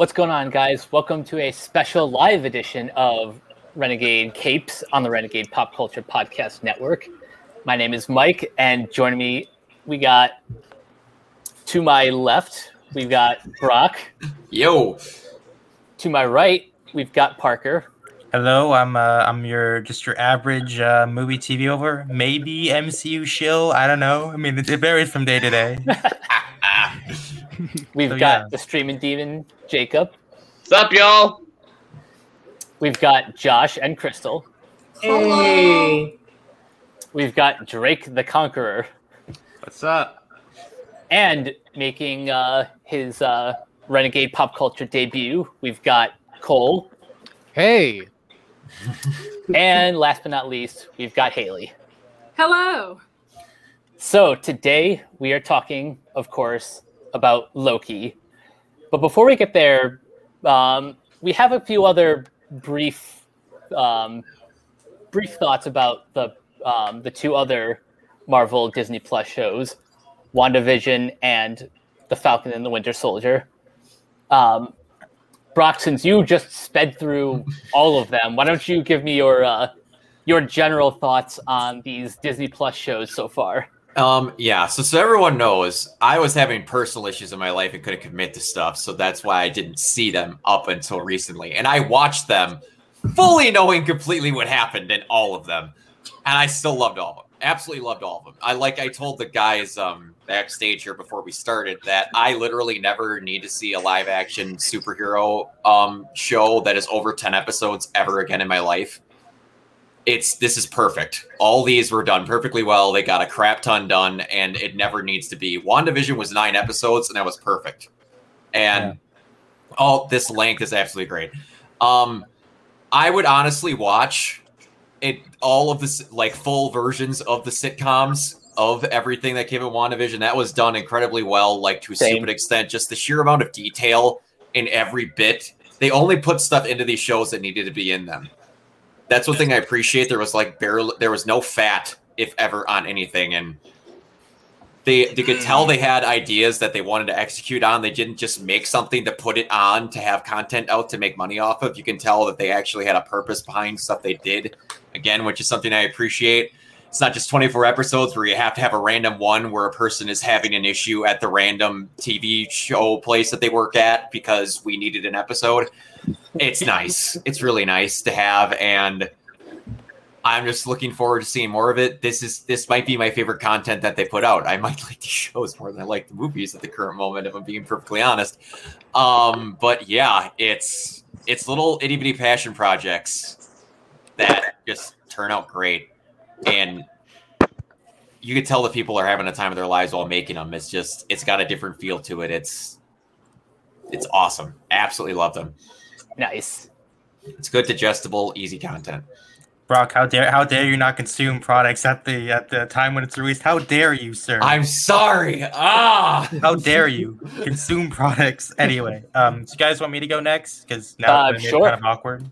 What's going on, guys? Welcome to a special live edition of Renegade Capes on the Renegade Pop Culture Podcast Network. My name is Mike, and joining me, we got to my left, we've got Brock. Yo. To my right, we've got Parker. Hello, I'm uh, I'm your just your average uh, movie TV over, maybe MCU shill. I don't know. I mean, it, it varies from day to day. We've So, got yeah. the streaming demon, Jacob. What's up, y'all? We've got Josh and Crystal. Hey. We've got Drake the Conqueror. What's up? And making uh, his uh, Renegade pop culture debut, we've got Cole. Hey, And last but not least, we've got Haley. Hello. So today we are talking, of course, about Loki. But before we get there, um, we have a few other brief, um, brief thoughts about the um, the two other Marvel Disney Plus shows, WandaVision and The Falcon and the Winter Soldier. Um, Brock, since you just sped through all of them, why don't you give me your uh, your general thoughts on these Disney Plus shows so far? Um, yeah, so so everyone knows I was having personal issues in my life and couldn't commit to stuff, so that's why I didn't see them up until recently. And I watched them fully knowing completely what happened in all of them. And I still loved all of them. Absolutely loved all of them. I like I told the guys um backstage here before we started that I literally never need to see a live action superhero um show that is over 10 episodes ever again in my life it's this is perfect. All these were done perfectly well. They got a crap ton done, and it never needs to be. WandaVision was nine episodes, and that was perfect. And all this length is absolutely great. Um, I would honestly watch it all of this like full versions of the sitcoms of everything that came in WandaVision. That was done incredibly well, like to a Same. stupid extent. Just the sheer amount of detail in every bit. They only put stuff into these shows that needed to be in them that's one thing I appreciate. There was like barely there was no fat, if ever, on anything, and they they could tell they had ideas that they wanted to execute on. They didn't just make something to put it on to have content out to make money off of. You can tell that they actually had a purpose behind stuff they did. Again, which is something I appreciate. It's not just 24 episodes where you have to have a random one where a person is having an issue at the random TV show place that they work at because we needed an episode it's nice. It's really nice to have, and I'm just looking forward to seeing more of it. This is this might be my favorite content that they put out. I might like the shows more than I like the movies at the current moment, if I'm being perfectly honest. Um, but yeah, it's it's little itty bitty passion projects that just turn out great, and you can tell the people are having a time of their lives while making them. It's just it's got a different feel to it. It's it's awesome. Absolutely love them. Nice. It's good, digestible, easy content. Brock, how dare how dare you not consume products at the at the time when it's released? How dare you, sir? I'm sorry. Ah, how dare you consume products anyway? Um, so you guys want me to go next? Because now Uh, it's gonna sure. kind of awkward.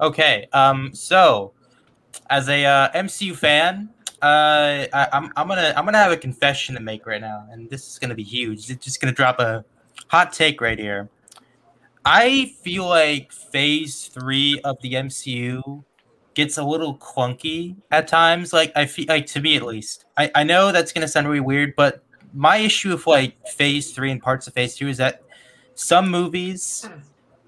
Okay. Um, so as a uh, MCU fan, uh, I, I'm I'm gonna I'm gonna have a confession to make right now, and this is gonna be huge. It's just gonna drop a hot take right here. I feel like Phase Three of the MCU gets a little clunky at times. Like I feel like to me at least. I, I know that's gonna sound really weird, but my issue with like phase three and parts of phase two is that some movies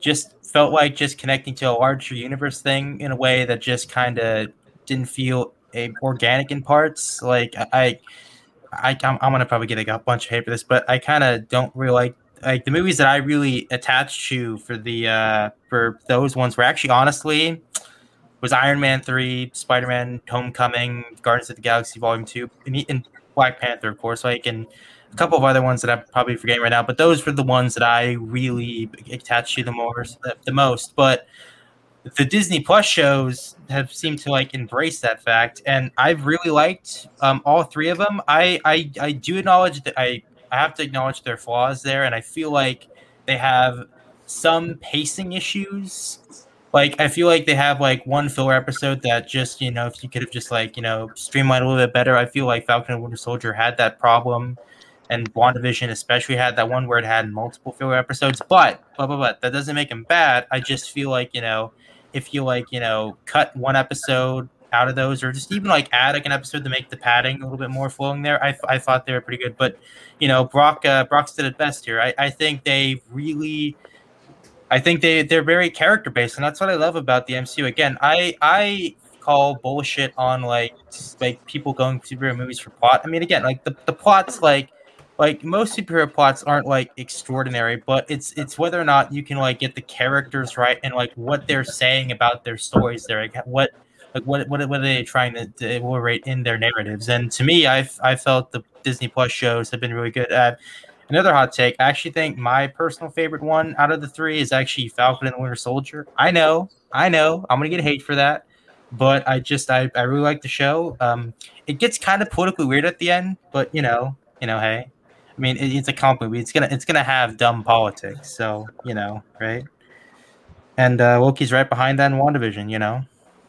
just felt like just connecting to a larger universe thing in a way that just kind of didn't feel a, organic in parts. Like I, I, I'm, I'm gonna probably get like a bunch of hate for this, but I kind of don't really like like the movies that I really attached to for the uh for those ones were actually honestly was Iron Man three, Spider Man Homecoming, Guardians of the Galaxy Volume two, and, and Black Panther, of course, like and a couple of other ones that I'm probably forgetting right now. But those were the ones that I really attached to the more the most. But the Disney Plus shows have seemed to like embrace that fact, and I've really liked um, all three of them. I, I I do acknowledge that I I have to acknowledge their flaws there, and I feel like they have some pacing issues. Like I feel like they have like one filler episode that just you know if you could have just like you know streamlined a little bit better. I feel like Falcon and Winter Soldier had that problem. and WandaVision especially had that one where it had multiple filler episodes. But but but, but that doesn't make them bad. I just feel like you know if you like you know cut one episode out of those or just even like add like an episode to make the padding a little bit more flowing there i, I thought they were pretty good. But you know brock uh, brock's did it best here. I, I think they really i think they they're very character based and that's what i love about the mcu again i i call bullshit on like like people going to superhero movies for plot. I mean again like the, the plots like like most superhero plots aren't like extraordinary but it's it's whether or not you can like get the characters right and like what they're saying about their stories there like what like what what, what are they trying to, to in their narratives? And to me i i felt the disney plus shows have been really good. Uh, another hot take i actually think my personal favorite one out of the three is actually falcon and the winter soldier. I know i know i'm gonna get hate for that but i just i, I really like the show. Um it gets kind of politically weird at the end but you know you know hey I mean, it, it's a comic movie. It's gonna it's gonna have dumb politics. So you know, right? And uh, Loki's right behind that in WandaVision. You know,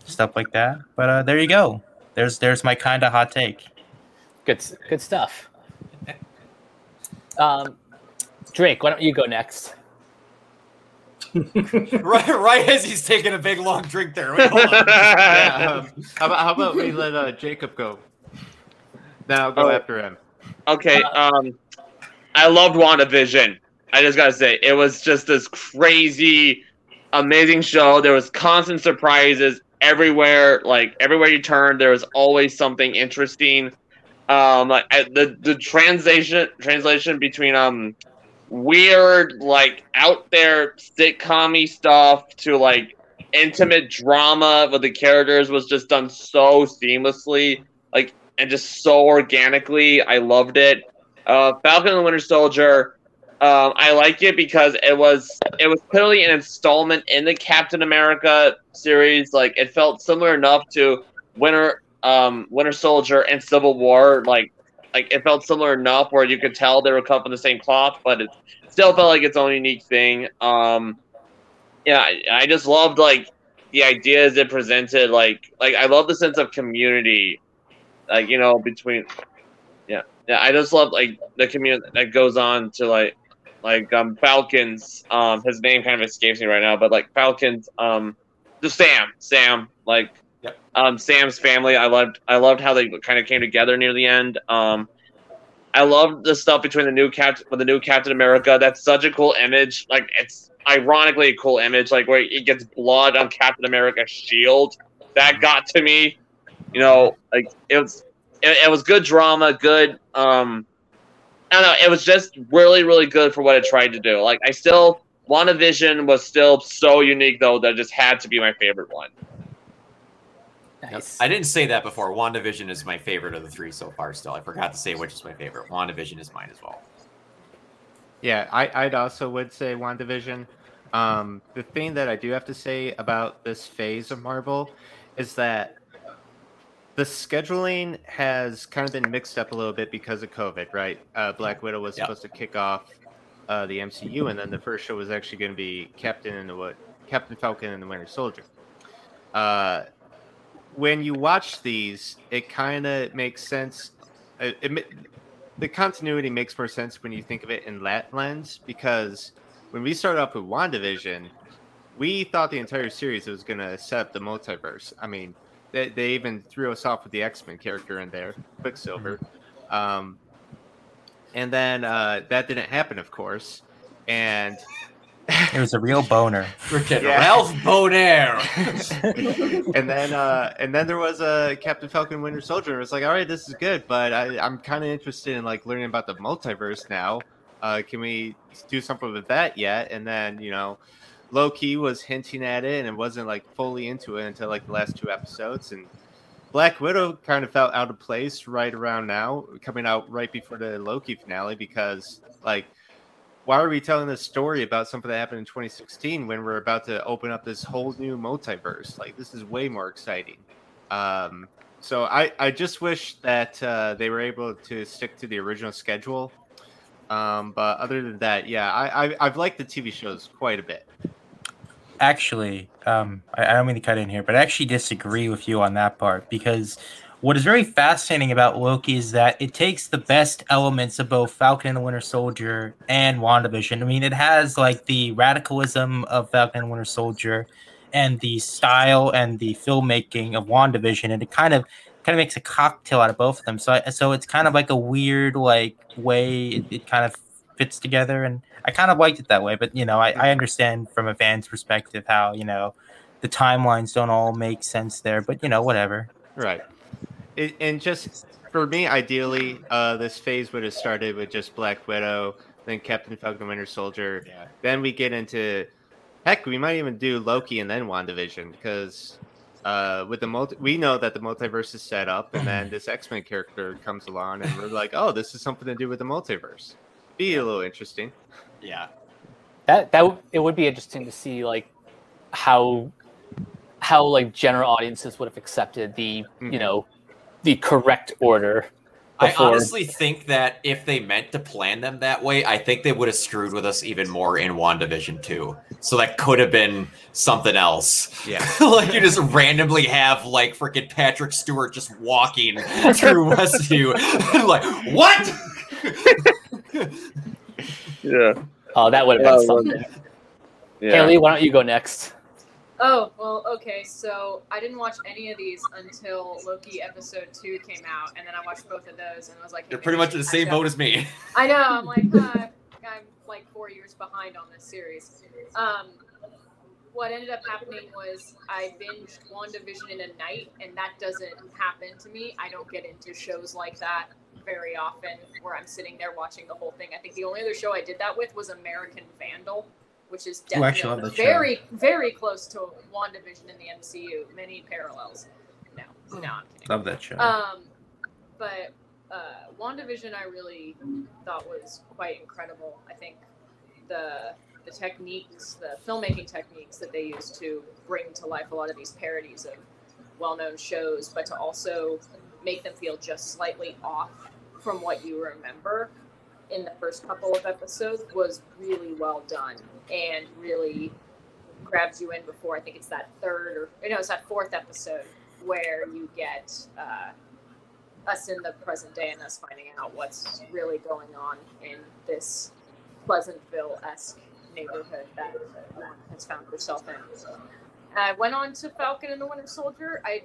stuff like that. But uh, there you go. There's there's my kind of hot take. Good good stuff. Um, Drake, why don't you go next? right, right as he's taking a big long drink there. Wait, yeah, um, how about how about we let uh, Jacob go? Then I'll go Oh. after him. Okay, um, I loved WandaVision. I just gotta say, it was just this crazy, amazing show. There was constant surprises everywhere. Like everywhere you turned, there was always something interesting. Um, like the the translation translation between um weird like out there sitcom stuff to like intimate drama with the characters was just done so seamlessly like and just so organically i loved it uh falcon and the winter soldier um, I like it because it was it was clearly an installment in the Captain America series. Like it felt similar enough to Winter um, Winter Soldier and Civil War. Like like it felt similar enough where you could tell they were cut from the same cloth, but it still felt like its own unique thing. Um, yeah, I, I just loved like the ideas it presented. Like like I love the sense of community, like you know between. Yeah, yeah. I just love like the community that goes on to like like um Falcons. Um, his name kind of escapes me right now, but like Falcons. Um, just Sam. Sam. Like, Yep. um, Sam's family. I loved. I loved how they kind of came together near the end. Um, I loved the stuff between the new Captain with the new Captain America. That's such a cool image. Like, it's ironically a cool image. Like where it gets blood on Captain America's shield. That got to me. You know, like it was. It, it was good drama. Good. Um, I don't know. It was just really, really good for what it tried to do. Like I still, WandaVision was still so unique though that it just had to be my favorite one. Nice. I didn't say that before. WandaVision is my favorite of the three so far. Still, I forgot to say which is my favorite. WandaVision is mine as well. Yeah, I, I'd also would say WandaVision. Um, the thing that I do have to say about this phase of Marvel is that the scheduling has kind of been mixed up a little bit because of COVID, right? Uh, Black Widow was Yep. supposed to kick off uh, the MCU, and then the first show was actually going to be Captain and the what? Captain Falcon and the Winter Soldier. Uh, when you watch these, it kind of makes sense. It, it, the continuity makes more sense when you think of it in that lens because when we started off with WandaVision, we thought the entire series was going to set up the multiverse. I mean, they, they even threw us off with the X Men character in there, Quicksilver. Um, and then uh, that didn't happen, of course. And It was a real boner. Freaking Yeah. Ralph Bohner. and then uh, and then there was a Captain Falcon Winter Soldier. It was like, all right, this is good, but I, I'm kind of interested in like learning about the multiverse now. Uh, can we do something with that yet? And then you know, Loki was hinting at it, and wasn't like fully into it until like the last two episodes. And Black Widow kind of felt out of place right around now, coming out right before the Loki finale, because like why are we telling this story about something that happened in 2016 when we're about to open up this whole new multiverse? Like this is way more exciting. Um, so I, I just wish that uh, they were able to stick to the original schedule. Um, but other than that, yeah, I, I I've liked the TV shows quite a bit. Actually, um, I, I don't mean to cut in here, but I actually disagree with you on that part because what is very fascinating about Loki is that it takes the best elements of both Falcon and the Winter Soldier and WandaVision. I mean, it has like the radicalism of Falcon and Winter Soldier and the style and the filmmaking of WandaVision, and it kind of kind of makes a cocktail out of both of them. So, I, so it's kind of like a weird like way it, it kind of fits together, and I kind of liked it that way. But you know, I, I understand from a fan's perspective how you know the timelines don't all make sense there, but you know, whatever. Right. It, and just for me, ideally, uh, this phase would have started with just Black Widow, then Captain Falcon, Winter Soldier. Yeah. Then we get into, heck, we might even do Loki and then WandaVision because uh, with the multi, we know that the multiverse is set up, and then this X Men character comes along, and we're like, oh, this is something to do with the multiverse. Be a little interesting. Yeah. That that w- it would be interesting to see like how how like general audiences would have accepted the Mhm. you know the correct order. I honestly think that if they meant to plan them that way, I think they would have screwed with us even more in WandaVision 2. So that could have been something else. Yeah. like you just randomly have like freaking Patrick Stewart just walking through Westview. like, what? Yeah. Oh, that would have been it would. something. Yeah. Haley, why don't you go next? Oh, well, okay. So I didn't watch any of these until Loki episode two came out, and then I watched both of those, and I was like, hey, You're pretty much in the same up. boat as me. I know. I'm like, huh, I'm like four years behind on this series. Um, what ended up happening was I binged WandaVision in a night, and that doesn't happen to me. I don't get into shows like that very often where I'm sitting there watching the whole thing. I think the only other show I did that with was American Vandal, which is Ooh, actually definitely love that show. very, very close to WandaVision in the MCU. Many parallels. No, no, I'm kidding. Love that show. Um, but uh, WandaVision, I really thought was quite incredible. I think the the techniques, the filmmaking techniques that they used to bring to life a lot of these parodies of well-known shows, but to also make them feel just slightly off from what you remember in the first couple of episodes was really well done and really grabs you in before I think it's that third or you know it's that fourth episode where you get uh, us in the present day and us finding out what's really going on in this Pleasantville esque neighborhood that has found herself in. I went on to Falcon and the Winter Soldier. I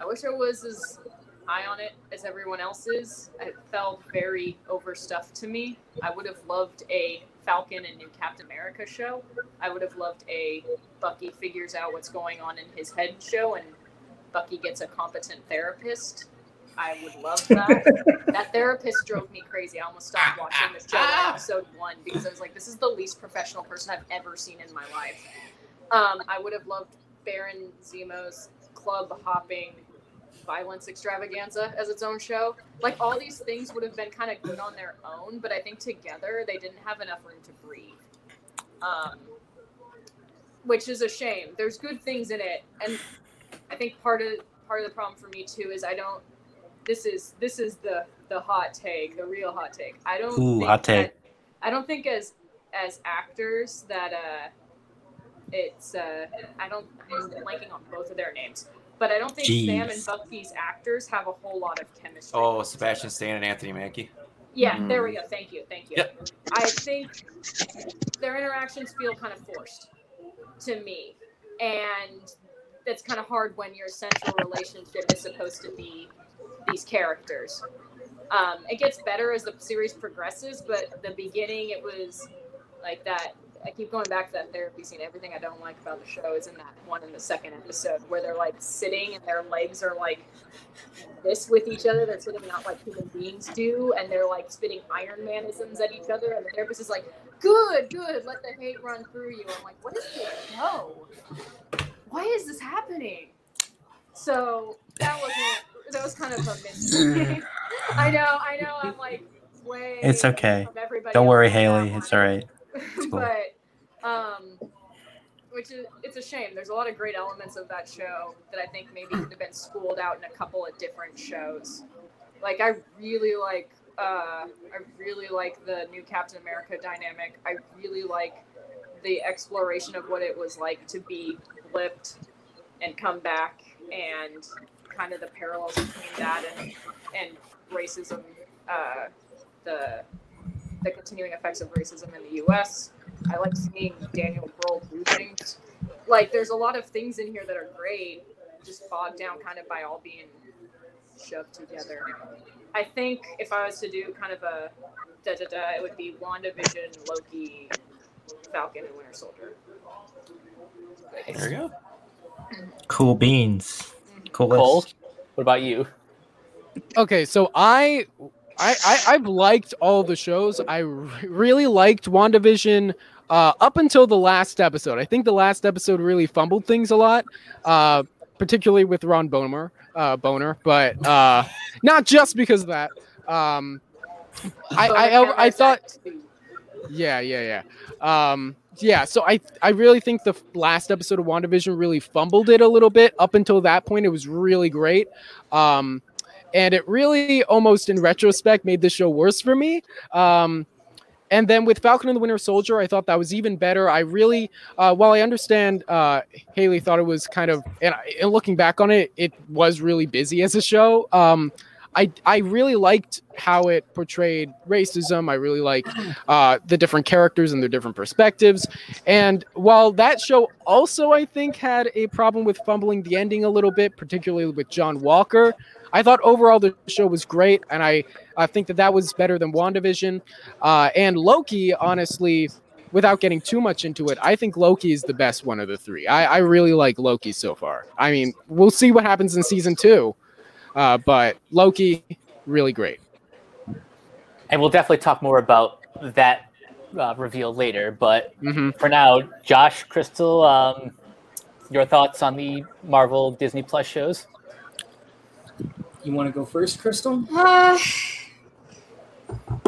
I wish I was as high on it as everyone else is. It felt very overstuffed to me. I would have loved a Falcon and New Captain America show. I would have loved a Bucky figures out what's going on in his head show and Bucky gets a competent therapist. I would love that. that therapist drove me crazy. I almost stopped watching the show at episode one because I was like, this is the least professional person I've ever seen in my life. Um, I would have loved Baron Zemo's club hopping violence extravaganza as its own show. Like all these things would have been kind of good on their own, but I think together they didn't have enough room to breathe. Um, which is a shame. There's good things in it, and I think part of part of the problem for me too is I don't. This is this is the the hot take, the real hot take. I don't. Ooh, think hot take. that- I don't think as as actors that uh, it's uh, I don't. I'm blanking on both of their names, but I don't think Sam and Jeez. Bucky's actors have a whole lot of chemistry. Oh, Sebastian. Stan and Anthony Mackie. Yeah, Mm. there we go. Thank you, thank you. Yep. I think their interactions feel kind of forced to me, and that's kind of hard when your central relationship is supposed to be these characters. Um, it gets better as the series progresses, but the beginning it was like that. I keep going back to that therapy scene. Everything I don't like about the show is in that one in the second episode where they're like sitting and their legs are like this with each other. They're sitting out like human beings do, and they're like spitting Iron Manisms at each other. And the therapist is like, "Good, good, let the hate run through you." I'm like, "What is this show? Why is this happening?" So that wasn't. That was kind of a mystery. I know, I know. I'm like way. It's okay. Don't worry, Haley. It's all right. But um which is it's a shame. There's a lot of great elements of that show that i think maybe could have been schooled out in a couple of different shows. Like i really like uh i really like the new captain america dynamic. I really like the exploration of what it was like to be flipped and come back and kind of the parallels between that and and racism, uh, the the continuing effects of racism in the U.S. I like seeing Daniel Brühl do things. Like, there's a lot of things in here that are great, just bogged down kind of by all being shoved together. I think if I was to do kind of a da da da, it would be WandaVision, Loki, Falcon, and Winter Soldier. There you go. Cool beans. Mm-hmm. Cool Cole, what about you? Okay, so I, I, I I've liked all the shows. I re- really liked WandaVision uh, up until the last episode. I think the last episode really fumbled things a lot, uh, particularly with Ron Bohner, uh, Bohner, but uh, not just because of that. Um, I, I, I, I thought yeah, yeah, yeah. Um, yeah, so I I really think the last episode of WandaVision really fumbled it a little bit. Up until that point, it was really great. Um, and it really almost in retrospect made the show worse for me. Um, and then with Falcon and the Winter Soldier, I thought that was even better. I really, uh, while I understand uh, Haley thought it was kind of, and, I- and looking back on it, it was really busy as a show. Um, I I really liked how it portrayed racism. I really liked uh, the different characters and their different perspectives. And while that show also, I think, had a problem with fumbling the ending a little bit, particularly with John Walker, I thought overall the show was great, and I, I think that that was better than WandaVision. Uh, and Loki, honestly, without getting too much into it, I think Loki is the best one of the three. I, I really like Loki so far. I mean, we'll see what happens in season two, uh, but Loki, really great. And we'll definitely talk more about that uh, reveal later. But hmm for now, Josh, Crystal, um, your thoughts on the Marvel Disney Plus shows? You want to go first, Crystal? Uh,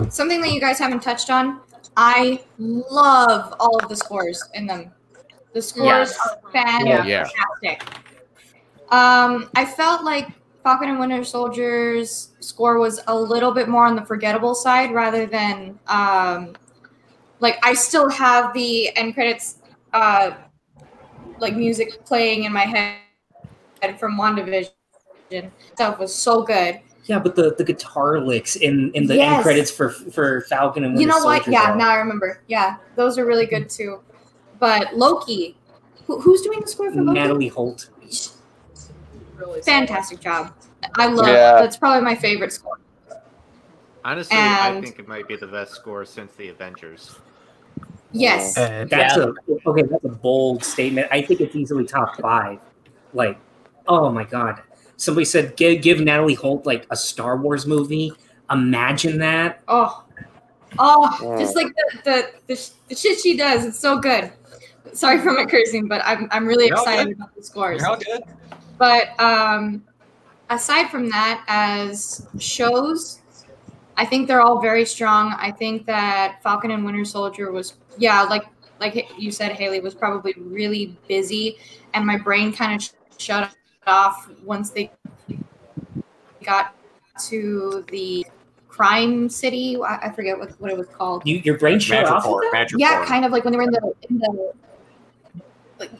something that you guys haven't touched on. I love all of the scores in them. The scores Yes. are Yeah. fantastic. Um, I felt like Falcon and Winter Soldier's score was a little bit more on the forgettable side rather than um, like I still have the end credits uh, like music playing in my head from WandaVision. Stuff was so good. Yeah, but the, the guitar licks in, in the Yes. end credits for for Falcon and Winter you know what? Yeah, though. now I remember. Yeah, those are really good too. But Loki, who, who's doing the score for Loki? Natalie Holt. Really. Fantastic job. I love. Yeah. That's probably my favorite score. Honestly, I think it might be the best score since the Avengers. Yes. Uh, That's a okay. That's a bold statement. I think it's easily top five. Like, oh my god! Somebody said give give Natalie Holt like a Star Wars movie. Imagine that. Oh, oh, Yeah. just like the, the the sh- the shit she does. It's so good. Sorry for my cursing, but I'm I'm really You're all excited about the scores. You're good. But um, aside from that, as shows, I think they're all very strong. I think that Falcon and Winter Soldier was, yeah, like like you said, Haley was probably really busy, and my brain kind of sh- shut off once they got to the crime city. I, I forget what, what it was called. You your brain shut off. Madripoor, with that? Madripoor. Yeah, kind of like when they were in the in the like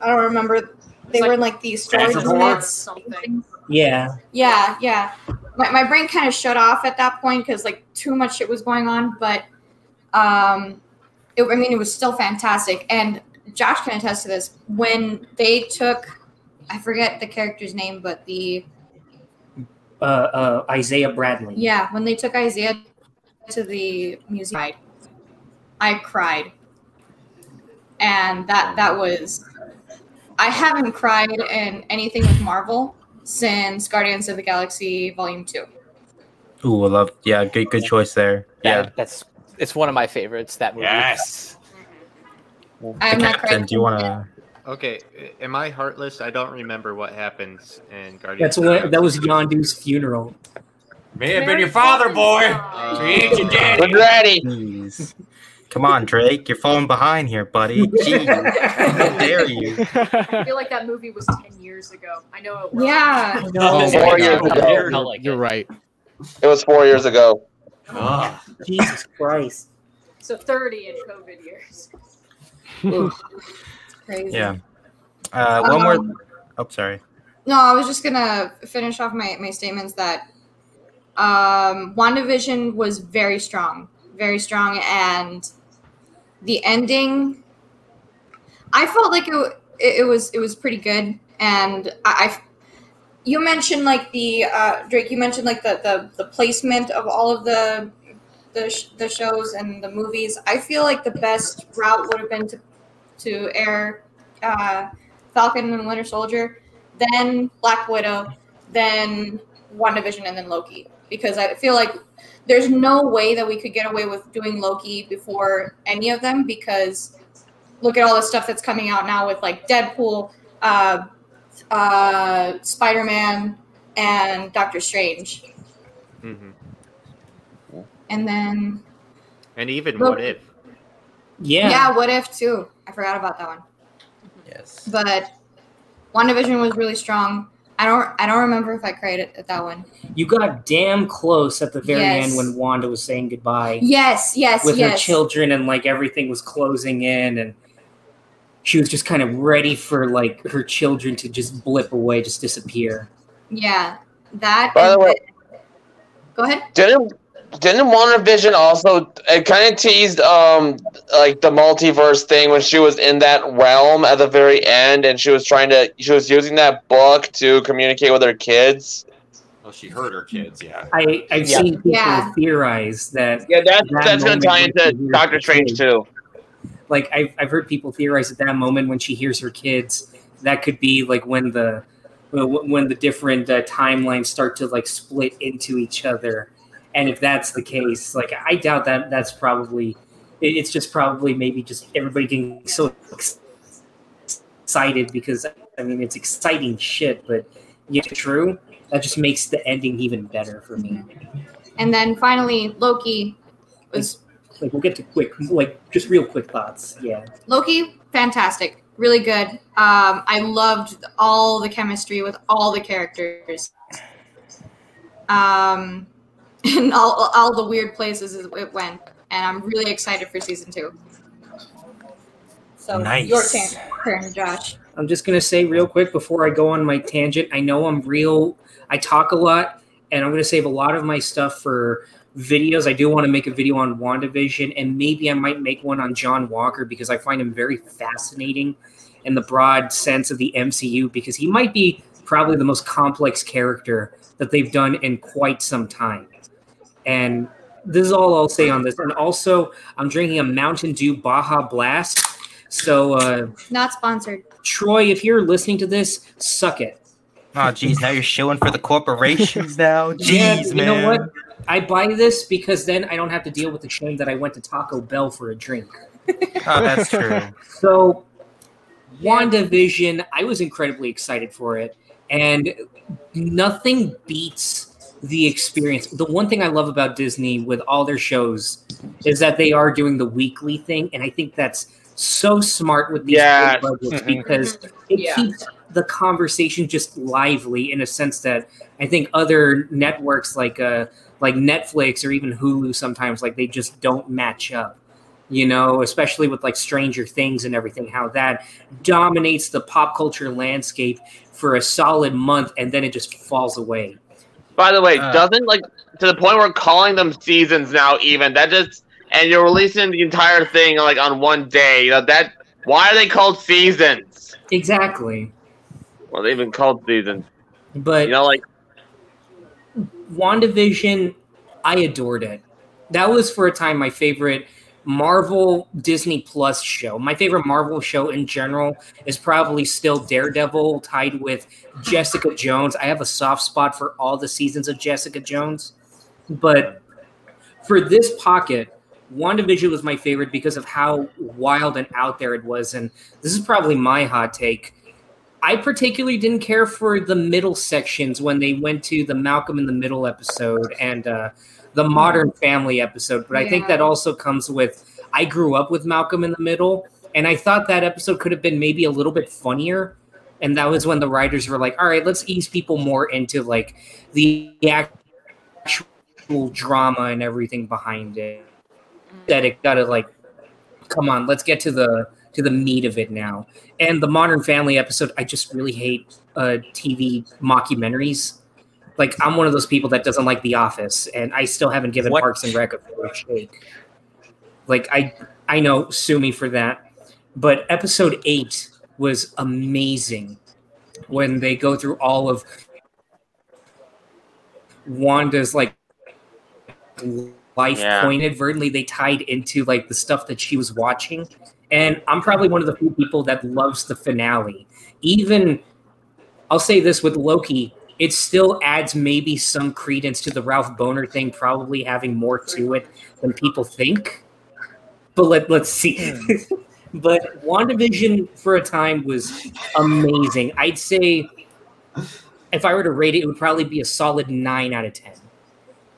I don't remember. They It's were in like these storage units. Something. Yeah. Yeah, yeah. My, my brain kind of shut off at that point because like too much shit was going on. But um, it, I mean, it was still fantastic. And Josh can attest to this. When they took, I forget the character's name, but the Uh, uh, Isaiah Bradley. yeah, when they took Isaiah to the museum, I cried, and that that was. I haven't cried in anything with Marvel since Guardians of the Galaxy Volume Two. Ooh, I love. Yeah, good good choice there. Yeah, Yeah. that's it's one of my favorites. That movie. Yes. I'm not Captain, crying. do you want to? Okay, am I heartless? I don't remember what happens in Guardians. That's what. That was Galaxy. Yondu's funeral. May have been your father, boy. Uh, So ain't your daddy. We're ready. Jeez. Come on, Drake. You're falling behind here, buddy. Jeez. How dare you? I feel like that movie was ten years ago. I know it was. Yeah. Oh, Four my years ago. It felt like You're it. right. It was four years ago. Ugh. Jesus Christ. So thirty in COVID years. Crazy. Yeah. Uh, one more. Um, Oh, sorry. No, I was just gonna finish off my, my statements that um WandaVision was very strong. Very strong and the ending I felt like it, it, it was it was pretty good and I, I you mentioned like the uh Drake you mentioned like the the, the placement of all of the the, sh- the shows and the movies. I feel like the best route would have been to to air uh, Falcon and Winter Soldier, then Black Widow, then WandaVision, and then Loki. Because I feel like there's no way that we could get away with doing Loki before any of them. Because look at all the stuff that's coming out now with like Deadpool, uh, uh, Spider Man, and Doctor Strange. hmm And then And even Look- what if? Yeah. yeah, What If too. I forgot about that one. Yes. But WandaVision was really strong. I don't I don't remember if I cried at, at that one. You got damn close at the very Yes. end when Wanda was saying goodbye Yes, yes, with her children and like everything was closing in and she was just kind of ready for like her children to just blip away, just disappear. Yeah. That By the and way- Go ahead. Didn't didn't WandaVision also it kind of teased um like the multiverse thing when she was in that realm at the very end and she was trying to she was using that book to communicate with her kids. Well, she hurt her kids. Yeah. I, I've Yeah. seen people Yeah. theorize that Yeah, that's That that's gonna tie into Doctor Strange too. like I've, I've heard people theorize at that moment when she hears her kids that could be like when the when the different uh, timelines start to like split into each other and if that's the case like i doubt that that's probably it's just probably maybe just everybody getting so excited because i mean it's exciting shit but yeah true that just makes the ending even better for me And then finally Loki was like we'll get to quick like just real quick thoughts yeah Loki, fantastic. Really good. Um, I loved all the chemistry with all the characters. Um, and all, all the weird places it went. And I'm really excited for season two. So Nice. your turn, turn, Josh. I'm just gonna say real quick before I go on my tangent. I know I'm real. I talk a lot, and I'm gonna save a lot of my stuff for videos. I do want to make a video on WandaVision, and maybe I might make one on John Walker because I find him very fascinating in the broad sense of the MCU because he might be probably the most complex character that they've done in quite some time. And this is all I'll say on this. And also, I'm drinking a Mountain Dew Baja Blast. So, uh, Not sponsored. Troy, if you're listening to this, suck it. Oh, geez, now you're showing for the corporations now. Jeez, Yeah, you man. know what? I buy this because then I don't have to deal with the shame that I went to Taco Bell for a drink. Oh, that's true. So, WandaVision, I was incredibly excited for it. And nothing beats the experience. The one thing I love about Disney with all their shows is that they are doing the weekly thing. And I think that's so smart with these Yes. big budgets Mhm. because it Yeah. keeps the conversation just lively in a sense that I think other networks like uh like Netflix or even Hulu sometimes like they just don't match up. You know, especially with like Stranger Things and everything, how that dominates the pop culture landscape for a solid month and then it just falls away. By the way, Uh. doesn't like to the point where calling them seasons now even that just and you're releasing the entire thing like on one day. You know, that why are they called seasons? Exactly. Well, they've been called seasons. But You know, like WandaVision, I adored it. That was for a time my favorite Marvel Disney Plus show. My favorite Marvel show in general is probably still Daredevil, tied with Jessica Jones. I have a soft spot for all the seasons of Jessica Jones. But for this pocket, WandaVision was my favorite because of how wild and out there it was. And this is probably my hot take. I particularly didn't care for the middle sections when they went to the Malcolm in the Middle episode and uh, the Modern Family episode, but I think that also comes with I grew up with Malcolm in the Middle, and I thought that episode could have been maybe a little bit funnier. And that was when the writers were like, "All right, let's ease people more into like the actual drama and everything behind it." That it gotta like, come on, let's get to the to the meat of it now. And the Modern Family episode, I just really hate uh, TV mockumentaries. Like I'm one of those people that doesn't like The Office, and I still haven't given What? Parks and Rec a fair shake. Like I, I know, sue me for that. But episode eight was amazing when they go through all of Wanda's like life Yeah. point inadvertently they tied into like the stuff that she was watching and i'm probably one of the few people that loves the finale even i'll say this with loki it still adds maybe some credence to the ralph Bohner thing probably having more to it than people think. But let, let's see. But wandavision for a time was amazing. I'd say if i were to rate it it would probably be a solid 9 out of 10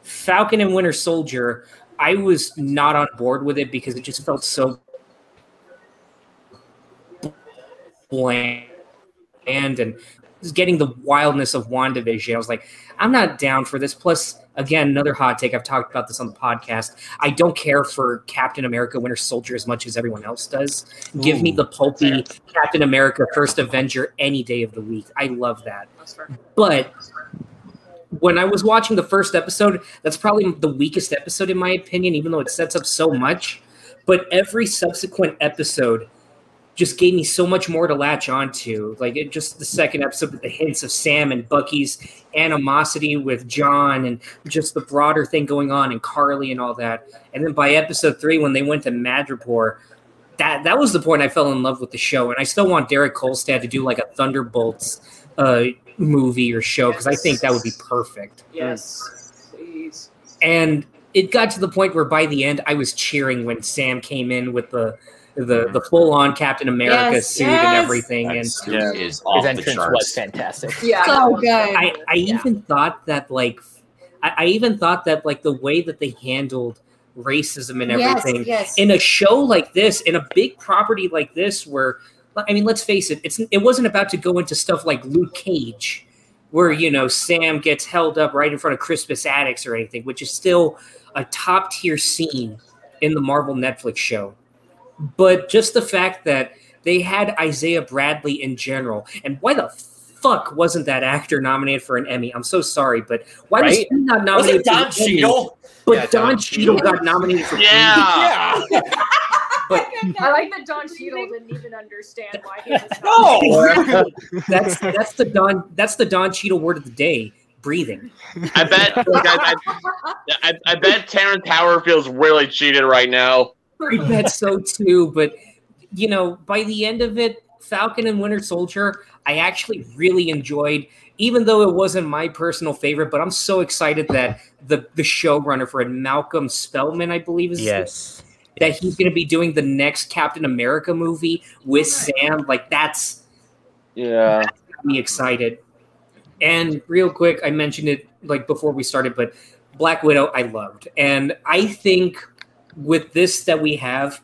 Falcon and Winter Soldier, I was not on board with it because it just felt so bland and just getting the wildness of WandaVision. I was like, I'm not down for this. Plus, again, another hot take. I've talked about this on the podcast. I don't care for Captain America Winter Soldier as much as everyone else does. Give me the pulpy Captain America First Avenger any day of the week. I love that. But when I was watching the first episode, that's probably the weakest episode in my opinion, even though it sets up so much. But every subsequent episode just gave me so much more to latch onto. Like it just the second episode with the hints of Sam and Bucky's animosity with John and just the broader thing going on and Karli and all that. And then by episode three, when they went to Madripoor, that that was the point I fell in love with the show. And I still want Derek Kolstad to do like a Thunderbolts uh, movie or show because I think that would be perfect. Yes, please. And it got to the point where by the end I was cheering when Sam came in with the the, mm-hmm. the full on Captain America Yes, suit yes. and everything. That And suit Yeah. is His off the entrance was fantastic. Yeah. So oh, good. I, I Yeah. even thought that like I, I even thought that like the way that they handled racism and everything Yes, yes. in a show like this, in a big property like this, where I mean, let's face it, it's it wasn't about to go into stuff like Luke Cage, where you know Sam gets held up right in front of Crispus Attucks or anything, which is still a top tier scene in the Marvel Netflix show. But just the fact that they had Isaiah Bradley in general, and why the fuck wasn't that actor nominated for an Emmy? I'm so sorry, but why was he not Was nominated? it Don for an Emmy? Cheadle? But Yeah, Don Don Cheadle Cheadle. got nominated for Yeah. But I like that Don Cheadle didn't even understand why he was. No. Exactly. that's that's the Don that's the Don Cheadle word of the day. Breathing. I bet. Like, I, I, I, I bet Terrence Howard feels really cheated right now. I bet so too. But you know, by the end of it, Falcon and Winter Soldier, I actually really enjoyed. Even though it wasn't my personal favorite, but I'm so excited that the the showrunner for it, Malcolm Spellman, I believe is Yes. that he's going to be doing the next Captain America movie with Sam. Like that's Yeah. got me excited. And real quick, I mentioned it like before we started, but Black Widow I loved. And I think with this that we have,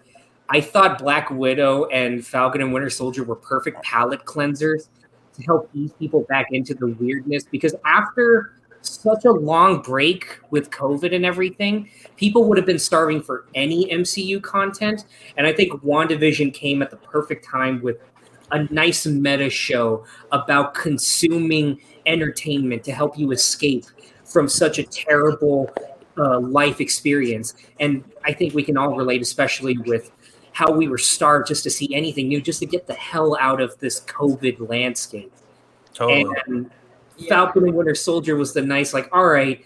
I thought Black Widow and Falcon and Winter Soldier were perfect palate cleansers to help ease people back into the weirdness because after such a long break with COVID and everything, people would have been starving for any MCU content. And I think WandaVision came at the perfect time with a nice meta show about consuming entertainment to help you escape from such a terrible uh, life experience. And I think we can all relate, especially with how we were starved just to see anything new, just to get the hell out of this COVID landscape. Totally. And Falcon and Winter Soldier was the nice, like, all right,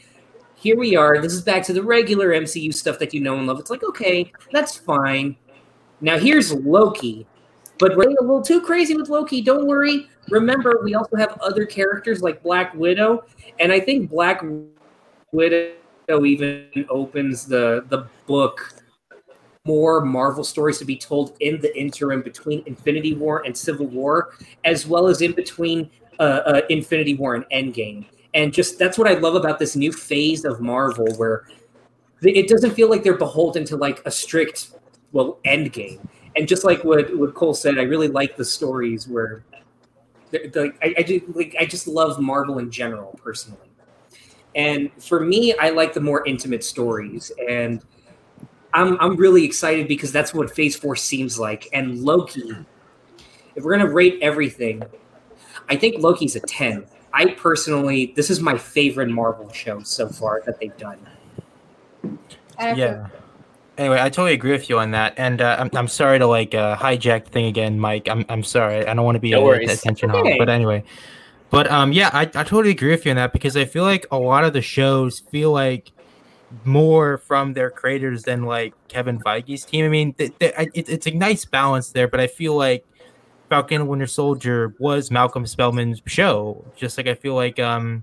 here we are. This is back to the regular MCU stuff that you know and love. It's like, okay, that's fine. Now here's Loki. But we're a little too crazy with Loki. Don't worry. Remember, we also have other characters like Black Widow. And I think Black Widow even opens the the book more Marvel stories to be told in the interim between Infinity War and Civil War, as well as in between uh, uh, Infinity War and Endgame. And just that's what I love about this new phase of Marvel, where it doesn't feel like they're beholden to like a strict, well, Endgame. And just like what, what Cole said, I really like the stories where, the, I, I, do, like, I just love Marvel in general, personally. And for me, I like the more intimate stories. And I'm I'm really excited because that's what Phase Four seems like. And Loki, if we're gonna rate everything, I think Loki's a ten. I personally, this is my favorite Marvel show so far that they've done. I have to- Yeah. Anyway, I totally agree with you on that, and uh, I'm, I'm sorry to like uh, hijack the thing again, Mike. I'm, I'm sorry. I don't want to be No a, worries. attention Okay. but anyway. But um, yeah, I, I totally agree with you on that because I feel like a lot of the shows feel like more from their creators than like Kevin Feige's team. I mean, th- th- it, it's a nice balance there, but I feel like Falcon Winter Soldier was Malcolm Spellman's show, just like I feel like um,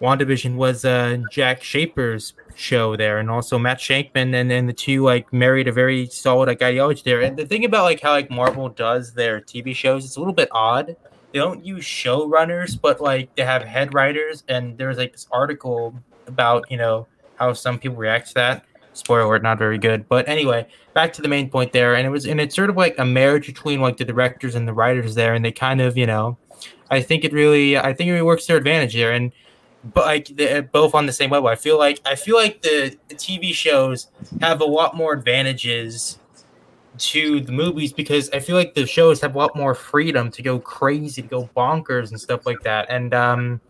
WandaVision was uh, Jac Schaeffer's show there, and also Matt Shakman, and then the two like married a very solid like ideology there. And the thing about like how like Marvel does their TV shows, it's a little bit odd. They don't use showrunners, but like they have head writers, and there was like this article about you know how some people react to that. Spoiler alert, not very good. But anyway, back to the main point there, and it was and it's sort of like a marriage between like the directors and the writers there, and they kind of you know, I think it really I think it really works to their advantage there, and but like they're uh, both on the same level. I feel like I feel like the, the TV shows have a lot more advantages to the movies because I feel like the shows have a lot more freedom to go crazy, to go bonkers and stuff like that. And um,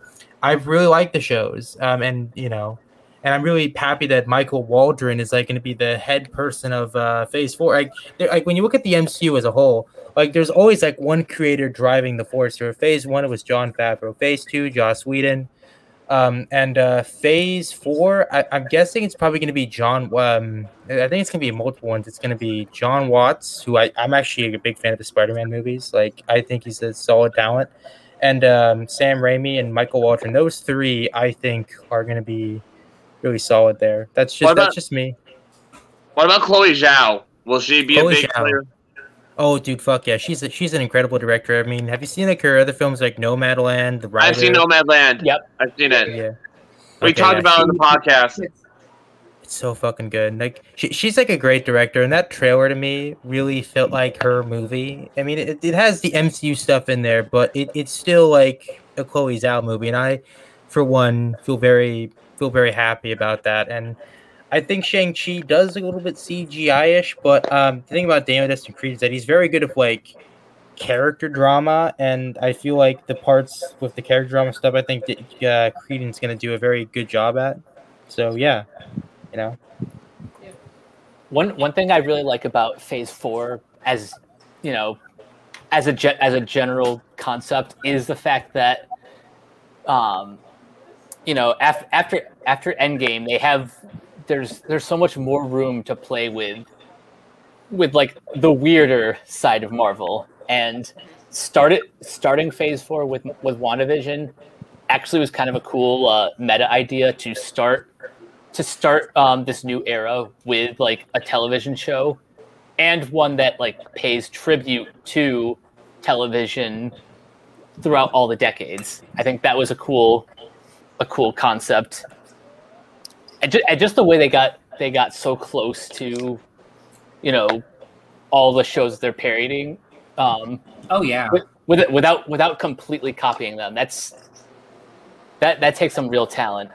I really like the shows. Um, and you know, and I'm really happy that Michael Waldron is like going to be the head person of uh, Phase Four. Like, like when you look at the MCU as a whole, like there's always like one creator driving the force. For Phase One, it was Jon Favreau. Phase Two, Joss Whedon. Um, and uh, Phase Four, I, I'm guessing it's probably going to be John. Um, I think it's going to be multiple ones. It's going to be Jon Watts, who I, I'm actually a big fan of the Spider-Man movies. Like, I think he's a solid talent. And um, Sam Raimi and Michael Waldron, those three, I think, are going to be really solid there. That's just about- that's just me. What about Chloe Zhao? Will she be Chloe a big Zhao. player? Oh, dude, fuck yeah, she's a, she's an incredible director. I mean, have you seen like her other films like Nomadland, The Rider? I've seen Nomadland. Yep. I've seen it. Yeah, We Okay, talked yeah, about it on the podcast. It's so fucking good. Like she, she's like a great director, and that trailer to me really felt like her movie. I mean, it, it has the MCU stuff in there, but it, it's still like a Chloe Zhao movie, and I, for one, feel very feel very happy about that. And I think Shang Chi does a little bit CGI ish, but um, the thing about Daniel Destin Creed is that he's very good at like character drama, and I feel like the parts with the character drama stuff, I think that uh, Cretton's gonna do a very good job at. So yeah, you know. One one thing I really like about Phase Four, as you know, as a ge- as a general concept, is the fact that, um, you know, af- after after Endgame, they have there's there's so much more room to play with, with like the weirder side of Marvel, and started starting Phase Four with with WandaVision, actually was kind of a cool uh, meta idea to start to start um, this new era with like a television show and one that like pays tribute to television throughout all the decades. I think that was a cool a cool concept. And, ju- and just the way they got they got so close to you know all the shows they're parodying um, Oh yeah. with, with without without completely copying them. That's that that takes some real talent.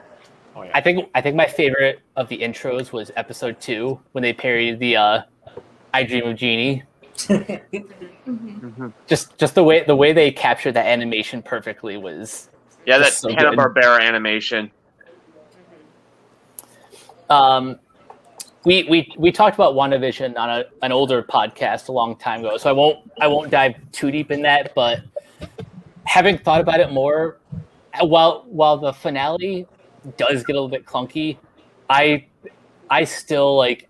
Oh, yeah. I think I think my favorite of the intros was episode two when they parodied the uh, "I Dream of Jeannie." Mhm. Just just the way the way they captured that animation perfectly was. Yeah, that That's so Hanna good. Barbera animation. Um, we we we talked about WandaVision on a, an older podcast a long time ago, so I won't I won't dive too deep in that. But having thought about it more, uh, while while the finale does get a little bit clunky, I I still like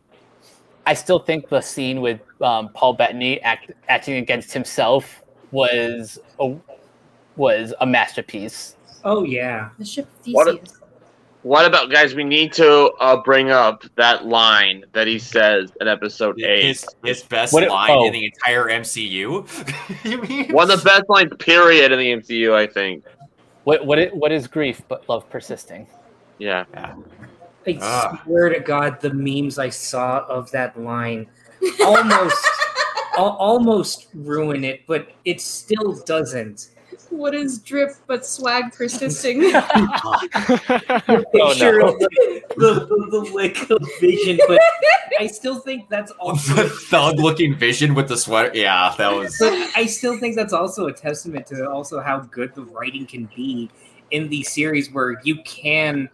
I still think the scene with um, Paul Bettany act, acting against himself was a was a masterpiece. Oh yeah. The ship of Theseus. What about guys? We need to uh, bring up that line that he says in episode eight. His, his best What it- line oh. in the entire MCU. you mean? One of the best lines, period, in the MCU. I think. What what it, what is grief but love persisting? Yeah. I Ah. swear to God, the memes I saw of that line almost al- almost ruin it, but it still doesn't. What is drip but swag persisting? Oh, picture oh, no. of the, the, the lick of vision, but I still think that's also. the thug-looking vision with the sweater. Yeah, that was. But I still think that's also a testament to also how good the writing can be in these series, where you can,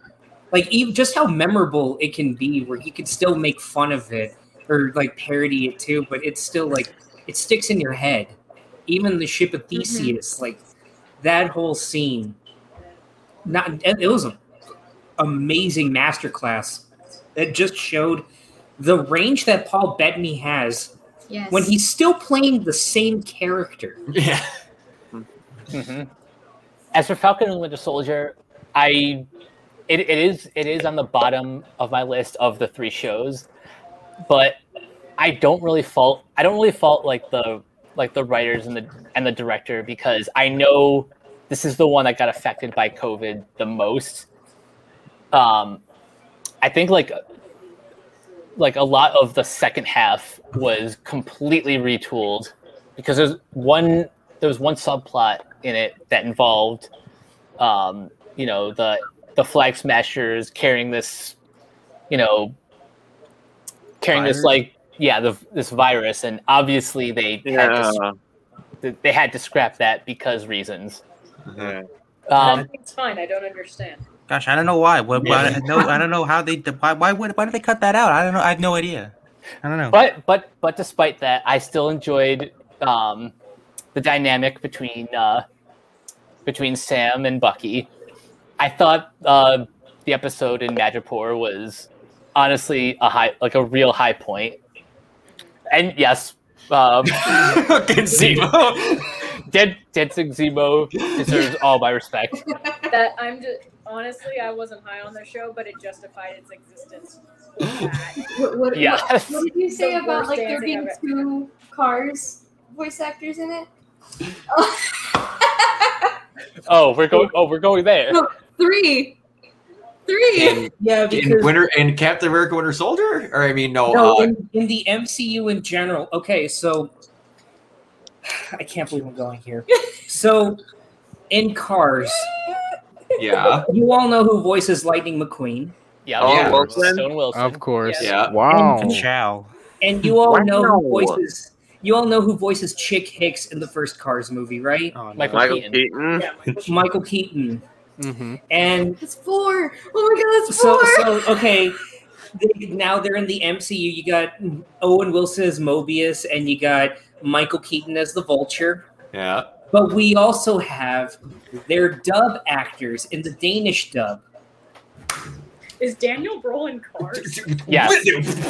like, even just how memorable it can be, where you can still make fun of it or like parody it too, but it's still like it sticks in your head. Even the ship of mm-hmm. Theseus, like that whole scene, not it it was an amazing masterclass that just showed the range that Paul Bettany has yes. when he's still playing the same character. Yeah. Mhm. As for Falcon and Winter Soldier, I it, it is it is on the bottom of my list of the three shows, but I don't really fault I don't really fault like the like the writers and the and the director because I know this is the one that got affected by COVID the most. Um, I think like like a lot of the second half was completely retooled because there's one there was one subplot in it that involved um, you know the the flag smashers carrying this you know carrying this like yeah the this virus and obviously they had to, Yeah. s- they had to scrap that because reasons yeah. um, it's fine. I don't understand. Gosh, I don't know why. What, why Yeah. no, I don't know how they. Why, why would? Why did they cut that out? I don't know. I have no idea. I don't know. but but but despite that i still enjoyed um, the dynamic between uh, between sam and bucky i thought uh, the episode in madripoor was honestly a high like a real high point and yes um, Good Zemo. dead dancing zemo deserves all my respect That I'm just honestly, I wasn't high on the show, but it justified its existence. What, what, Yeah. what, what did you say The about like there being two cars voice actors in it? oh we're going oh we're going there Three. Three. in, Yeah, in because Winter in Captain America Winter Soldier, or I mean, no, no, uh, in, in the MCU in general. Okay, so I can't believe I'm going here. So in Cars, yeah, you all know who voices Lightning McQueen, yeah, Oh, yeah. Wilson? stone wilson Of course. Yeah. Wow. Chow, and you all know who voices. You all know who voices Chick Hicks in the first Cars movie, right? Oh, no. Michael Michael Keaton. Keaton. Yeah, Michael Keaton. Hmm And it's four. Oh my god, that's so, four. so okay. They, now they're in the MCU. You got Owen Wilson as Mobius, and you got Michael Keaton as the Vulture. yeah. But we also have their dub actors in the Danish dub. Is Daniel Brolin Cars? Yes.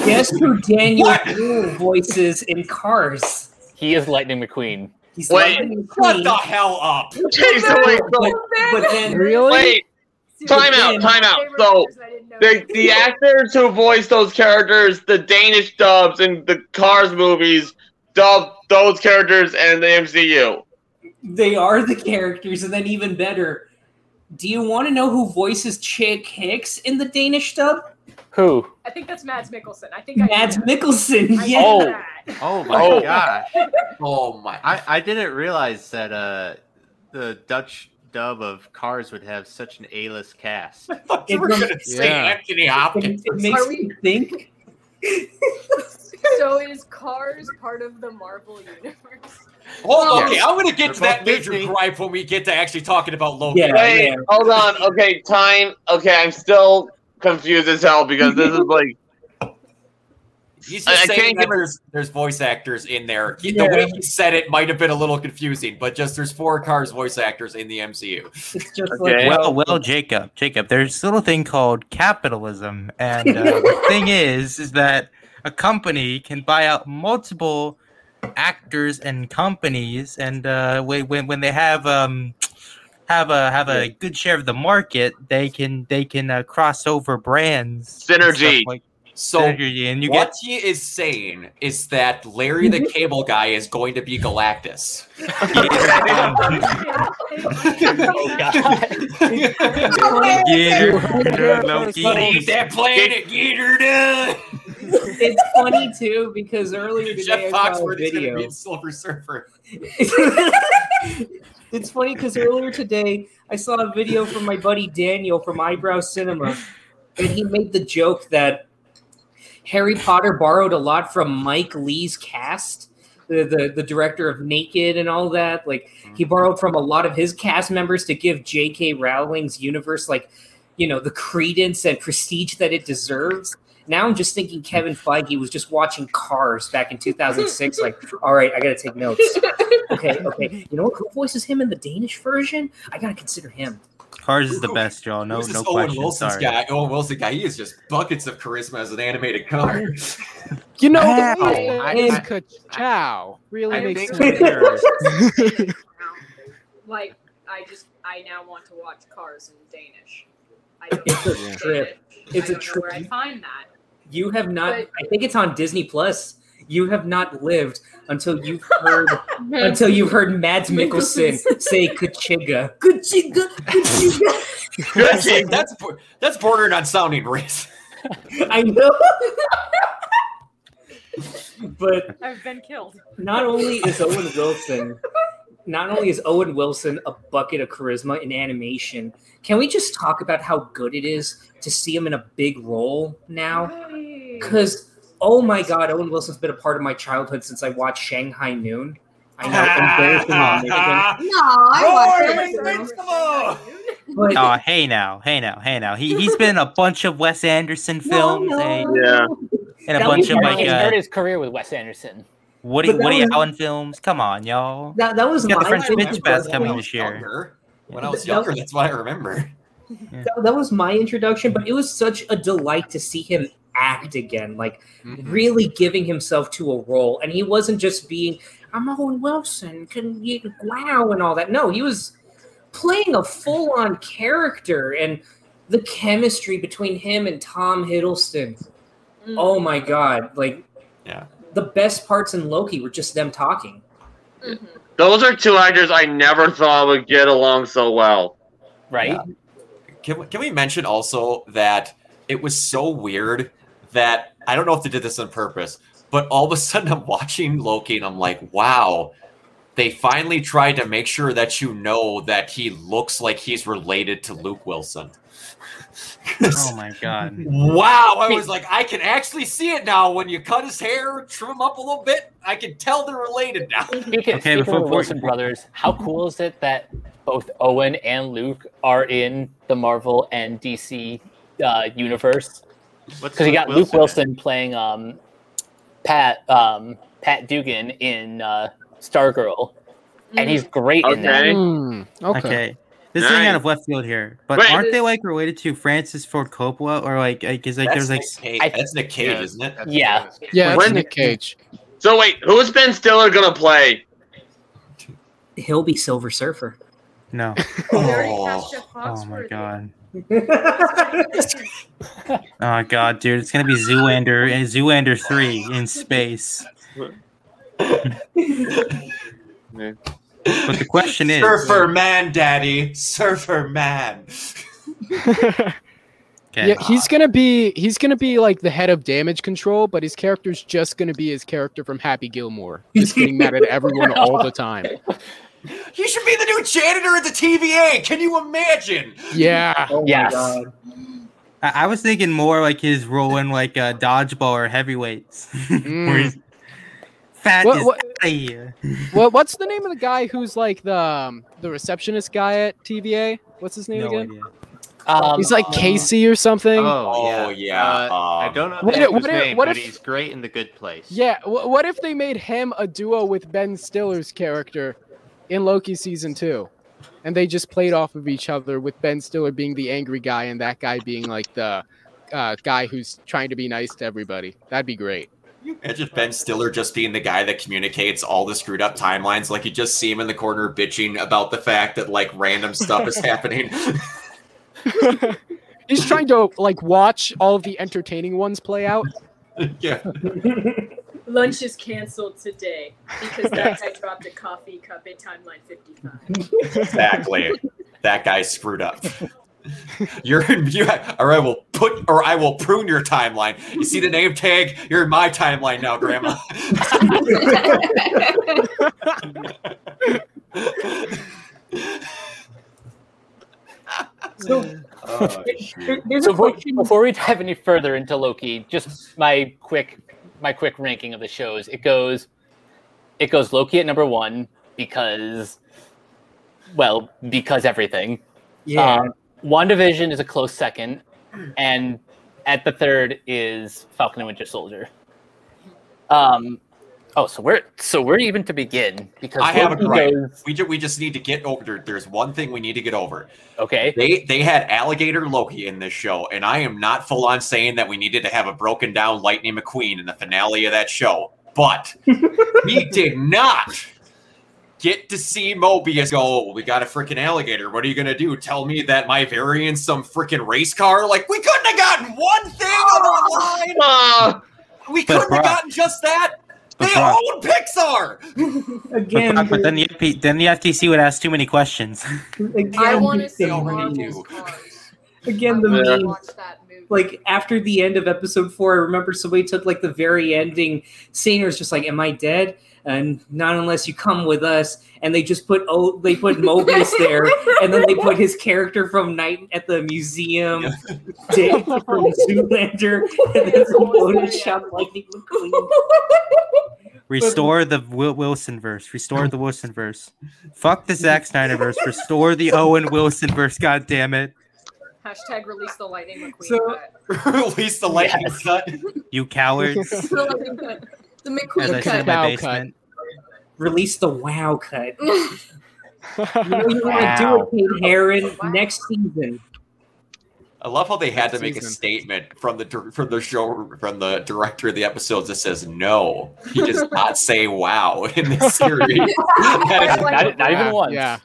Guess who Daniel What? Brühl voices in Cars? he is lightning mcqueen He's Wait, Lightning Shut the hell up! Okay, so wait, so, but, but then Really? wait, time out, time out. So the the actors who voice those characters, the Danish dubs in the Cars movies, dub those characters and the MCU. they are the characters, and then even better. Do you want to know who voices Chick Hicks in the Danish dub? Who I think that's Mads Mikkelsen. I think I Mads knew that. Mikkelsen. I Yeah. Oh. Oh my Oh. gosh. Oh my! I, I didn't realize that uh the Dutch dub of Cars would have such an A-list cast. I thought you were gonna say Yeah. Anthony It, Hopkins. it makes Are me think. So is Cars part of the Marvel universe? Oh, okay. I'm gonna get to They're that major Disney. gripe when we get to actually talking about Loki. Yeah. Wait, hold on. Okay, time. Okay, I'm still confused as hell because this is like He's I- just I saying can't that there's there's voice actors in there. He- Yeah. The way he said it might have been a little confusing, but just there's four cars voice actors in the MCU. It's just Okay. like Well, well, Jacob, Jacob, there's a little thing called capitalism, and uh, the thing is, is that a company can buy out multiple actors and companies, and uh, when when when they have um have a have a good share of the market, they can they can uh, cross over brands, and Synergy. like So synergy, and you what get he is saying is that Larry the Cable Guy is going to be Galactus. oh god yeah, Loki. Eat that planet, get her done. it's funny too because earlier today Jeff I saw a Foxworth is going to be Silver Surfer. It's funny because earlier today I saw a video from my buddy Daniel from Eyebrow Cinema, and he made the joke that Harry Potter borrowed a lot from Mike Leigh's cast, the, the the director of Naked and all that. Like he mm-hmm. borrowed from a lot of his cast members to give J.K. Rowling's universe like you know the credence and prestige that it deserves. Now I'm just thinking Kevin Feige was just watching Cars back in 2006. Like, all right, I got to take notes. Okay, okay. You know what? Who voices him in the Danish version? I got to consider him. Cars is the best, y'all. No, Who's this no Owen question. Wilson's Sorry. guy? Owen Wilson guy. He is just buckets of charisma as an animated car. You know, Wow. the way that I- I- Ka-chow really I makes think sense. Like, I just, I now want to watch Cars in Danish. I don't It's a trip. It's I a don't know where I find that. You have not. But- I think it's on Disney Plus. You have not lived until you've heard until you've heard Mads Mikkelsen say "Kachiga." Kachiga. Kachiga. that's, that's that's bordering on sounding racist. I know. but I've been killed. not only is Owen Wilson, not only is Owen Wilson a bucket of charisma in animation, can we just talk about how good it is to see him in a big role now? Because oh my god, Owen Wilson's been a part of my childhood since I watched Shanghai Noon. I know, embarrassing to admit No, I Roar, watched make it. Invincible! but Oh, hey now, hey now, hey now. He he's been in a bunch of Wes Anderson films no. eh, Yeah. and a That bunch was of He like started uh, his career with Wes Anderson. Woody But that Woody was- Allen films. Come on, y'all. that, that was got the my French Bitch Fest coming this year. younger- When I was That- younger, that's what I remember. that, that was my introduction, but it was such a delight to see him act again, like Mhm. really giving himself to a role. And he wasn't just being, I'm Owen Wilson, can you wow and all that. No, he was playing a full on character and the chemistry between him and Tom Hiddleston. Mm. Oh my god. Like Yeah. The best parts in Loki were just them talking. Mhm. Those are two actors I never thought would get along so well. Right? Yeah. Can, we- can we mention also that it was so weird that I don't know if they did this on purpose, but all of a sudden I'm watching Loki and I'm like, wow, they finally tried to make sure that you know that he looks like he's related to Luke Wilson. Oh my god. wow, I was like, I can actually see it now. When you cut his hair, trim him up a little bit, I can tell they're related now. Speaking, Okay, speaking before- of Wilson brothers, how cool is it that both Owen and Luke are in the Marvel and DC uh, universe? Because you got Luke Wilson playing um, Pat um, Pat Dugan in uh, Stargirl, and he's great in that. Okay. Hmm, okay. Okay. This is getting Nice. out of left field here, but Wait. aren't they like related to Francis Ford Coppola or like like is like That's there's like Nick Cage, I- that's Nick Cage, isn't it? Yeah. Yeah, that's When- Nick Cage. So wait, who's Ben Stiller gonna play? He'll be Silver Surfer. no? Oh. cast Jeff Oh my god. Oh god, dude, it's gonna be Zoolander and Zoolander three in space. But the question is, Surfer man, daddy. Surfer man. okay, Yeah, he's gonna be he's gonna be like the head of damage control, but his character's just gonna be his character from Happy Gilmore, just getting mad at everyone all the time. He should be the new janitor at the TVA. Can you imagine? Yeah, Oh Yes. I, I was thinking more like his role in like uh, dodgeball or heavyweights, where he's fat What- is what- outta here. well, what's the name of the guy who's like the um, the receptionist guy at TVA? What's his name No again? idea. Um, He's like Casey or something. Oh, Oh, yeah. yeah, Uh, I um, don't know What the if- actor's what if- name, what but if- he's great in The Good Place. Yeah, wh- what if they made him a duo with Ben Stiller's character in Loki season two, and they just played off of each other with Ben Stiller being the angry guy and that guy being like the uh, guy who's trying to be nice to everybody? That'd be great. Imagine Ben Stiller just being the guy that communicates all the screwed up timelines. Like you just see him in the corner bitching about the fact that like random stuff is happening. He's trying to like watch all of the entertaining ones play out. yeah. Lunch is canceled today because that guy dropped a coffee cup in timeline 55. Exactly. that guy screwed up. You're in, you, or I will put, or I will prune your timeline. You see the name tag? You're in my timeline now, Grandma. So Oh, there- So before, before we dive any further into Loki, just my quick my quick ranking of the shows. It goes it goes Loki at number one because well, because everything. Yeah. Um, WandaVision is a close second, and at the third is Falcon and Winter Soldier. Um, oh, so we're so we're even to begin because I have a Loki gripe. goes- We, ju- we just need to get over. there- There's one thing we need to get over. okay, They they had alligator Loki in this show, and I am not full on saying that we needed to have a broken down Lightning McQueen in the finale of that show, but we did not get to see Mobius go. "Oh, We got a freaking alligator. What are you gonna do? Tell me that my variant's some freaking race car? Like we couldn't have gotten one thing on the line. Ah, We couldn't have gotten just that. They Brock- own Pixar. But, Again, but then the FP, then the FTC would ask too many questions. again, I want to see They already Marvel's do. cars. again the want meme. watch that movie. like after the end of episode four, I remember somebody took like the very ending scene. It was just like, "Am I dead?" And not unless you come with us. And they just put oh, they put Mobius there, and then they put his character from Night at the museum, Dick from Zoolander, and then some Photoshop Lightning McQueen. Restore the Wilson verse. Restore the Wilson verse. Fuck the Zack Snyder verse. Restore the Owen Wilson verse. God damn it, Hashtag release the Lightning McQueen So- cut. Release the lightning Yes. cut. you cowards! The Lightning cut. The As McQueen I sit in cut. my Cow basement. Release the Wow cut. You know you want to do it, Kate Herron, next season. I love how they had to Next make a statement from the dir- from the show from the director of the episodes that says no. He does not say wow in this series. not, not even once. Yeah.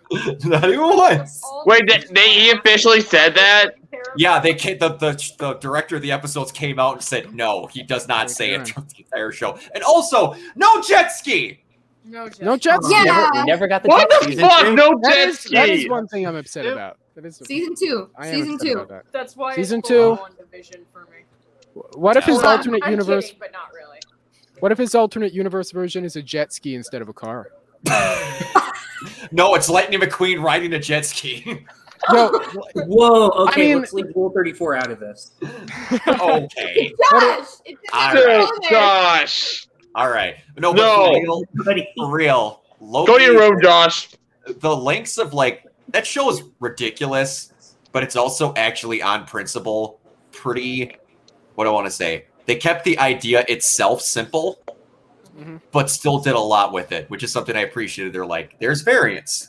not even once. Wait, they, they he officially said that? Terrible- Yeah, they came, the, the the director of the episodes came out and said no. He does not Right say it there. throughout the entire show. And also, no jet ski. No, Jeff. No jet ski. We never, we Yeah. never got the What jet the season fuck? two. No That jet is, that is ski. one thing I'm upset about. That is Season two. Season two. that. That's why Season it's two. Division for me. What if his Hold on, alternate I'm universe? kidding, but not really. What if his alternate universe version is a jet ski instead of a car? No, it's Lightning McQueen riding a jet ski. Yo, Whoa, okay, mean- let's leave Rule 34 out of this. okay. Gosh, it didn't All have to right. go Oh gosh. All right. No, No. for real, real. Loki, Go to your room, Josh. the links of like that show is ridiculous, but it's also actually on principle pretty what do I want to say? They kept the idea itself simple, Mhm. but still did a lot with it, which is something I appreciated. They're like, there's variants.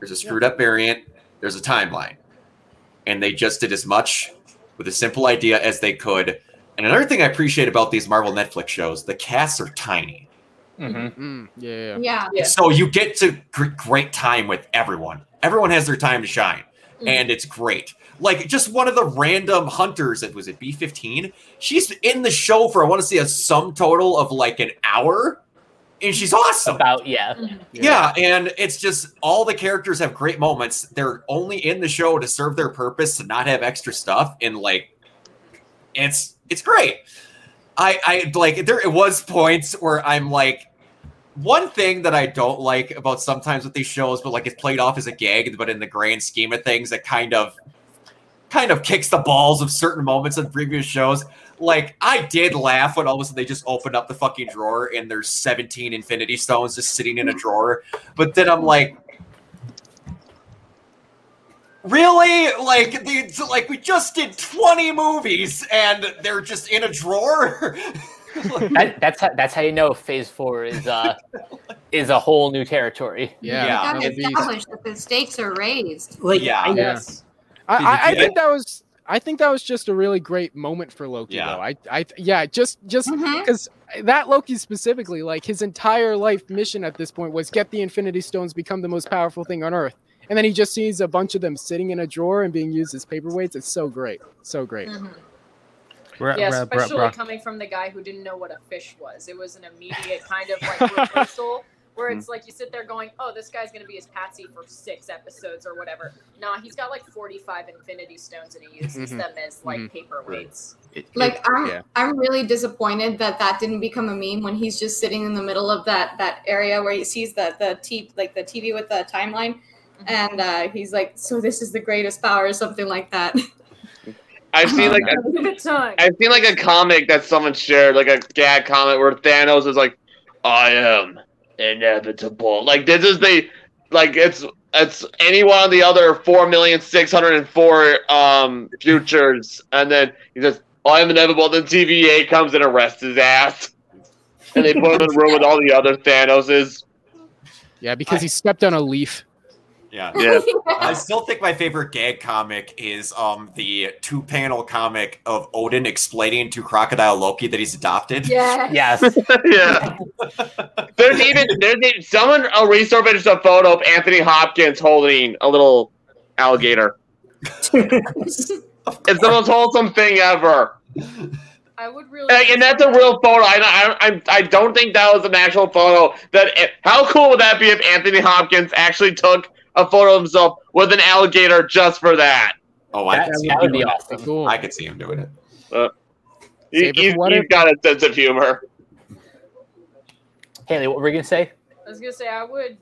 There's a screwed up variant, there's a timeline. And they just did as much with a simple idea as they could. And another thing I appreciate about these Marvel Netflix shows, the casts are tiny. Mhm. Mm, yeah, yeah. Yeah. Yeah. So you get to gr- great time with everyone. Everyone has their time to shine, Mhm. and it's great. Like just one of the random hunters. that was it B fifteen. She's in the show for I want to say a sum total of like an hour, and she's awesome. About yeah. Mm-hmm. Yeah, and it's just all the characters have great moments. They're only in the show to serve their purpose, to not have extra stuff, and like it's it's great. I I like there it was points where I'm like one thing that I don't like about sometimes with these shows, but like it's played off as a gag, but in the grand scheme of things, it kind of kind of kicks the balls of certain moments in previous shows. Like I did laugh when all of a sudden they just opened up the fucking drawer and there's 17 Infinity Stones just sitting in a drawer. But then I'm like, really? Like the like we just did 20 movies and they're just in a drawer. That, that's how, that's how you know Phase Four is uh is a whole new territory. Yeah, Yeah. Gotta another that the stakes are raised. Like, Yeah. I, Yes. I, I, I think that was I think that was just a really great moment for Loki. Yeah. Though. I, I, yeah, just just because that Loki specifically, like his entire life mission at this point was get the Infinity Stones, become the most powerful thing on Earth, and then he just sees a bunch of them sitting in a drawer and being used as paperweights. It's so great, so great. Mhm. Bro- Yeah, bro- bro- especially bro- coming from the guy who didn't know what a fish was. It was an immediate kind of like reversal Where it's like you sit there going, "Oh, this guy's gonna be his patsy for six episodes or whatever." Nah, he's got like forty-five Infinity Stones and he uses Mhm. them as like Mhm. paperweights. It- Like I'm, Yeah. I'm really disappointed that that didn't become a meme when he's just sitting in the middle of that that area where he sees the the t like the TV with the timeline, and uh, he's like, "So this is the greatest power," or something like that. I've seen like a, Good time. I've seen like a comic that someone shared, like a gag comic where Thanos is like, "I am inevitable." Like this is the like it's it's any one of the other four million six hundred and four um futures, and then he says, "I am inevitable." Then TVA comes and arrests his ass, and they put him in a room with all the other Thanoses. Yeah, because he stepped on a leaf. Yeah. Yeah. I still think my favorite gag comic is um the two panel comic of Odin explaining to Crocodile Loki that he's adopted. Yeah. Yes. yeah. There's even there's even, someone a resurfaced a photo of Anthony Hopkins holding a little alligator. it's the most wholesome thing ever, I would really. and, and that's a real photo. I, I I I don't think that was an actual photo. That how cool would that be if Anthony Hopkins actually took a photo of himself with an alligator just for that? Oh, I That, could see, that would be awesome. Cool. I could see him doing it. He, Save he's, for what he's if- got a sense of humor. Haley, what were you gonna say? I was gonna say I would,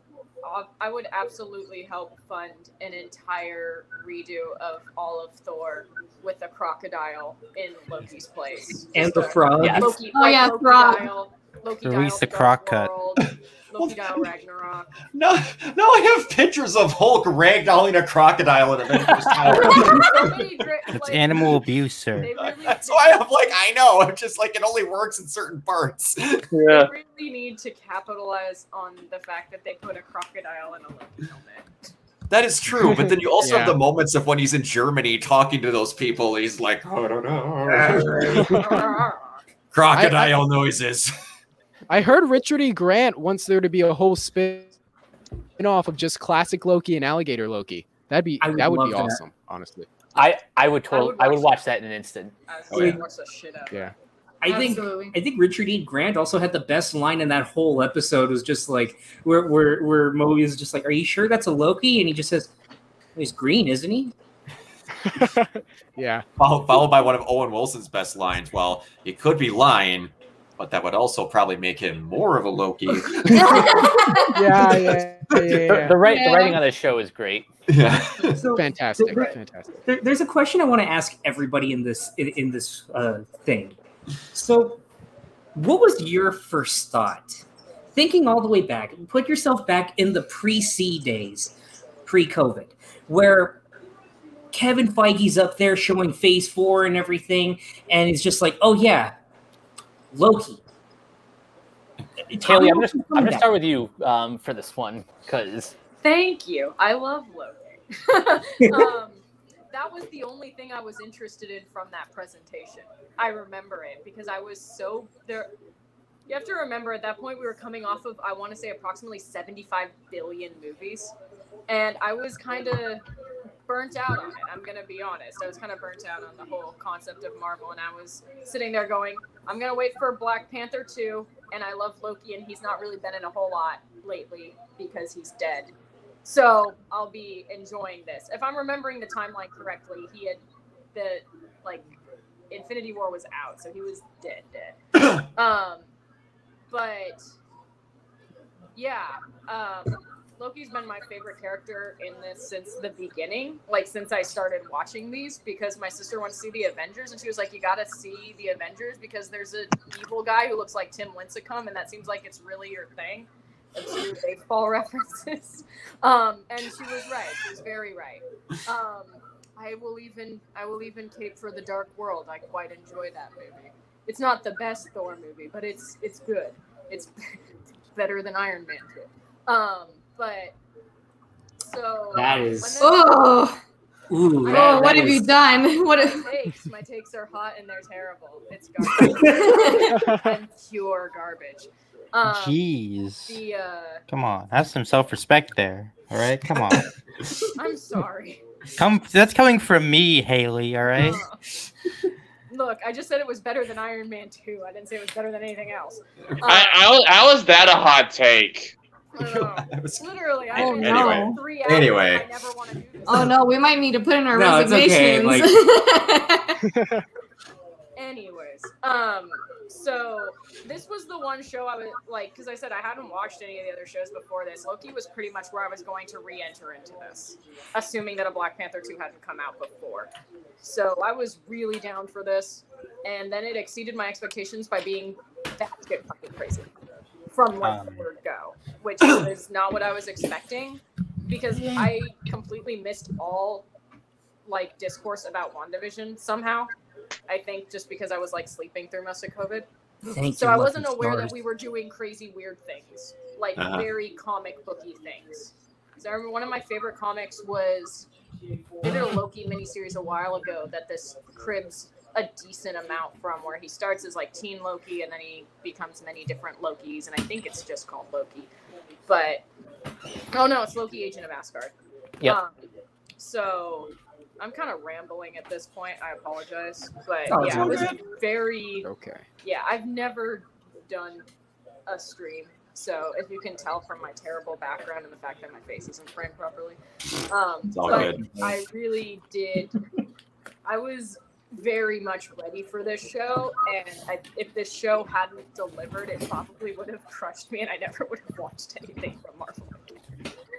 uh, I would absolutely help fund an entire redo of all of Thor with a crocodile in Loki's place. And the a- frog. Yes. Loki, Oh, yeah, Loki frog. Dial, Loki Release the Dark croc cut. World, Loki Dial Ragnarok. No, no, I have pictures of Hulk ragdolling a crocodile in Avengers Tower. so many great, It's animal abuse, sir. Really, That's why I'm like, I know. I'm just like, it only works in certain parts. Yeah. they really need to capitalize on the fact that they put a crocodile in a Loki helmet. That is true, but then you also have the moments of when he's in Germany talking to those people. He's like, I don't know. Crocodile noises. I heard Richard E. Grant wants there to be a whole spin off of just classic Loki and alligator Loki. That'd be would that would be that. awesome, honestly. I I would totally I I would would watch watch that in an instant. I Oh, yeah. shit Yeah. I think Absolutely. I think Richard E. Grant also had the best line in that whole episode. Was just like where where where Moby is just like, "Are you sure that's a Loki?" And he just says, "He's green, isn't he?" Yeah. Followed, followed by one of Owen Wilson's best lines. Well, he could be lying, but that would also probably make him more of a Loki. Yeah, yeah, yeah, The, yeah, the, write, the writing on this show is great. yeah. So Fantastic, There- fantastic. there, there's a question I want to ask everybody in this in, in this uh, thing. So, what was your first thought? Thinking all the way back, put yourself back in the pre-C days, pre-COVID, where Kevin Feige's up there showing Phase Four and everything, and he's just like, "Oh yeah, Loki." Tell Haley, me I'm just I'm gonna start with you um, for this one because Thank you. I love Loki. um, that was the only thing I was interested in from that presentation. I remember it because I was so there. You have to remember at that point we were coming off of I want to say approximately 75 billion movies, and I was kind of burnt out on it. I'm gonna be honest. I was kind of burnt out on the whole concept of Marvel, and I was sitting there going, I'm gonna wait for Black Panther 2, and I love Loki, and he's not really been in a whole lot lately because he's dead. So I'll be enjoying this. If I'm remembering the timeline correctly, he had the like Infinity War was out, so he was dead, dead. um, but yeah, um, Loki's been my favorite character in this since the beginning. Like since I started watching these, because my sister wants to see the Avengers, and she was like, "You got to see the Avengers because there's an evil guy who looks like Tim Lincecum, and that seems like it's really your thing." Baseball references, um, and she was right. She was very right. Um, I will even I will even cape for the Dark World. I quite enjoy that movie. It's not the best Thor movie, but it's it's good. It's better than Iron Man 2. Um, but so That when is- the- Oh, Ooh, Oh, that- what have you done? What? my takes, my takes are hot and they're terrible. It's garbage. and pure garbage. Um, Jeez. the uh, Come on, have some self-respect there. All right, come on. I'm sorry. Come, that's coming from me, Haley. All right. Uh, look, I just said it was better than Iron Man 2. I didn't say it was better than anything else. Uh, I, how, how is that a hot take? I don't know. Was- Literally, I Oh, been Anyway. no. three hours. Anyway. I never want to do this. Oh no, we might need to put in our No, it's okay, resignations. Anyways, um, so this was the one show I was like, because I said I hadn't watched any of the other shows before this. Loki was pretty much where I was going to re-enter into this, assuming that a Black Panther two hadn't come out before. So I was really down for this, and then it exceeded my expectations by being that shit fucking crazy from like the Um. word go, which was not what I was expecting, because I completely missed all like discourse about WandaVision somehow. I think just because I was like sleeping through most of COVID. Thank So I wasn't aware stars. that we were doing crazy weird things, like Uh-huh. very comic booky things. So I remember one of my favorite comics was they did a Loki miniseries a while ago that this cribs a decent amount from where he starts as like teen Loki and then he becomes many different Lokis and I think it's just called Loki. But oh no, it's Loki Agent of Asgard. Yeah. Um, so I'm kind of rambling at this point. I apologize, but Oh, it's yeah, it was good. very Okay. yeah, I've never done a stream, so if you can tell from my terrible background and the fact that my face isn't framed properly, um, It's all but good. I really did. I was very much ready for this show, and I, if this show hadn't delivered, it probably would have crushed me, and I never would have watched anything from Marvel.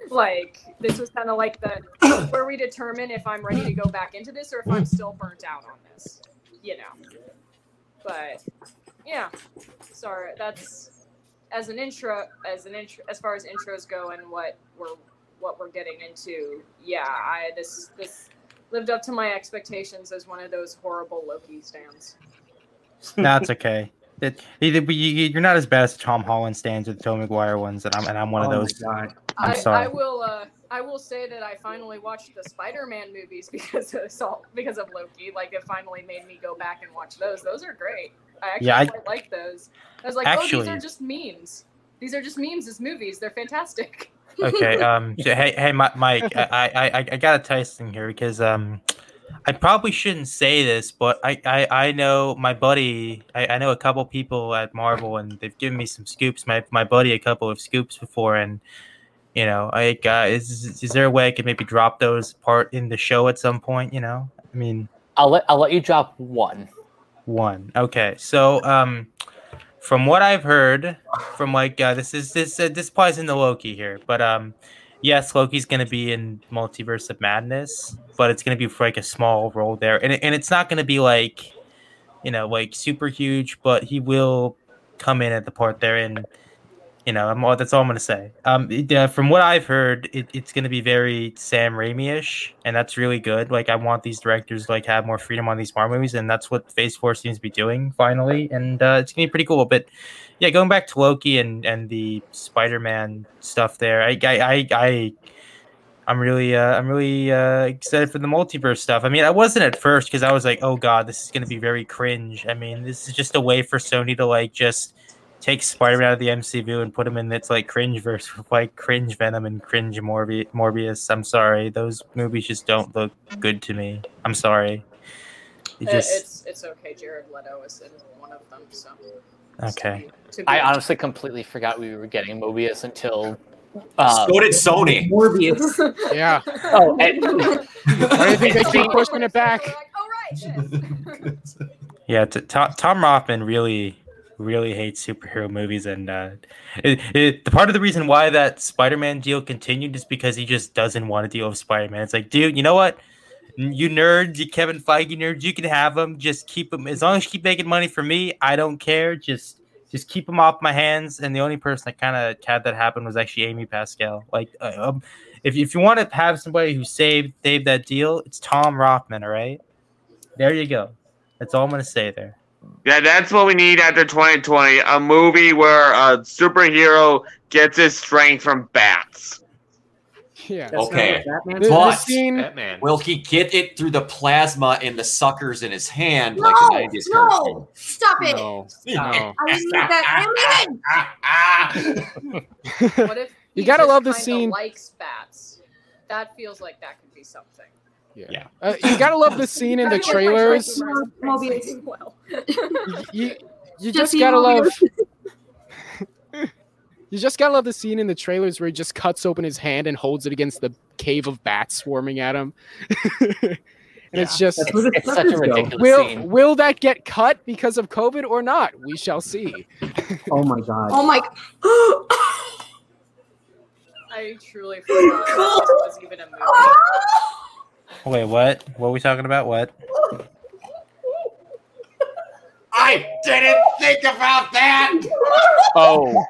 Like this was kind of like the where we determine if I'm ready to go back into this or if I'm still burnt out on this, you know. But yeah, sorry. That's as an intro, as an intro, as far as intros go, and what we're what we're getting into. Yeah, I this this lived up to my expectations as one of those horrible Loki stands. That's okay. It, either, but you, you're not as bad as Tom Holland stands or the Tobey Maguire ones, and I'm and I'm one oh of those. God. I'm I, sorry. I will. Uh, I will say that I finally watched the Spider-Man movies because of Salt, because of Loki. Like it finally made me go back and watch those. Those are great. I actually Yeah, I- quite like those. I was like, oh, these are just memes. These are just memes as movies. They're fantastic. Okay. Um. so, hey, hey, Mike. I, I, I, I gotta tell you something here because um, I probably shouldn't say this, but I, I, I know my buddy. I, I know a couple people at Marvel, and they've given me some scoops. My, my buddy, a couple of scoops before, and you know, I uh, is is there a way I could maybe drop those part in the show at some point? You know, I mean, I'll let I'll let you drop one. one. Okay, so um, from what I've heard, from like uh, this is this uh, this applies into Loki here, but um, yes, Loki's gonna be in Multiverse of Madness, but it's gonna be for like a small role there, and and it's not gonna be like, you know, like super huge, but he will come in at the part there, and you know, I'm all, that's all I'm gonna say. Um, uh, from what I've heard, it, it's gonna be very Sam Raimi-ish, and that's really good. Like, I want these directors to like have more freedom on these Marvel movies, and that's what Phase Four seems to be doing finally, and uh, it's gonna be pretty cool. But yeah, going back to Loki and and the Spider-Man stuff there, I I I. I I'm really, uh, I'm really uh, excited for the multiverse stuff. I mean, I wasn't at first because I was like, "Oh God, this is going to be very cringe." I mean, this is just a way for Sony to like just take Spider-Man out of the MCU and put him in its like cringe verse with like cringe Venom and cringe Morbi- Morbius. I'm sorry, those movies just don't look good to me. I'm sorry. It Uh, just it's it's okay. Jared Leto is in one of them, so okay. To be I honestly completely forgot we were getting Mobius until. Uh, so did Sony. Morbius. Yeah. oh, and, Why do you think they keep pushing it back? Like, oh right, yes. Yeah, t- Tom, Tom Rothman really, really hates superhero movies, and uh, it, it, the part of the reason why that Spider-Man deal continued is because he just doesn't want to deal with Spider-Man. It's like, dude, you know what? You nerds, you Kevin Feige nerds, you can have them. Just keep them as long as you keep making money for me. I don't care. Just, just keep them off my hands. And the only person that kind of had that happen was actually Amy Pascal. Like, uh, um, if if you want to have somebody who saved saved that deal, it's Tom Rothman. All right, there you go. That's all I'm gonna say there. Yeah, that's what we need after 2020. A movie where a superhero gets his strength from bats. Yeah. Okay. not what Batman The- the But- scene- Batman. Will he get it through the plasma in the suckers in his hand No, like a 90s no, cartoon? stop it. No. No. I didn't need that. Damn it. What if You gotta love the scene- Likes bats. That feels like that could be something. Yeah. Uh, you gotta love the scene in the Gotta get my trailers. Mobius. Well. You, you Just just gotta love. You just gotta love the scene in the trailers where he just cuts open his hand and holds it against the cave of bats swarming at him. and it's just That's where It's such a ridiculous will scene. will that get cut because of COVID or not? We shall see. Oh my god. Oh my! I truly forgot that this was even a movie. Wait, what? What are we talking about? What? I didn't think about that. Oh,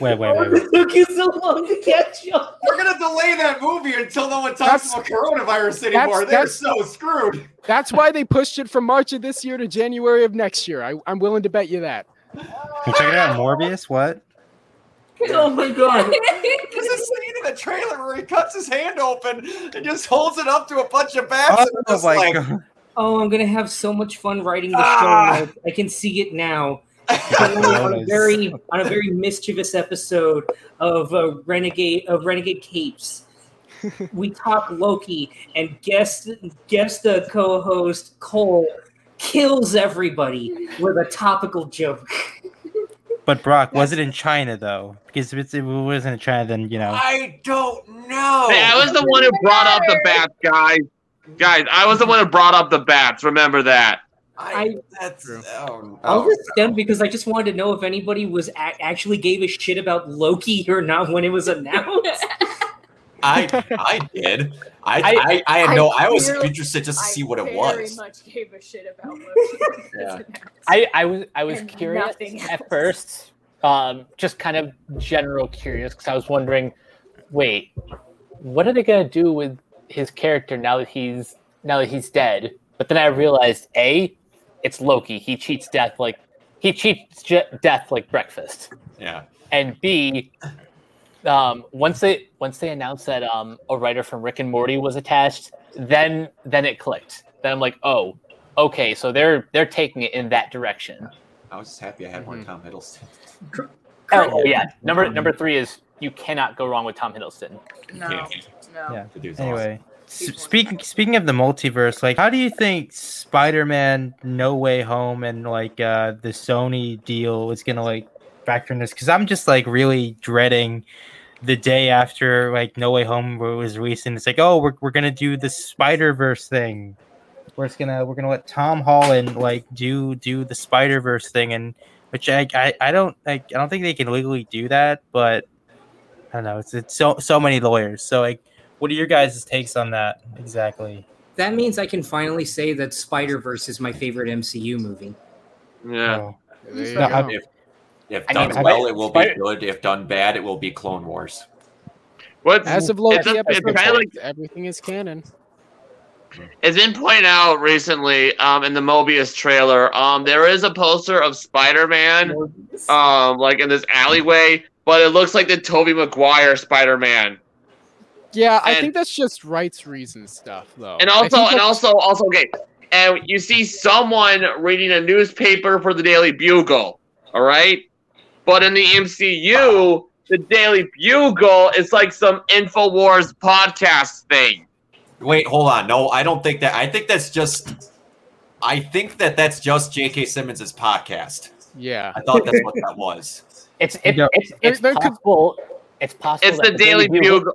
Wait, wait, wait. wait. took you so long to catch up. We're gonna delay that movie until no one talks That's- about coronavirus anymore. They're that's- so screwed. That's why they pushed it from March of this year to January of next year. I, I'm willing to bet you that. Check it out, Morbius. What? Oh my god. There's a scene in the trailer where he cuts his hand open and just holds it up to a bunch of bats. Oh, and just my like, god! Oh, I'm gonna have so much fun writing the Ah. show. notes. I can see it now. on a very on a very mischievous episode of uh, Renegade of Renegade Capes. we talk Loki, and guest guest the co-host Cole kills everybody with a topical joke. But Brock, was it in China though? Because if it's, if it wasn't in China, then you know. I don't know. Hey, I was the one who brought up the bats, guys. Guys, I was the one who brought up the bats. Remember that. I, that's oh, All oh. this stemmed because I just wanted to know if anybody was a- actually gave a shit about Loki or not when it was announced. I I did. I I- I, I, had no. I was clearly- interested just to I see what it very was. much gave a shit about Loki. when was Yeah. I, I was I was And curious at first, um, just kind of general curious because I was wondering, wait, what are they gonna do with his character now that he's now that he's dead? But then I realized, a, it's Loki. He cheats death like he cheats je- death like breakfast. Yeah. and B, um, once they once they announced that um, a writer from Rick and Morty was attached, then then it clicked. Then I'm like, oh, okay, so they're they're taking it in that direction. I was just happy I had more Mhm. Tom Hiddleston. Oh yeah, number number three is you cannot go wrong with Tom Hiddleston. No, Yeah. no. Yeah. The dude's Anyway, s- speaking speaking of the multiverse, like, how do you think Spider-Man: No Way Home and like uh, the Sony deal is gonna like factor in this? Because I'm just like really dreading the day after like No Way Home was released, and it's like, oh, we're we're gonna do the Spider Verse thing. We're just gonna we're gonna let Tom Holland like do do the Spider Verse thing, and which I, I I don't like I don't think they can legally do that, but I don't know. It's it's so so many lawyers. So like, what are your guys' takes on that exactly? that means I can finally say that Spider Verse is my favorite MCU movie. Yeah. Oh. No. I'm- If, if I done mean, well, it will be good. If done bad, it will be Clone Wars. What As of Loki it's, it's episode kind of like everything is canon. it's been pointed out recently um, in the Mobius trailer. Um, there is a poster of Spider-Man, um, like in this alleyway, but it looks like the Tobey Maguire Spider-Man. Yeah, I think that's just rights reason stuff, though. And also, and also, also, okay. And you see someone reading a newspaper for the Daily Bugle, all right? But in the MCU, the Daily Bugle is like some Infowars podcast thing. Wait, hold on. No, I don't think that. I think that's just. I think that that's just J.K. Simmons' podcast. yeah, I thought that's what that was. It's it, Yeah. it's it's There- there possible. It's possible. It's that the Daily Bugle.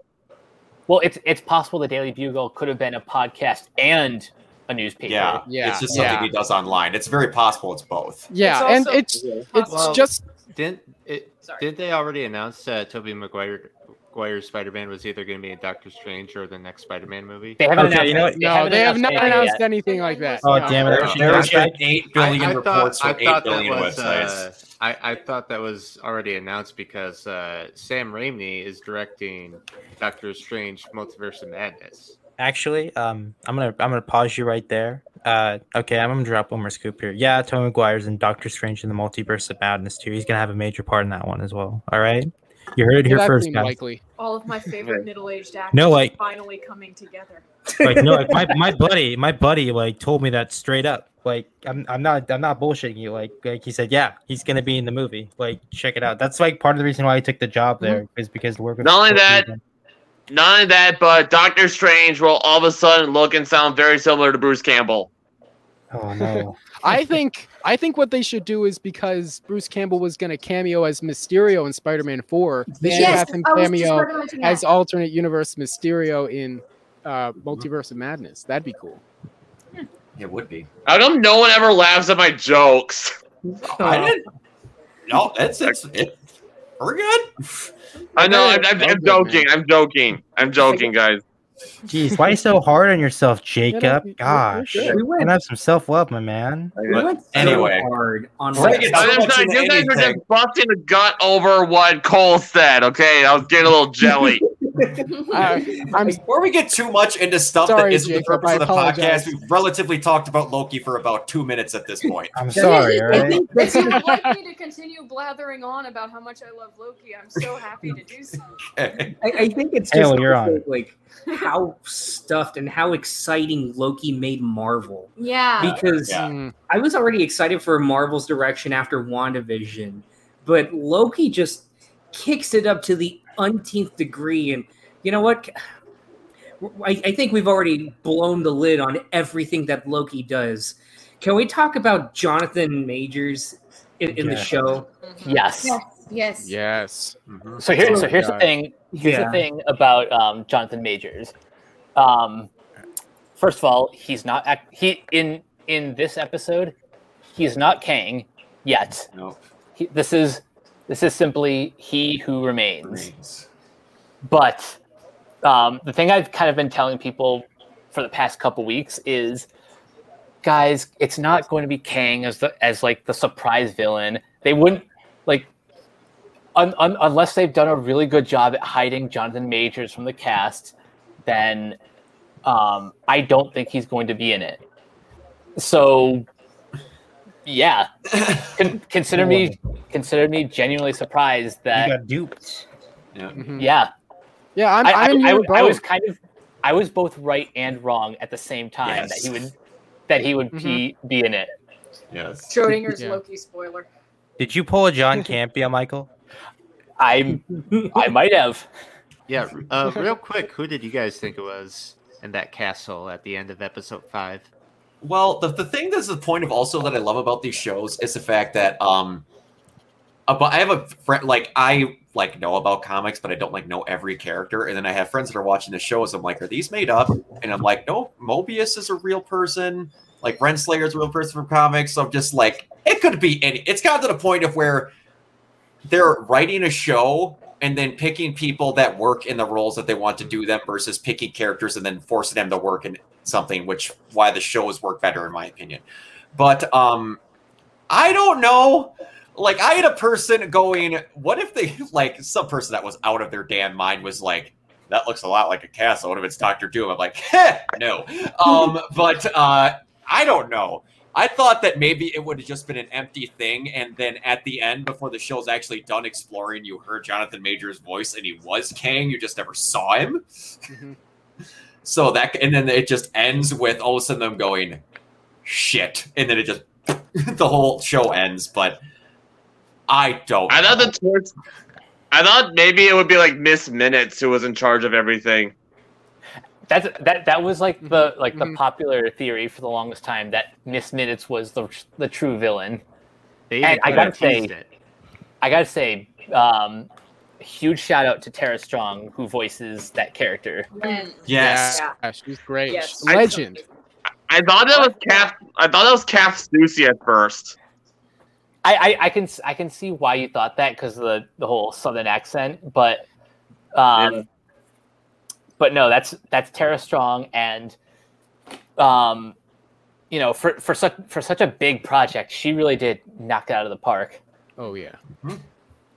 Well, it's it's possible the Daily Bugle could have been a podcast and a newspaper. Yeah, Yeah, It's just something yeah. he does online. It's very possible. It's both. yeah, It's and it's it's Well, just Didn't it? Sorry. Didn't they already announce that Tobey Maguire, Maguire's Spider-Man was either going to be in Doctor Strange or the next Spider-Man movie? They haven't Okay, announced. you know what? no, they have not anything announced yet. anything like that. Oh, no. damn it. There, There's there's no- eight billion I, I reports thought, from I eight that was, websites. uh, I, I thought that was already announced because uh, Sam Raimi is directing Doctor Strange: Multiverse of Madness. Actually, um, I'm gonna I'm gonna pause you right there. Uh, okay, I'm gonna drop one more scoop here. Yeah, Tony McGuire's in Doctor Strange in the Multiverse of Madness too. He's gonna have a major part in that one as well. All right, you heard it here that first, guys. likely. All of my favorite middle-aged actors No, like- are finally coming together. like no, like my, my buddy, my buddy, like told me that straight up. Like I'm I'm not I'm not bullshitting you. Like like he said, yeah, he's gonna be in the movie. Like check it out. That's like part of the reason why I took the job there is because the work. with- Not only that, Not of that, but Doctor Strange will all of a sudden look and sound very similar to Bruce Campbell. Oh no. I think I think what they should do is because Bruce Campbell was going to cameo as Mysterio in Spider-Man 4, they should Yes, have him I was just cameo about to mention as alternate universe Mysterio in uh, Multiverse of Madness. That'd be cool. It would be. How come no one ever laughs at my jokes? I didn't. No, that's it's it. We're good. I know. I'm, I'm, I'm joking. I'm joking. I'm joking, guys. Jeez, why are you so hard on yourself, Jacob? you're- you're Gosh, good. We and went, have some self love, my man. we went so anyway. hard on Bring I So was much like, into you guys were anything. just busting the gut over what Cole said. Okay, I was getting a little jelly. Uh, I'm Before we get too much into stuff Sorry, that isn't Jacob, the purpose of the podcast, we've relatively talked about Loki for about two minutes at this point. I'm sorry, all I right? think If that's you would like me to continue blathering on about how much I love Loki, I'm so happy to do so. I, I think it's Hey, just well, you're also, on. like how stuffed and how exciting Loki made Marvel. Yeah. Because Yeah. I was already excited for Marvel's direction after WandaVision, but Loki just kicks it up to the unteenth degree. And you know what? I, I think we've already blown the lid on everything that Loki does. Can we talk about Jonathan Majors in, in the Yeah. show? Yes. yes. Yes. yes. Mhm. So here, so here's the thing. Here's Yeah. the thing about um, Jonathan Majors. Um, first of all, he's not act- he in in this episode. He's not Kang yet. No, He, this is this is simply he who remains. But um, the thing I've kind of been telling people for the past couple weeks is, guys, it's not going to be Kang as the as like the surprise villain. They wouldn't like un, un, unless they've done a really good job at hiding Jonathan Majors from the cast. Then um, I don't think he's going to be in it. So yeah, con- consider me consider me genuinely surprised You that got duped. Yeah. Mhm. yeah Yeah, I'm, I, I'm I- I- I was kind of, I was both right and wrong at the same time that he would, that he would Mhm. be, be in it. Yes. Schrodinger's Yeah. Loki spoiler. Did you pull a John Campea, Michael? I, I might have. Yeah. Uh, real quick, who did you guys think it was in that castle at the end of episode five? Well, the, the thing that's the point of also that I love about these shows is the fact that um, about, I have a friend like I like know about comics, but I don't like know every character. And then I have friends that are watching the shows. I'm like, are these made up? And I'm like, no, Mobius is a real person. Like Renslayer is a real person from comics. So I'm just like, it could be any. It's gotten to the point of where they're writing a show and then picking people that work in the roles that they want to do them versus picking characters and then forcing them to work in something which why the shows work better in my opinion but um i don't know like i had a person going what if they like some person that was out of their damn mind was like that looks a lot like a castle what if it's dr doom i'm like Heh, no um but uh i don't know I thought that maybe it would have just been an empty thing, and then at the end, before the show's actually done exploring, you heard Jonathan Major's voice, and he was Kang. You just never saw him. Mhm. So that, and then it just ends with all of a sudden them going, "Shit," and then it just the whole show ends. But I don't. I thought the twist. I thought maybe it would be like Miss Minutes who was in charge of everything. That's that. That was like the like the Mhm. popular theory for the longest time that Miss Minutes was the the true villain. They And I gotta say- it. I gotta say, um, huge shout out to Tara Strong who voices that character. And yes. Yeah. Yeah, she's great. Yes. Legend. I thought that was Kath. I thought that was Kath Soucie at first. I, I, I can s- I can see why you thought that because of the the whole southern accent, but um, Yeah. but no, that's that's Tara Strong, and um, you know, for for such for such a big project, she really did knock it out of the park. Oh yeah.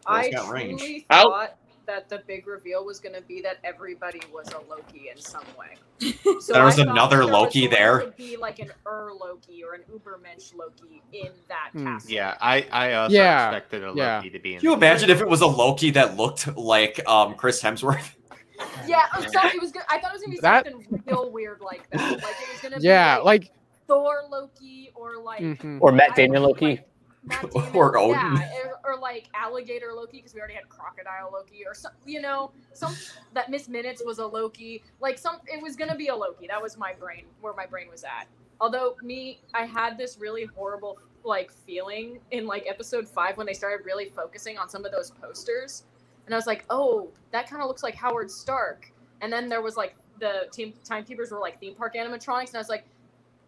I got range. truly Out. thought that the big reveal was going to be that everybody was a Loki in some way. So There was I thought another that there was Loki going there? To be like an Ur Loki or an Ubermensch Loki in that Hmm. castle. Yeah, I I also Yeah, expected a yeah. Loki to be in. Can you the- imagine if it was a Loki that looked like um, Chris Hemsworth? Yeah, I'm sorry. It was. Good. I thought it was gonna be That- something real weird like that. Like it was gonna Yeah, be like, like Thor Loki or like mhm. Or Matt I Damon don't Loki. Like, Matt Damon, Or Odin. yeah, or, or like alligator Loki because we already had crocodile Loki or some, you know, some that Miss Minutes was a Loki. Like some, it was gonna be a Loki. That was my brain where my brain was at. Although me, I had this really horrible like feeling in like episode five when they started really focusing on some of those posters, and I was like, oh, that kind of looks like Howard Stark. And then there was like the team timekeepers were like theme park animatronics, and I was like,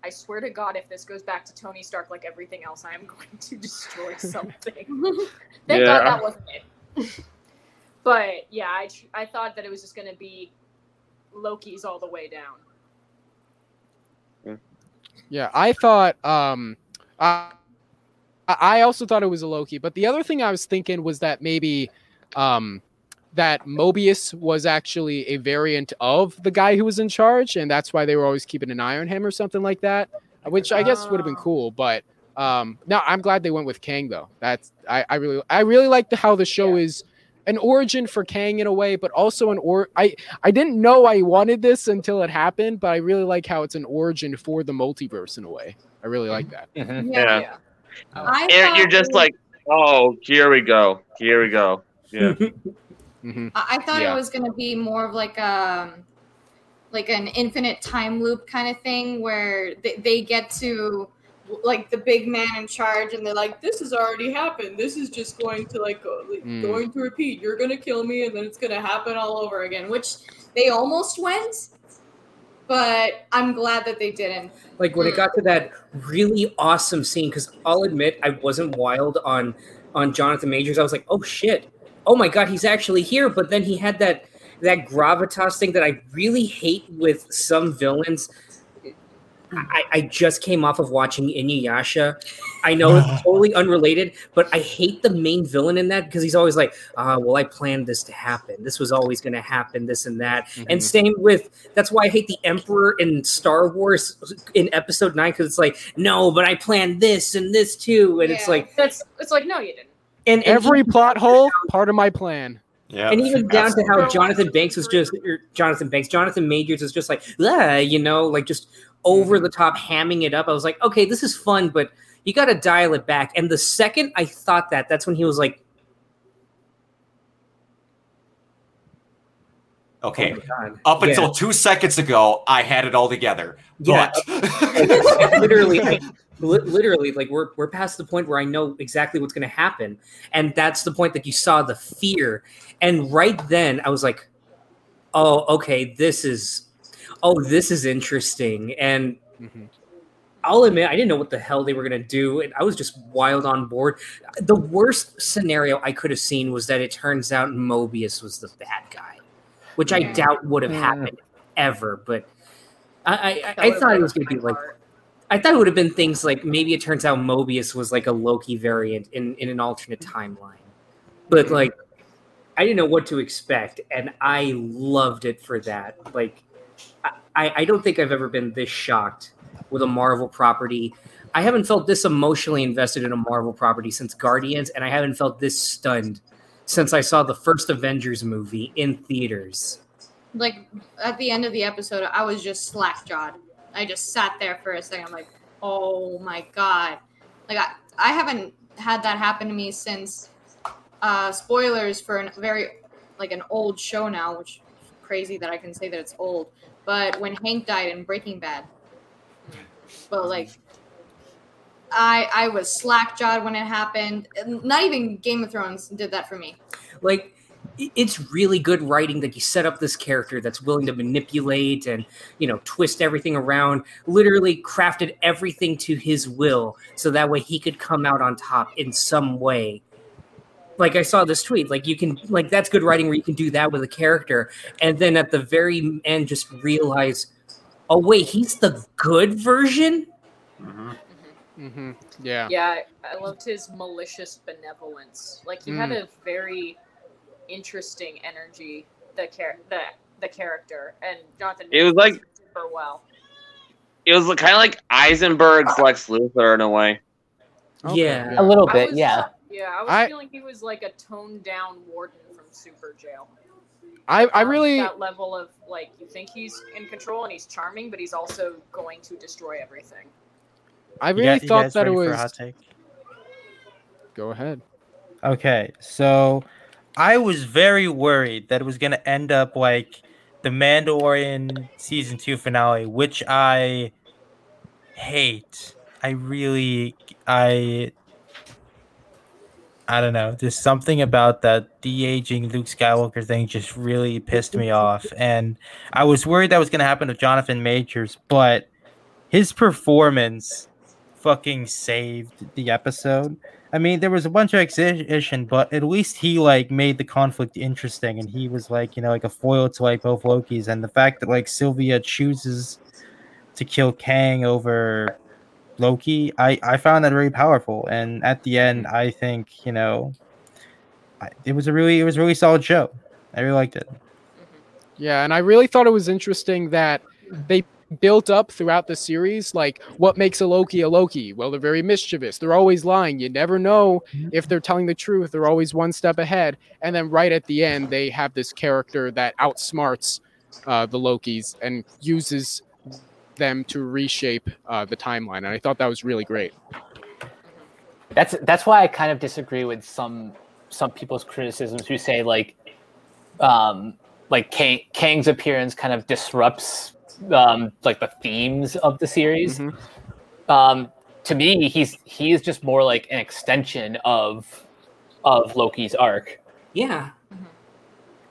I swear to God, if this goes back to Tony Stark like everything else, I am going to destroy something. Thank Yeah. God that wasn't it. but yeah, I I thought that it was just going to be Loki's all the way down. Yeah, I thought um I I also thought it was a Loki, but the other thing I was thinking was that maybe um that Mobius was actually a variant of the guy who was in charge, and that's why they were always keeping an eye on him or something like that. Which I guess would have been Oh. cool, but um no, I'm glad they went with Kang though. That's I, I really I really like the, how the show Yeah. is an origin for Kang in a way, but also an or I I didn't know I wanted this until it happened, but I really like how it's an origin for the multiverse in a a way. I really like that. Mhm. Yeah. I And you're just like, oh, here we go, here we go. Yeah. hmm I I thought Yeah. it was going to be more of like a like an infinite time loop kind of thing where they, they get to like the big man in charge and they're like this has already happened. This is just going to like, go, like Mm. going to repeat. You're going to kill me and then it's going to happen all over again which they almost went but i'm glad that they didn't. Like when it got to that really awesome scene because i'll admit i wasn't wild on on jonathan majors. I was like oh shit oh my god he's actually here but then he had that that gravitas thing that i really hate with some villains I, I just came off of watching Inuyasha. I know it's totally unrelated, but I hate the main villain in that because he's always like, uh, well, I planned this to happen. This was always going to happen, this and that. And Mhm. same with that's why I hate the Emperor in Star Wars in Episode Nine because it's like, no, but I planned this and this too, and it's like, That's it's like no, you didn't. And, and Every plot hole, part of my plan. Yeah. and even down to how Jonathan Banks was just or Jonathan Banks, Jonathan Majors was just like, you know, like just over mm-hmm. the top hamming it up. I was like, okay, this is fun, but you got to dial it back. And the second I thought that, that's when he was like, Okay. oh my god, Up Yeah. until two seconds ago, I had it all together. Yeah. But literally, I, literally, like we're we're past the point where I know exactly what's going to happen, and that's the point that you saw the fear, and right then I was like, oh, okay, this is, oh, this is interesting, and Mhm. I'll admit I didn't know what the hell they were gonna do, and I was just wild on board. The worst scenario I could have seen was that it turns out Mobius was the bad guy, which I doubt would have Yeah. happened ever. But I, I, I, I thought it was gonna be like heart. I thought it would have been things like maybe it turns out Mobius was like a Loki variant in, in an alternate timeline. But like I didn't know what to expect and I loved it for that. Like I, I don't think I've ever been this shocked with a Marvel property. I haven't felt this emotionally invested in a Marvel property since Guardians, and I haven't felt this stunned since I saw the first Avengers movie in theaters. like at the end of the episode i was just slack jawed i just sat there for a second I'm like oh my god. Like i, I haven't had that happen to me since uh spoilers for a very like an old show now which crazy that i can say that it's old. But when hank died in breaking bad. But like i i was slack jawed when it happened. Not even game of thrones did that for me. Like it's really good writing that you set up this character that's willing to manipulate and you know twist everything around literally crafted everything to his will so that way he could come out on top in some way. Like i saw this tweet like you can like that's good writing where you can do that with a character and then at the very end just realize oh wait he's the good version? Mhm. Hmm Yeah. Yeah, I- I loved his malicious benevolence. Like he had a very interesting energy. The char- the the character and Jonathan. It was like- super well. It was kind of like Eisenberg's Lex Luthor in a way. Okay, Yeah. A little bit, was- yeah. Yeah, I was I- feeling he was like a toned down warden from Superjail. I, I Um, really that level of like you think he's in control and he's charming, but he's also going to destroy everything. I really you thought that it ready for a was go ahead. Okay, so I was very worried that it was gonna end up like the Mandalorian season two finale, which I hate. I really I I don't know. There's something about that de aging Luke Skywalker thing just really pissed me off, and I was worried that was going to happen to Jonathan Majors, but his performance fucking saved the episode. I mean, there was a bunch of exhibition, but at least he like made the conflict interesting, and he was like, you know, like a foil to like both Lokis, and the fact that like Sylvia chooses to kill Kang over Loki, I I found that very powerful, and at the end, mm. I think you know, I, it was a really it was a really solid show. I really liked it. Mm-hmm. Yeah, and I really thought it was interesting that they built up throughout the series like what makes a Loki a Loki? Well, they're very mischievous. They're always lying. You never know if they're telling the truth. They're always one step ahead. And then right at the end, they have this character that outsmarts uh, the Lokis and uses them to reshape uh, the timeline. And I thought that was really great. That's that's why I kind of disagree with some some people's criticisms who say like um like Kang, Kang's appearance kind of disrupts um like the themes of the series. Um to me he's he is just more like an extension of of Loki's arc. Yeah.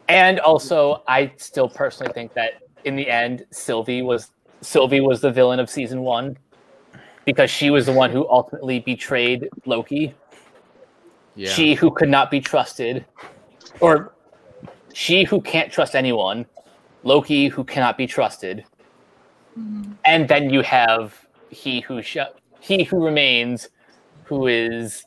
And also I still personally think that in the end Sylvie was Sylvie was the villain of season 1 because she was the one who ultimately betrayed Loki. Yeah. She who could not be trusted, or she who can't trust anyone, Loki who cannot be trusted, and then you have he who sh- he who remains, who is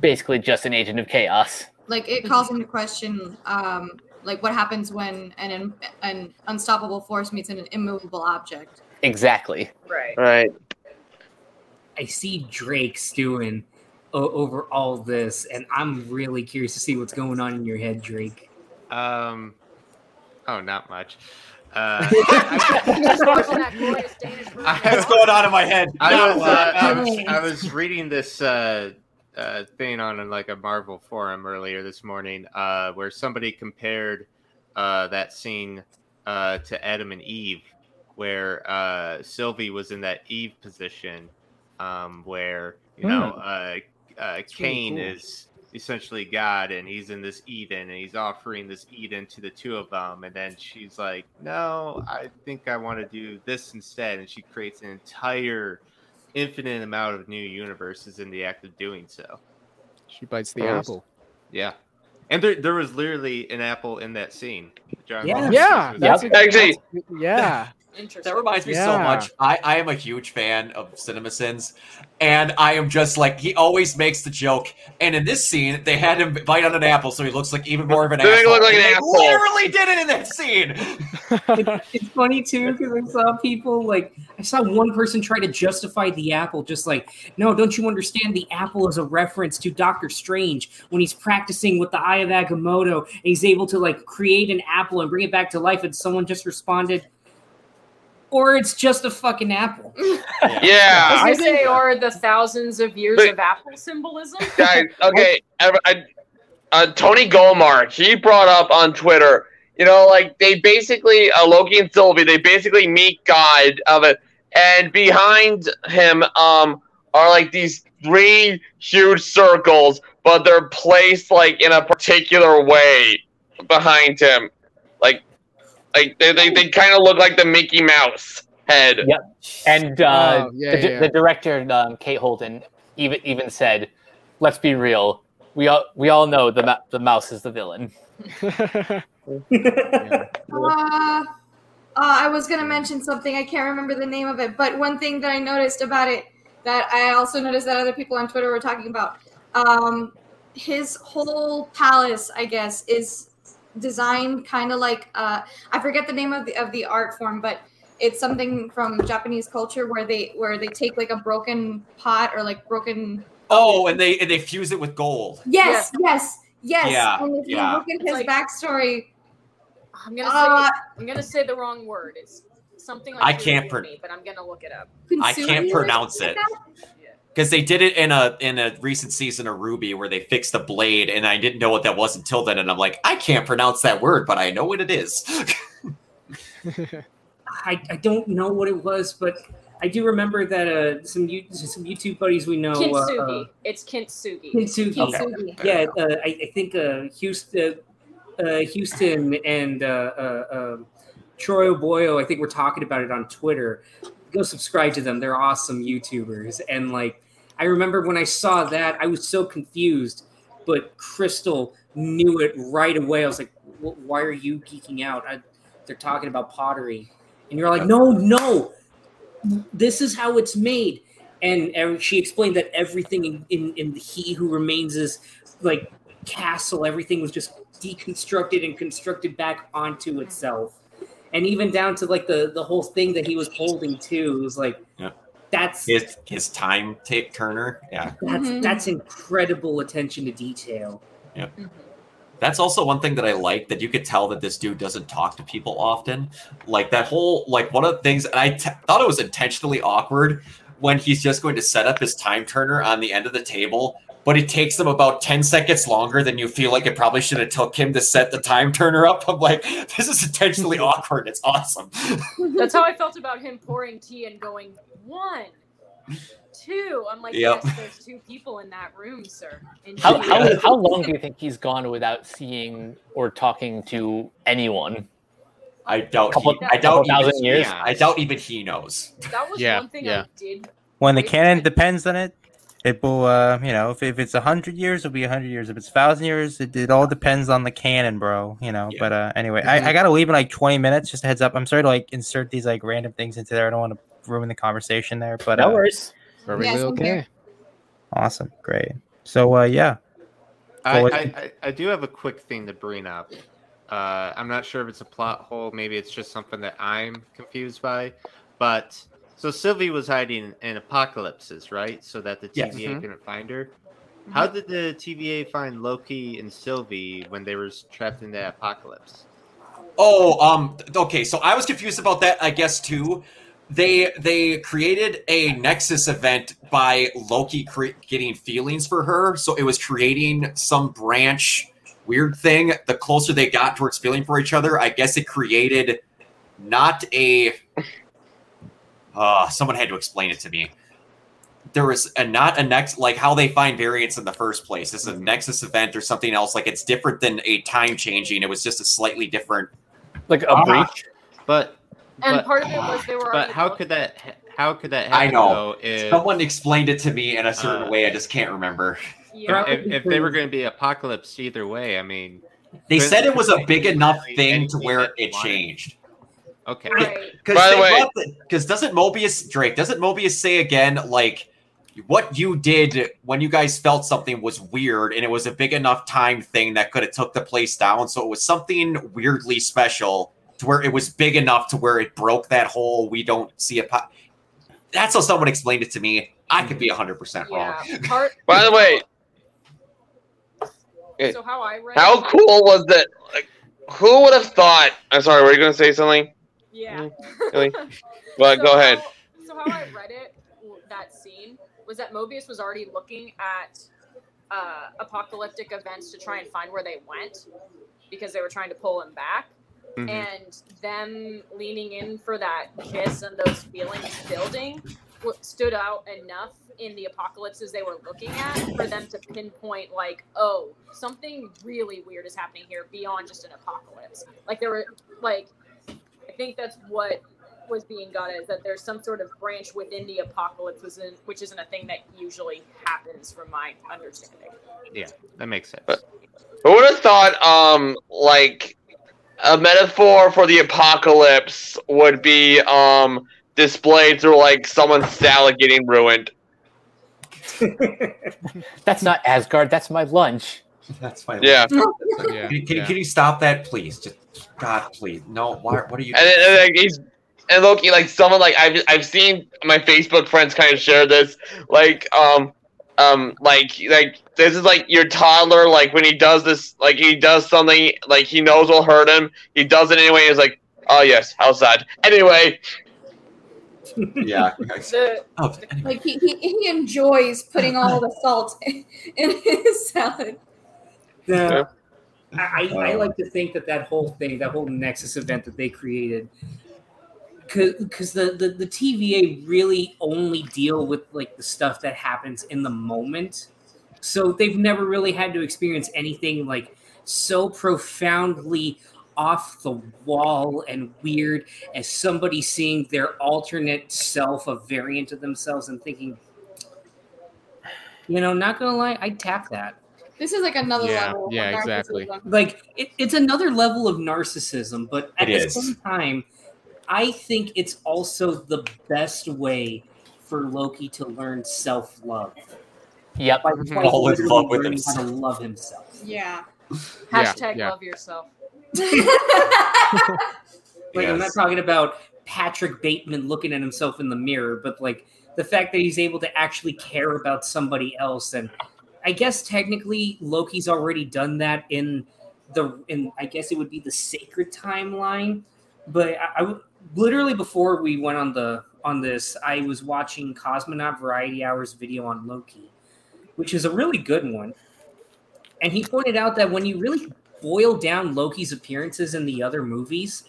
basically just an agent of chaos. Like it calls into question, um, like what happens when an an unstoppable force meets an immovable object. Exactly. Right. Right. I see Drake stewing o- over all this, and I'm really curious to see what's going on in your head, Drake. Um, oh, not much. Uh, Just watching that glorious Danish version. I- What's going on in my head? I was, uh. I was I was reading this uh, uh, thing on like a Marvel forum earlier this morning, uh, where somebody compared uh, that scene uh, to Adam and Eve, where uh, Sylvie was in that Eve position, um, where you know uh, uh, really Kang cool. is essentially God, and he's in this Eden, and he's offering this Eden to the two of them, and then she's like, "No, I think I want to do this instead," and she creates an entire infinite amount of new universes in the act of doing so. She bites the Yes. apple. Yeah, and there there was literally an apple in that scene. John Yeah. Yeah, was- that's a, Actually- yeah. Interesting. That reminds me so much. I, I am a huge fan of CinemaSins, and I am just like he always makes the joke. And in this scene, they had him bite on an apple, so he looks like even more of an They make asshole. look like an And they asshole. Literally did it in that scene. It's funny too because I saw people like I saw one person try to justify the apple, just like, no, don't you understand? The apple is a reference to Doctor Strange when he's practicing with the Eye of Agamotto, and he's able to like create an apple and bring it back to life. And someone just responded, or it's just a fucking apple. I Yeah. I, gonna say, or the thousands of years But- of apple symbolism. Guys, okay. I, I, uh, Tony Gomar, he brought up on Twitter, you know, like they basically, uh, Loki and Sylvie, they basically meet God of it. And behind him um, are like these three huge circles, but they're placed like in a particular way behind him. Like, like they, they, they kind of look like the Mickey Mouse head. Yep. And uh, Oh, yeah, the, yeah. the director um, Kate Holden even even said, "Let's be real. We all we all know the ma- the mouse is the villain." Uh, uh, I was gonna mention something. I can't remember the name of it, but one thing that I noticed about it that I also noticed that other people on Twitter were talking about. Um, his whole palace, I guess, is designed kind of like uh, I forget the name of the of the art form, but it's something from Japanese culture where they where they take like a broken pot or like broken. Oh, and they and they fuse it with gold. Yes, yes, yes. Yeah, and if you yeah. look at his like- backstory, I'm gonna say uh, I'm gonna say the wrong word. It's something like I can't for pr- me, but I'm gonna look it up. I can't pronounce something it. Like that? Because they did it in a in a recent season of RWBY where they fixed the blade, and I didn't know what that was until then, and I'm like, I can't pronounce that word, but I know what it is. I, I don't know what it was, but I do remember that uh, some you, some YouTube buddies we know. Kintsugi. Uh, it's Kintsugi. Kintsugi. Kintsugi. Yeah, uh, I, I think uh, Houston, uh, Houston, and uh, uh, um Troy Boyo. I think we're talking about it on Twitter. Go subscribe to them. They're awesome YouTubers. And like, I remember when I saw that, I was so confused, but Crystal knew it right away. I was like, "Why are you geeking out? I, they're talking about pottery," and you're like, "No, no, this is how it's made." And, and she explained that everything in, in, in the He Who Remains is like castle, everything was just deconstructed and constructed back onto itself. And even down to like the the whole thing that he was holding too, it was like Yeah. that's His his time tape turner. Yeah. that's Mhm. that's incredible attention to detail. Yeah. That's also one thing that I like that you could tell that this dude doesn't talk to people often. Like that whole like one of the things and I t- thought it was intentionally awkward when he's just going to set up his time turner on the end of the table, but it takes him about 10 seconds longer than you feel like it probably should have took him to set the time turner up. I'm like, this is intentionally awkward. It's awesome. That's how I felt about him pouring tea and going one, two. I'm like, Yep. yes, there's two people in that room, sir. How, how, how long do you think he's gone without seeing or talking to anyone? I doubt Couple- he, I doubt couple thousand even, years? I doubt even he knows. that was Yeah, one thing yeah. I did. When the Wait, canon depends on it, it will, uh, you know, if, if it's a hundred years, it'll be a hundred years. If it's a thousand years, it, it all depends on the canon, bro. You know. Yeah. But uh, anyway, I, I gotta leave in like twenty minutes. Just a heads up. I'm sorry to like insert these like random things into there. I don't want to ruin the conversation there. But No uh, worries. Perfectly Yes, I'm here. okay. awesome, great. So uh, yeah, I, I, I, I do have a quick thing to bring up. Uh, I'm not sure if it's a plot hole. Maybe it's just something that I'm confused by. But so Sylvie was hiding in apocalypses, right? So that the Yes. TVA Mhm. couldn't find her. How did the TVA find Loki and Sylvie when they were trapped in the apocalypse? Oh, um, okay. So I was confused about that. I guess too. They they created a Nexus event by Loki cre- getting feelings for her. So it was creating some branch weird thing. The closer they got towards feeling for each other, I guess it created not a. Uh, someone had to explain it to me. There was a not a next like how they find variants in the first place. This is a Nexus event or something else. Like it's different than a time changing. It was just a slightly different Like a Ah. breach. But And but, part of it was they were. but how could that how could that Happen, I know. though if, Someone explained it to me in a certain Uh, way. I just can't remember. Yeah. if, if they were going to be apocalypse either way? I mean, They said it was a big enough thing to where it changed. Okay. Right. By the way- because doesn't Mobius Drake doesn't Mobius say again like what you did when you guys felt something was weird and it was a big enough time thing that could have took the place down. So it was something weirdly special to where it was big enough to where it broke that whole we don't see a. Po-. That's how someone explained it to me. I could be hundred percent wrong. Yeah. Part. By the way, So how I read. how cool was that? Like, who would have thought? I'm sorry. Were you going to say something? Yeah. Really? Well, So go ahead. How, so how I read it, that scene was that Mobius was already looking at uh, apocalyptic events to try and find where they went because they were trying to pull him back. Mhm. And them leaning in for that kiss and those feelings building stood out enough in the apocalypses they were looking at for them to pinpoint like, oh, something really weird is happening here beyond just an apocalypse. Like there were like I think that's what was being got at is that there's some sort of branch within the apocalypse, which isn't, which isn't a thing that usually happens, from my understanding. Yeah, that makes sense. But- Who would have thought, um, like a metaphor for the apocalypse would be, um, displayed through like someone's salad getting ruined. That's not Asgard. That's my lunch. That's fine. Yeah, Yeah. Can, can, yeah. can you stop that, please? Just God, please. No. Why, what are you? and, then- and like he's and Loki, like someone like I've I've seen my Facebook friends kind of share this, like um um like like this is like your toddler like when he does this like he does something like he knows will hurt him he does it anyway he's like oh yes how sad anyway yeah. The, Oh, anyway. Like he, he, he enjoys putting all the salt in his salad. The, I, I, I um, like to think that that whole thing, that whole Nexus event that they created, because the, the the TVA really only deal with like the stuff that happens in the moment, so they've never really had to experience anything like so profoundly off the wall and weird as somebody seeing their alternate self, a variant of themselves, and thinking, you know, not gonna lie, I tap that. This is like another Yeah, level. of yeah, exactly. like it, it's another level of narcissism but at It the is. same time i think it's also the best way for loki to learn self-love Yep. by, mm-hmm. by Fall in literally love with learning how to love himself Yeah. Hashtag yeah. love yourself. like i'm not talking about patrick bateman looking at himself in the mirror but like the fact that he's able to actually care about somebody else and i guess technically loki's already done that in the in i guess it would be the sacred timeline but I literally before we went on the on this i was watching cosmonaut variety hours video on loki which is a really good one. And he pointed out that when you really boil down loki's appearances in the other movies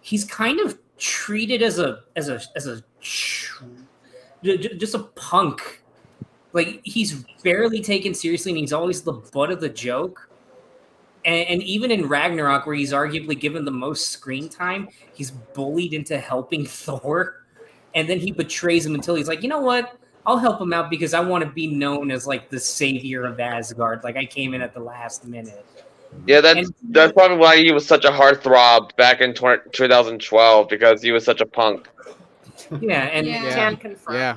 he's kind of treated as a as a as a just a punk like he's barely taken seriously and he's always the butt of the joke and, and even in ragnarok where he's arguably given the most screen time he's bullied into helping thor and then he betrays him until he's like you know what i'll help him out because i want to be known as like the savior of asgard like i came in at the last minute Yeah, that's And- that's probably why he was such a heartthrob back in tw- 2012 because he was such a punk. yeah and Yeah. Yeah. Can confirm. Yeah.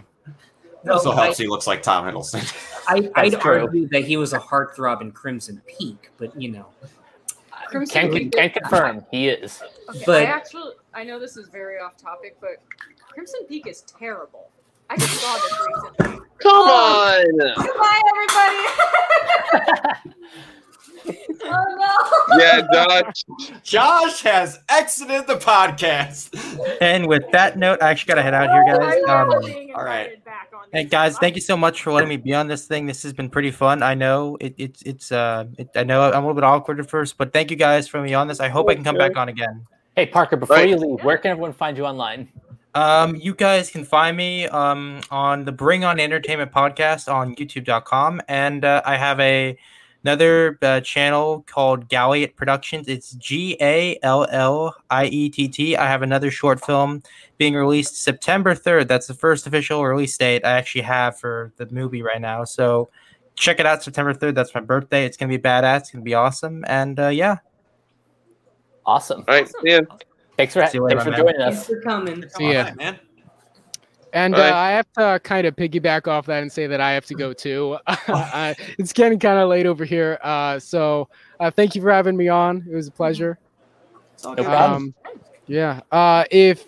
No, also I- helps he looks like Tom Hiddleston. I, I'd true. argue that he was a heartthrob in Crimson Peak, but you know, Crimson Can, Peak can is- confirm he is. Okay, But- I actually, I know this is very off topic, but Crimson Peak is terrible. I just saw this recently. Come on. Goodbye, everybody. oh no. Yeah, Dutch. Josh has exited the podcast. And with that note, I actually gotta head out here, guys. I'm Um, all right. back on Hey guys, thank you so much for letting me be on this thing. This has been pretty fun. I know it, it's it's uh it, I know I'm a little bit awkward at first, but thank you guys for me on this. I hope I can come back on again. Hey Parker, before Right. you leave, where can everyone find you online? Um, you guys can find me um on the Bring On Entertainment podcast on YouTube.com, and uh, I have a another uh, channel called Galliett Productions. It's G A L L I E T T. I have another short film being released September third. That's the first official release date I actually have for the movie right now. So check it out, September third. That's my birthday. It's gonna be badass. It's gonna be awesome, and uh, yeah. Awesome. All right, Awesome. yeah. Thanks for See you later, thanks for man. joining thanks for coming. See ya. Alright, man. And All right. uh, I have to kind of piggyback off that and say that I have to go too. uh, it's getting kind of late over here. Uh, so uh, thank you for having me on. It was a pleasure. No Um, yeah. Uh, if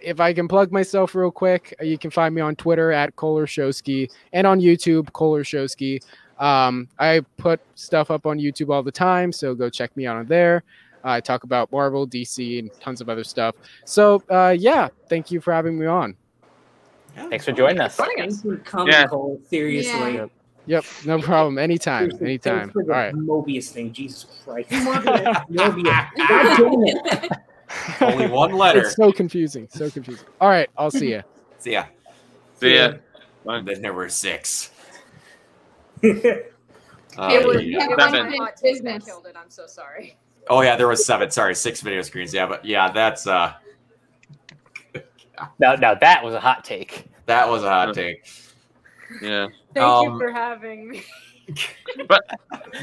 if I can plug myself real quick, you can find me on Twitter at Kohler Showski and on YouTube Kohler Showski. Um, I put stuff up on YouTube all the time, so go check me out on there. I talk about Marvel, DC, and tons of other stuff. So uh, yeah, thank you for having me on. Thanks for joining us. Thanks for coming, Yeah. Cole. Seriously. Yeah. Yep, no problem. Anytime, Seriously, anytime. thanks for the right. Mobius thing. Jesus Christ. Mobius. Mobius. God damn it. Only one letter. It's so confusing. So confusing. All right, I'll see you. See ya. See ya. Then there were six. It Uh, was- yeah. Seven. my hot take that Business. killed it. I'm so sorry. Oh yeah, there was seven. Sorry, six video screens. Yeah, but yeah, that's uh, Now, now that was a hot take. that was a hot take. Yeah. Thank Um, you for having me. but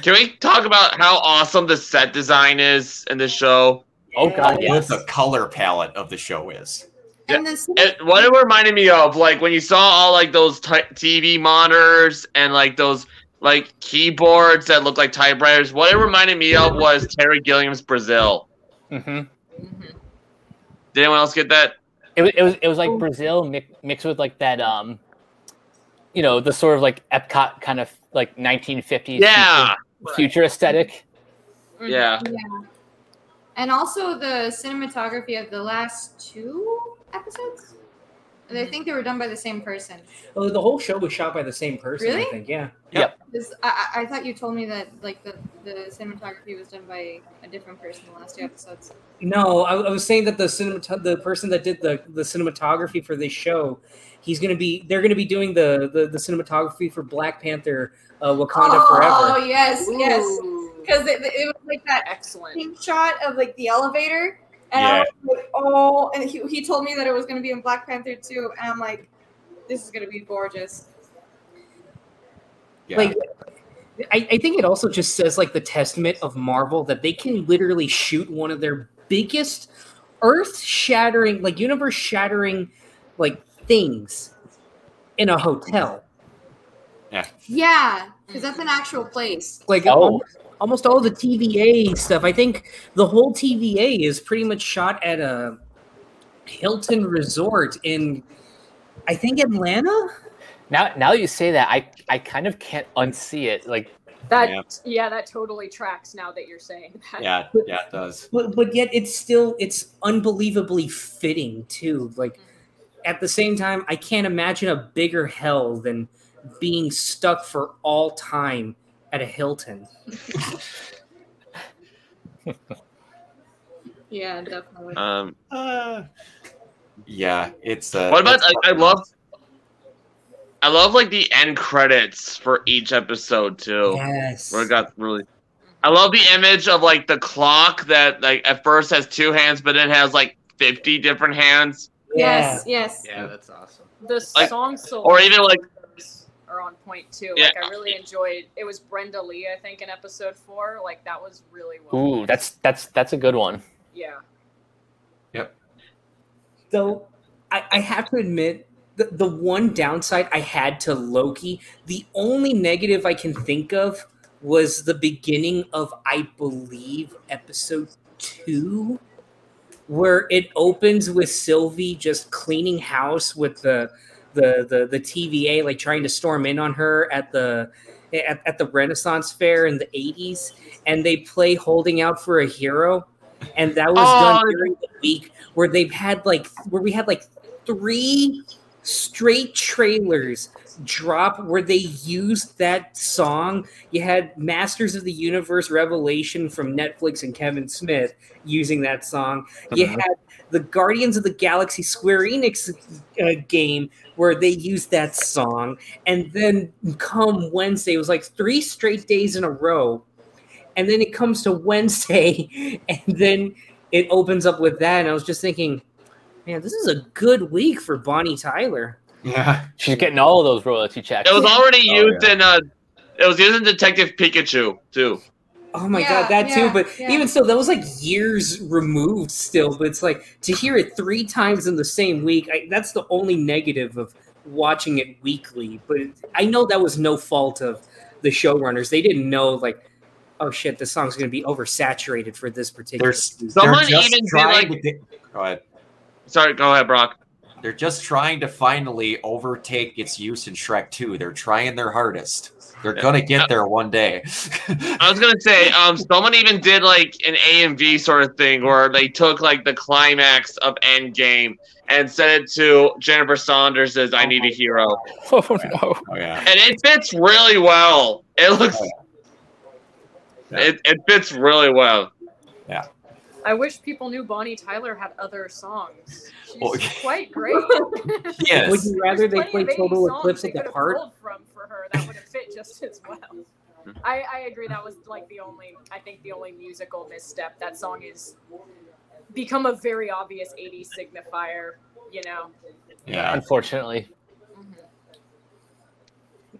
Can we talk about how awesome the set design is in the show? Oh god, What yes. the color palette of the show is. And this It, what it reminded me of, like when you saw all like those ty TV monitors and like those like keyboards that look like typewriters. What it reminded me of was Terry Gilliam's Brazil. hmm Mhm. Did anyone else get that? It was it was it was like Brazil mi- mixed with like that um, you know, the sort of like Epcot kind of like 1950s Yeah. future, future aesthetic. Mhm. Yeah. and also the cinematography of the last two episodes. And I think they were done by the same person. Oh, the whole show was shot by the same person. Really? I think. Yeah. This, I, I I thought you told me that like the, the cinematography was done by a different person the last two episodes. No, I, I was saying that the cinemat- the person that did the the cinematography for this show, he's gonna be they're gonna be doing the the, the cinematography for Black Panther, uh, Wakanda Forever. oh, Forever. yes, yes. Ooh, Because it, it was like that excellent. pink shot of like the elevator, and Yeah. I was like, oh, and he, he told me that it was going to be in Black Panther too, and I'm like, this is going to be gorgeous. Yeah. Like, I, I think it also just says like the testament of Marvel that they can literally shoot one of their biggest earth shattering, like universe shattering, like things in a hotel. Yeah, because that's an actual place. Like Oh. Um, almost, almost all the TVA stuff. I think the whole TVA is pretty much shot at a Hilton resort in, I think Atlanta. Now, now you say that, I I kind of can't unsee it. Like, That Yeah. yeah. that totally tracks now that you're saying that. yeah, yeah, it does. but, but yet it's still it's unbelievably fitting too like at the same time i can't imagine a bigger hell than being stuck for all time at a hilton Yeah, definitely. Um, Uh, yeah, it's. Uh, what about it's- I, I love I love like the end credits for each episode too. yes Where it got really I love the image of like the clock that like at first has two hands but it has like fifty different hands. yes, yes. Yeah, that's awesome. The Like- song Or even like are on point too. Yeah. Like I really enjoyed. It was Brenda Lee, I think, in episode four. Like that was really well. ooh, that's that's that's a good one. Yeah. Yep. Though I, I have to admit the, the one downside i had to loki the only negative i can think of was the beginning of i believe episode two where it opens with sylvie just cleaning house with the the the, the tva like trying to storm in on her at the at, at the renaissance fair in the 80s and they play holding out for a hero and that was oh, done Oh, during the week where they've had like where we had like three straight trailers drop where they used that song. You had Masters of the Universe Revelation from Netflix and Kevin Smith using that song. You Mhm. had the Guardians of the Galaxy Square Enix uh, game where they used that song. And then come Wednesday, it was like three straight days in a row. And then it comes to Wednesday, and then it opens up with that. And I was just thinking, man, this is a good week for Bonnie Tyler. Yeah. She's getting all of those royalty checks. it was already Oh, used in uh it was used in Detective Pikachu too. Oh my Yeah, god, that yeah, too. But yeah. even so, that was like years removed still. But it's like to hear it three times in the same week. I, that's the only negative of watching it weekly. But I know that was no fault of the showrunners. They didn't know like, oh shit, this song's going to be oversaturated for this particular. They're, season. Someone even did, like- Go ahead. Sorry, go ahead, Brock. They're just trying to finally overtake its use in Shrek 2. They're trying their hardest. They're gonna get there one day. I was gonna say, um, someone even did like an AMV sort of thing where they took like the climax of Endgame and set it to Jennifer Saunders' as "I Need a Hero," oh no. oh yeah. and it fits really well. It looks, Yeah. it, it fits really well. I wish people knew Bonnie Tyler had other songs. She's Oh, quite great. Yes. Would you rather There's they play Total songs Eclipse they of the Heart? from for her that would have fit just as well. I, I agree. That was like the only, I think the only musical misstep. That song is become a very obvious 80s signifier. You know. Yeah. Unfortunately. Mm-hmm.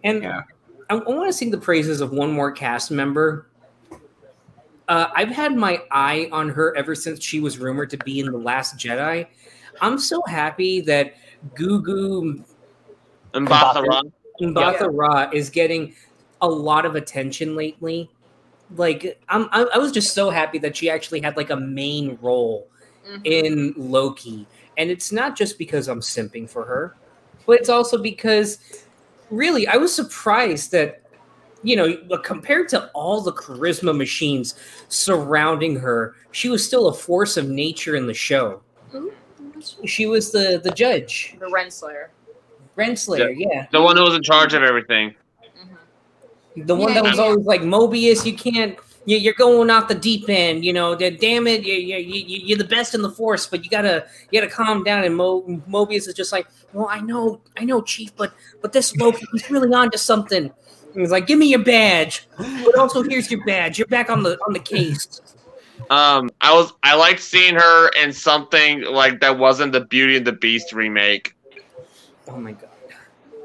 And Yeah. I, I want to sing the praises of one more cast member. Uh, I've had my eye on her ever since she was rumored to be in The Last Jedi. I'm so happy that Gugu And Mbatha. Mbatha. Mbatha Ra is getting a lot of attention lately. Like, I'm, I, I was just so happy that she actually had like a main role Mhm. in Loki. And it's not just because I'm simping for her, but it's also because really I was surprised that, you know, but compared to all the charisma machines surrounding her, she was still a force of nature in the show. Renslayer? She was the the judge, The Renslayer. Renslayer. Yeah, The one who was in charge of everything. Mhm. the one Yeah, that was yeah. always like Mobius. You can't. you- You're going off the deep end, you know. Damn it, you- you- you- you're the best in the force, but you gotta, you gotta calm down. And Mo, Mobius is just like, well, I know, I know, Chief, but, but this Loki, he's really onto something. And he's like, give me your badge, but also here's your badge. You're back on the on the case. Um, I was I liked seeing her in something like that wasn't the Beauty and the Beast remake. Oh my god,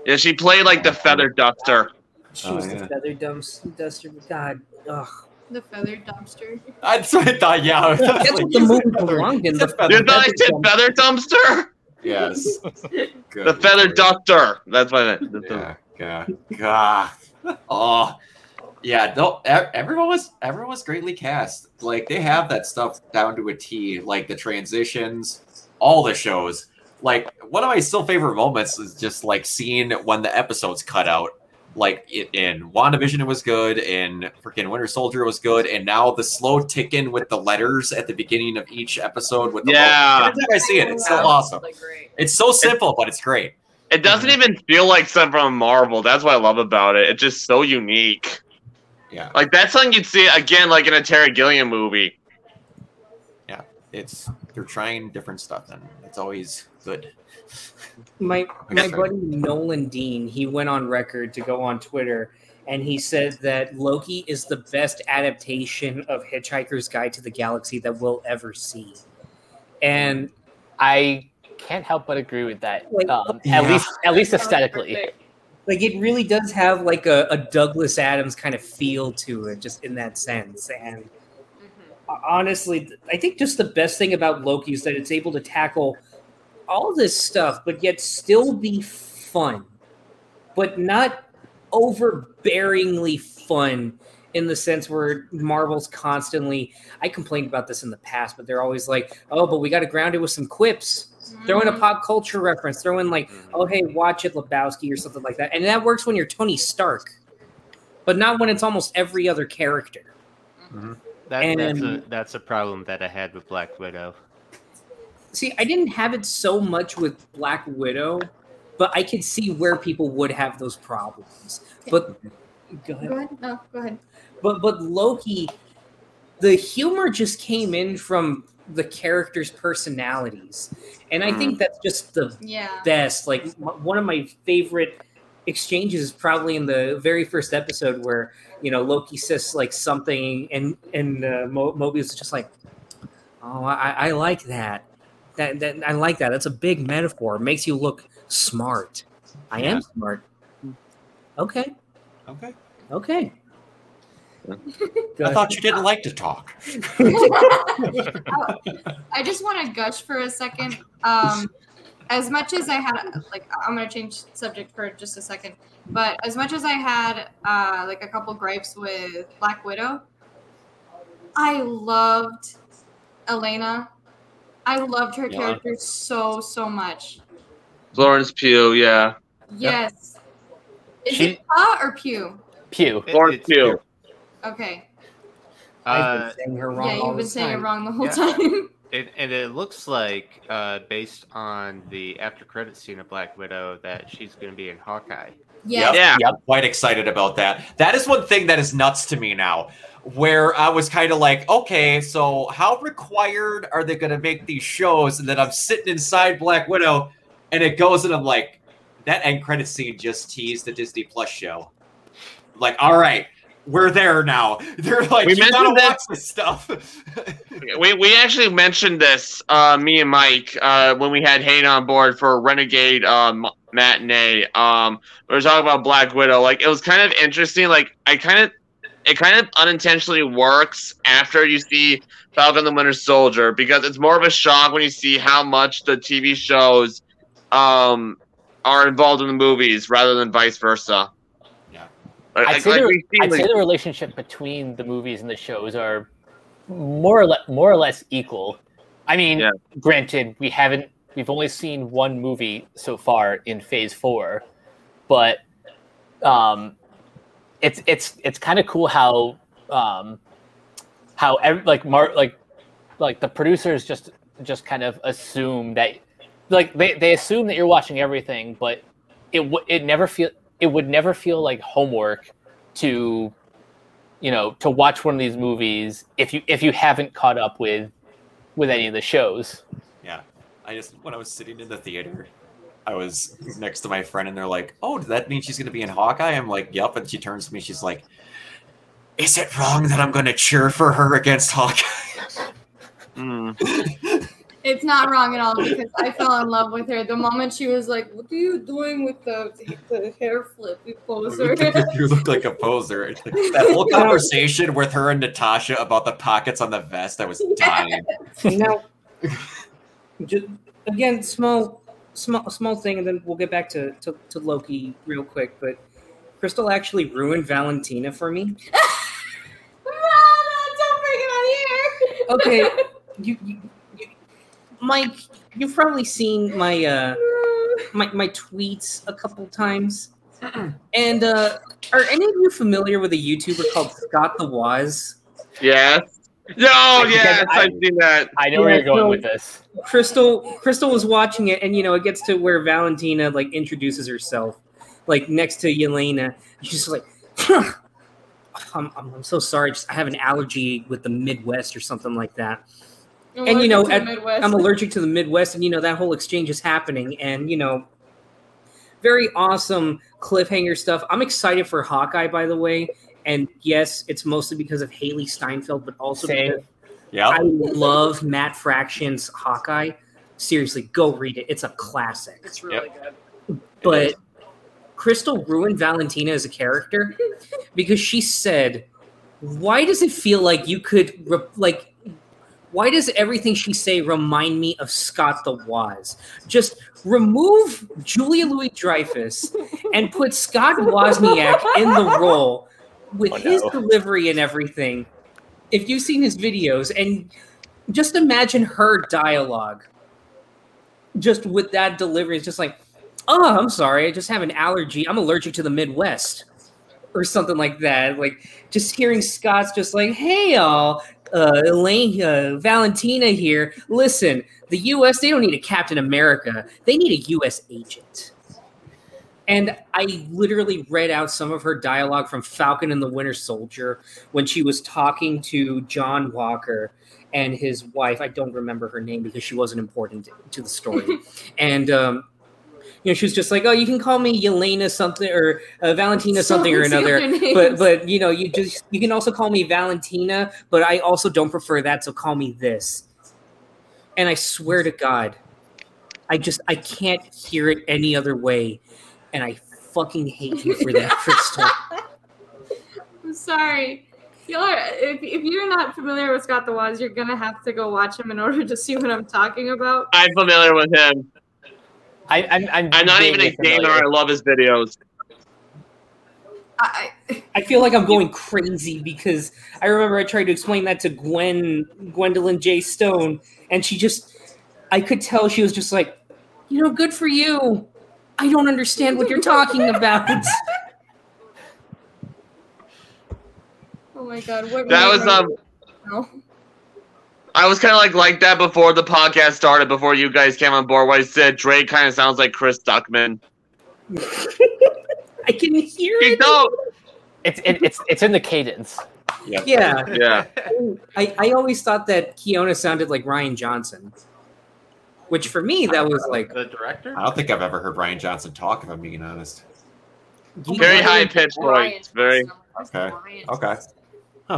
Yeah, she played like the Feather Duster. she Oh, was yeah. the feather dumps duster. God, ugh. The feather dumpster. That's what I thought. Yeah, I That's like, what the movie said feather- belonged in. The said feather You thought I said Feather Dumpster? Yes. The Feather Duster. That's what I meant. Yeah, yeah, God. Oh, yeah. No, everyone was everyone was greatly cast. Like they have that stuff down to a T. Like the transitions, all the shows. Like one of my still favorite moments is just like seeing when the episodes cut out. Like it, in WandaVision, it was good. In freaking Winter Soldier, it was good. And now the slow tick in with the letters at the beginning of each episode. With the Yeah. every time I see it, it's so awesome. It's so simple, but it's great. It doesn't even feel like something from Marvel. That's what I love about it. It's just so unique. Yeah. Like that's something you'd see again, like in a Terry Gilliam movie. Yeah, it's they're trying different stuff and it's always good my my buddy Nolan Dean, he went on record to go on Twitter and he said that Loki is the best adaptation of Hitchhiker's Guide to the Galaxy that we'll ever see. And I can't help but agree with that. Like, Um, Yeah. At least, at least aesthetically. Like it really does have like a, a Douglas Adams kind of feel to it, just in that sense. And Mhm. honestly, I think just the best thing about Loki is that it's able to tackle all this stuff, but yet still be fun, but not overbearingly fun in the sense where Marvel's constantly. I complained about this in the past, but they're always like, "Oh, but we got to ground it with some quips." Throw in a mm-hmm. pop culture reference. Throw in like, mm-hmm. "Oh, hey, watch it, Lebowski" or something like that, and that works when you're Tony Stark, but not when it's almost every other character. Mm-hmm. That, that's, a, that's a problem that I had with Black Widow. See, I didn't have it so much with Black Widow, but I could see where people would have those problems. But go ahead. Go ahead. No, go ahead. But but Loki, the humor just came in from the characters' personalities, and I think that's just the Yeah. best. Like m- one of my favorite exchanges is probably in the very first episode where you know Loki says like something, and and uh, Mo- Mobius is just like, "Oh, I, I like that. That that I like that. That's a big metaphor. It makes you look smart. I am smart. Okay, okay okay." I thought you didn't like to talk I just want to gush for a second. Um, as much as I had, like, I'm gonna change subject for just a second. But as much as I had, uh, like, a couple gripes with Black Widow, I loved Yelena. I loved her Yeah. character so so much. Florence Pugh, yeah. Yes. Is She- it Pa or Pew? Pew. It- Florence it's Pugh. Okay. I've Uh, been saying her wrong. Yeah, you've been this saying it wrong the whole Yeah. time. it, and it looks like, uh, based on the after credit scene of Black Widow, that she's going to be in Hawkeye. yes. Yeah. quite excited about that that is one thing that is nuts to me now where i was kind of like okay so how required are they going to make these shows and then i'm sitting inside black widow and it goes and i'm like that end credit scene just teased the disney plus show like all right we're there now they're like We you gotta that- watch this stuff We, we actually mentioned this, uh, me and Mike, uh, when we had Hayden on board for Renegade um, matinee. Um, we were talking about Black Widow. Like it was kind of interesting. Like I kind of, it kind of unintentionally works after you see Falcon the Winter Soldier because it's more of a shock when you see how much the TV shows um, are involved in the movies rather than vice versa. Yeah. I'd say, like the, we've I'd say the relationship between the movies and the shows are more or less more or less equal. I mean, Yeah. granted, we haven't we've only seen one movie so far in Phase Four, but um, it's it's it's kind of cool how um, how ev- like Mar like like the producers just just kind of assume that like they, they assume that you're watching everything, but it w- it never feel it would never feel like homework to you know to watch one of these movies if you if you haven't caught up with with any of the shows. Yeah. I just when I was sitting in the theater, I was next to my friend and they're like, "Oh, does that mean she's going to be in Hawkeye?" I'm like, "Yep." And she turns to me, she's like, "Is it wrong that I'm going to cheer for her against Hawkeye?" Mm. It's not wrong at all because I fell in love with her the moment she was like, "What are you doing with the the hair flip, you poser?" you look like a poser. That whole conversation with her and Natasha about the pockets on the vest, I was dying. now, just, again, small, small, small thing, and then we'll get back to, to, to Loki real quick. But Crystal actually ruined Valentina for me. no, no, don't bring it on here. Okay, you, you, you Mike, you've probably seen my uh, my my tweets a couple times. And uh, are any of you familiar with a YouTuber called Scott the Woz? Yes. No, I- yes, I- I've seen that. I know where you're going so- with this. Crystal Crystal was watching it, and you know it gets to where Valentina like introduces herself, like next to Yelena. She's like, I'm, I'm, I'm so sorry. Just, I have an allergy with the Midwest or something like that. And, you know, at- I'm allergic to the Midwest, and you know that whole exchange is happening, and you know, very awesome cliffhanger stuff. I'm excited for Hawkeye, by the way, and yes, it's mostly because of Hailee Steinfeld, but also Yeah. I love Matt Fraction's Hawkeye. Seriously, go read it. It's a classic. It's really good. But Crystal ruined Valentina as a character because she said, "Why does it feel like you could re- like? Why does everything she say remind me of Scott the Woz? Just remove Julia Louis Dreyfus and put Scott Wozniak in the role with Oh, his delivery and everything. If you've seen his videos, and just imagine her dialogue, just with that delivery, it's just like." oh, I'm sorry, I just have an allergy. I'm allergic to the Midwest or something like that. Like just hearing Scott's just like, hey, y'all, uh, Elaine, uh, Valentina here. Listen, the U.S. they don't need a Captain America. They need a U.S. agent. And I literally read out some of her dialogue from Falcon and the Winter Soldier when she was talking to John Walker and his wife. I don't remember her name because she wasn't important to the story. and um, you know, she was just like, "Oh, you can call me Yelena something or uh, Valentina something or another." But but you know, you just you can also call me Valentina, but I also don't prefer that, so call me this. And I swear to God, I just I can't hear it any other way, and I fucking hate you for that, Crystal. I'm sorry. Y'all are, if, if you're not familiar with Scott the Woz, you're gonna have to go watch him in order to see what I'm talking about. I'm familiar with him. I, I'm, I'm, I'm not even a gamer. I love his videos. I, I feel like I'm going crazy because I remember I tried to explain that to Gwen Gwendolyn J. Stone, and she just I could tell she was just like, you know, good for you. I don't understand what you're talking about. oh my god, what That was me- um. No. I was kind of like like that before the podcast started. Before you guys came on board, where I said Drake kind of sounds like Chris Stuckmann. I can hear You it. don't. It's it, it's it's in the cadence. Yep. Yeah, Yeah. I, I always thought that Kiona sounded like Rian Johnson, which for me that was like the director. I don't think I've ever heard Rian Johnson talk, if I'm being honest. Very high pitched Ryan voice. Very. Okay. Ryan. Okay.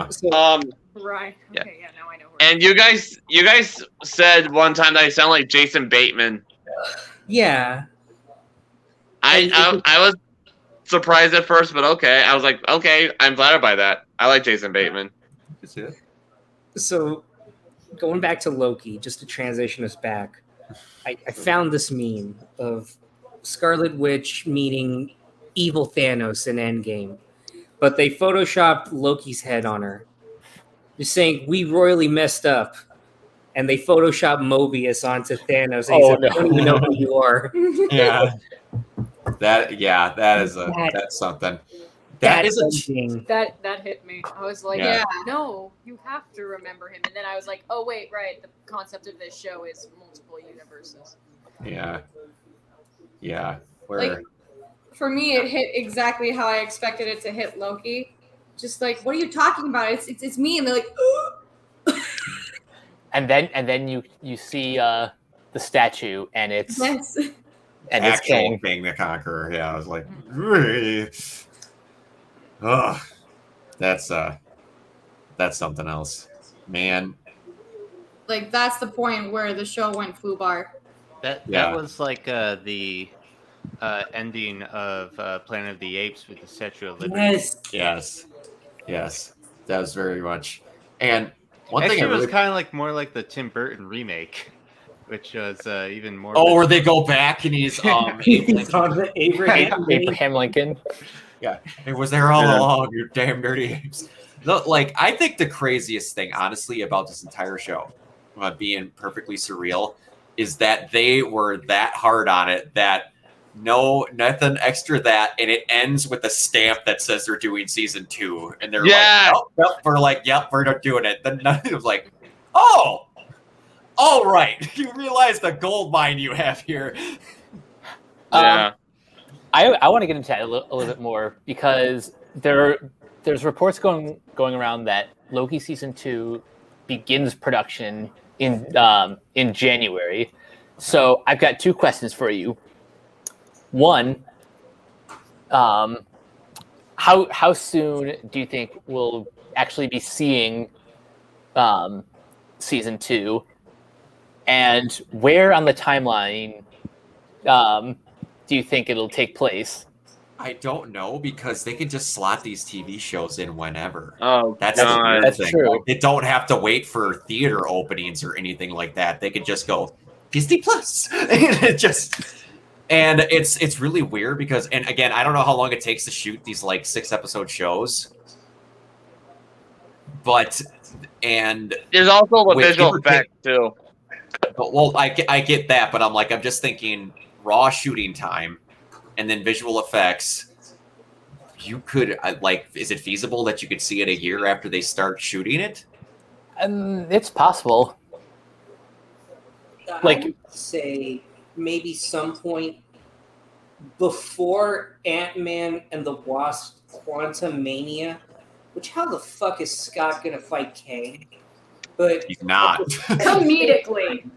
so, Um. Right. Yeah. Okay. Yeah. Now I know. Who And you guys, you guys said one time that I sound like Jason Bateman. yeah. I, I I was surprised at first, but okay. I was like, okay, I'm flattered by that. I like Jason Bateman. so going back to Loki, just to transition us back, I, I found this meme of Scarlet Witch meeting evil Thanos in Endgame, but they photoshopped Loki's head on her, just saying we royally messed up, and they photoshopped Mobius onto Thanos. And he Oh, said, no. I don't even know who you are. Yeah. That yeah, that is a That- that's something. That is a something. That that hit me. I was like, Yeah. yeah. no, you have to remember him. And then I was like, oh wait, right. The concept of this show is multiple universes. Yeah. Yeah. Where Like- For me, it hit exactly how I expected it to hit Loki. Just like, what are you talking about? It's it's, it's me, and they're like, And then and then you you see uh the statue and it's yes. and it's actual Kang. Kang the Conqueror. Yeah, I was like, really? Ugh. That's uh that's something else. Man. like that's the point where the show went foobar. That Yeah. that was like uh, the uh, ending of uh, Planet of the Apes with the Statue of Liberty. Yes. Yes. Yes. That was very much. And one Actually, thing I it was kind of like more like the Tim Burton remake, which was uh, even more. Oh, where they go back and he's um He's on the Abraham. Lincoln. Abraham Lincoln. It was there all Yeah. along, you damn dirty apes. Look, like I think the craziest thing, honestly, about this entire show, uh, being perfectly surreal, is that they were that hard on it that no nothing extra that, and it ends with a stamp that says they're doing season two, and they're Yeah. like, "Yep, yep," we're like, "Yep, we're not doing it." Then nothing was like, "Oh, all right, you realize the gold mine you have here." Um, Yeah. I, I want to get into that a little, a little bit more because there there's reports going going around that Loki season two begins production in um, in January. So I've got two questions for you. One, um, how how soon do you think we'll actually be seeing um, season two, and where on the timeline um, do you think it'll take place? I don't know because they can just slot these TV shows in whenever. Oh, That's God. weird That's thing. true. Like, they don't have to wait for theater openings or anything like that. They could just go Disney Plus, and it just and it's it's really weird because and again I don't know how long it takes to shoot these like six episode shows, but and There's also the visual give or take- too. but, well I I get that, but I'm like I'm just thinking raw shooting time, and then visual effects. You could uh, like, is it feasible that you could see it a year after they start shooting it? Um, it's possible. Like- I would say maybe some point before Ant Man and the Wasp Quantumania. Which how the fuck is Scott gonna fight Kang? But He's not. Comedically.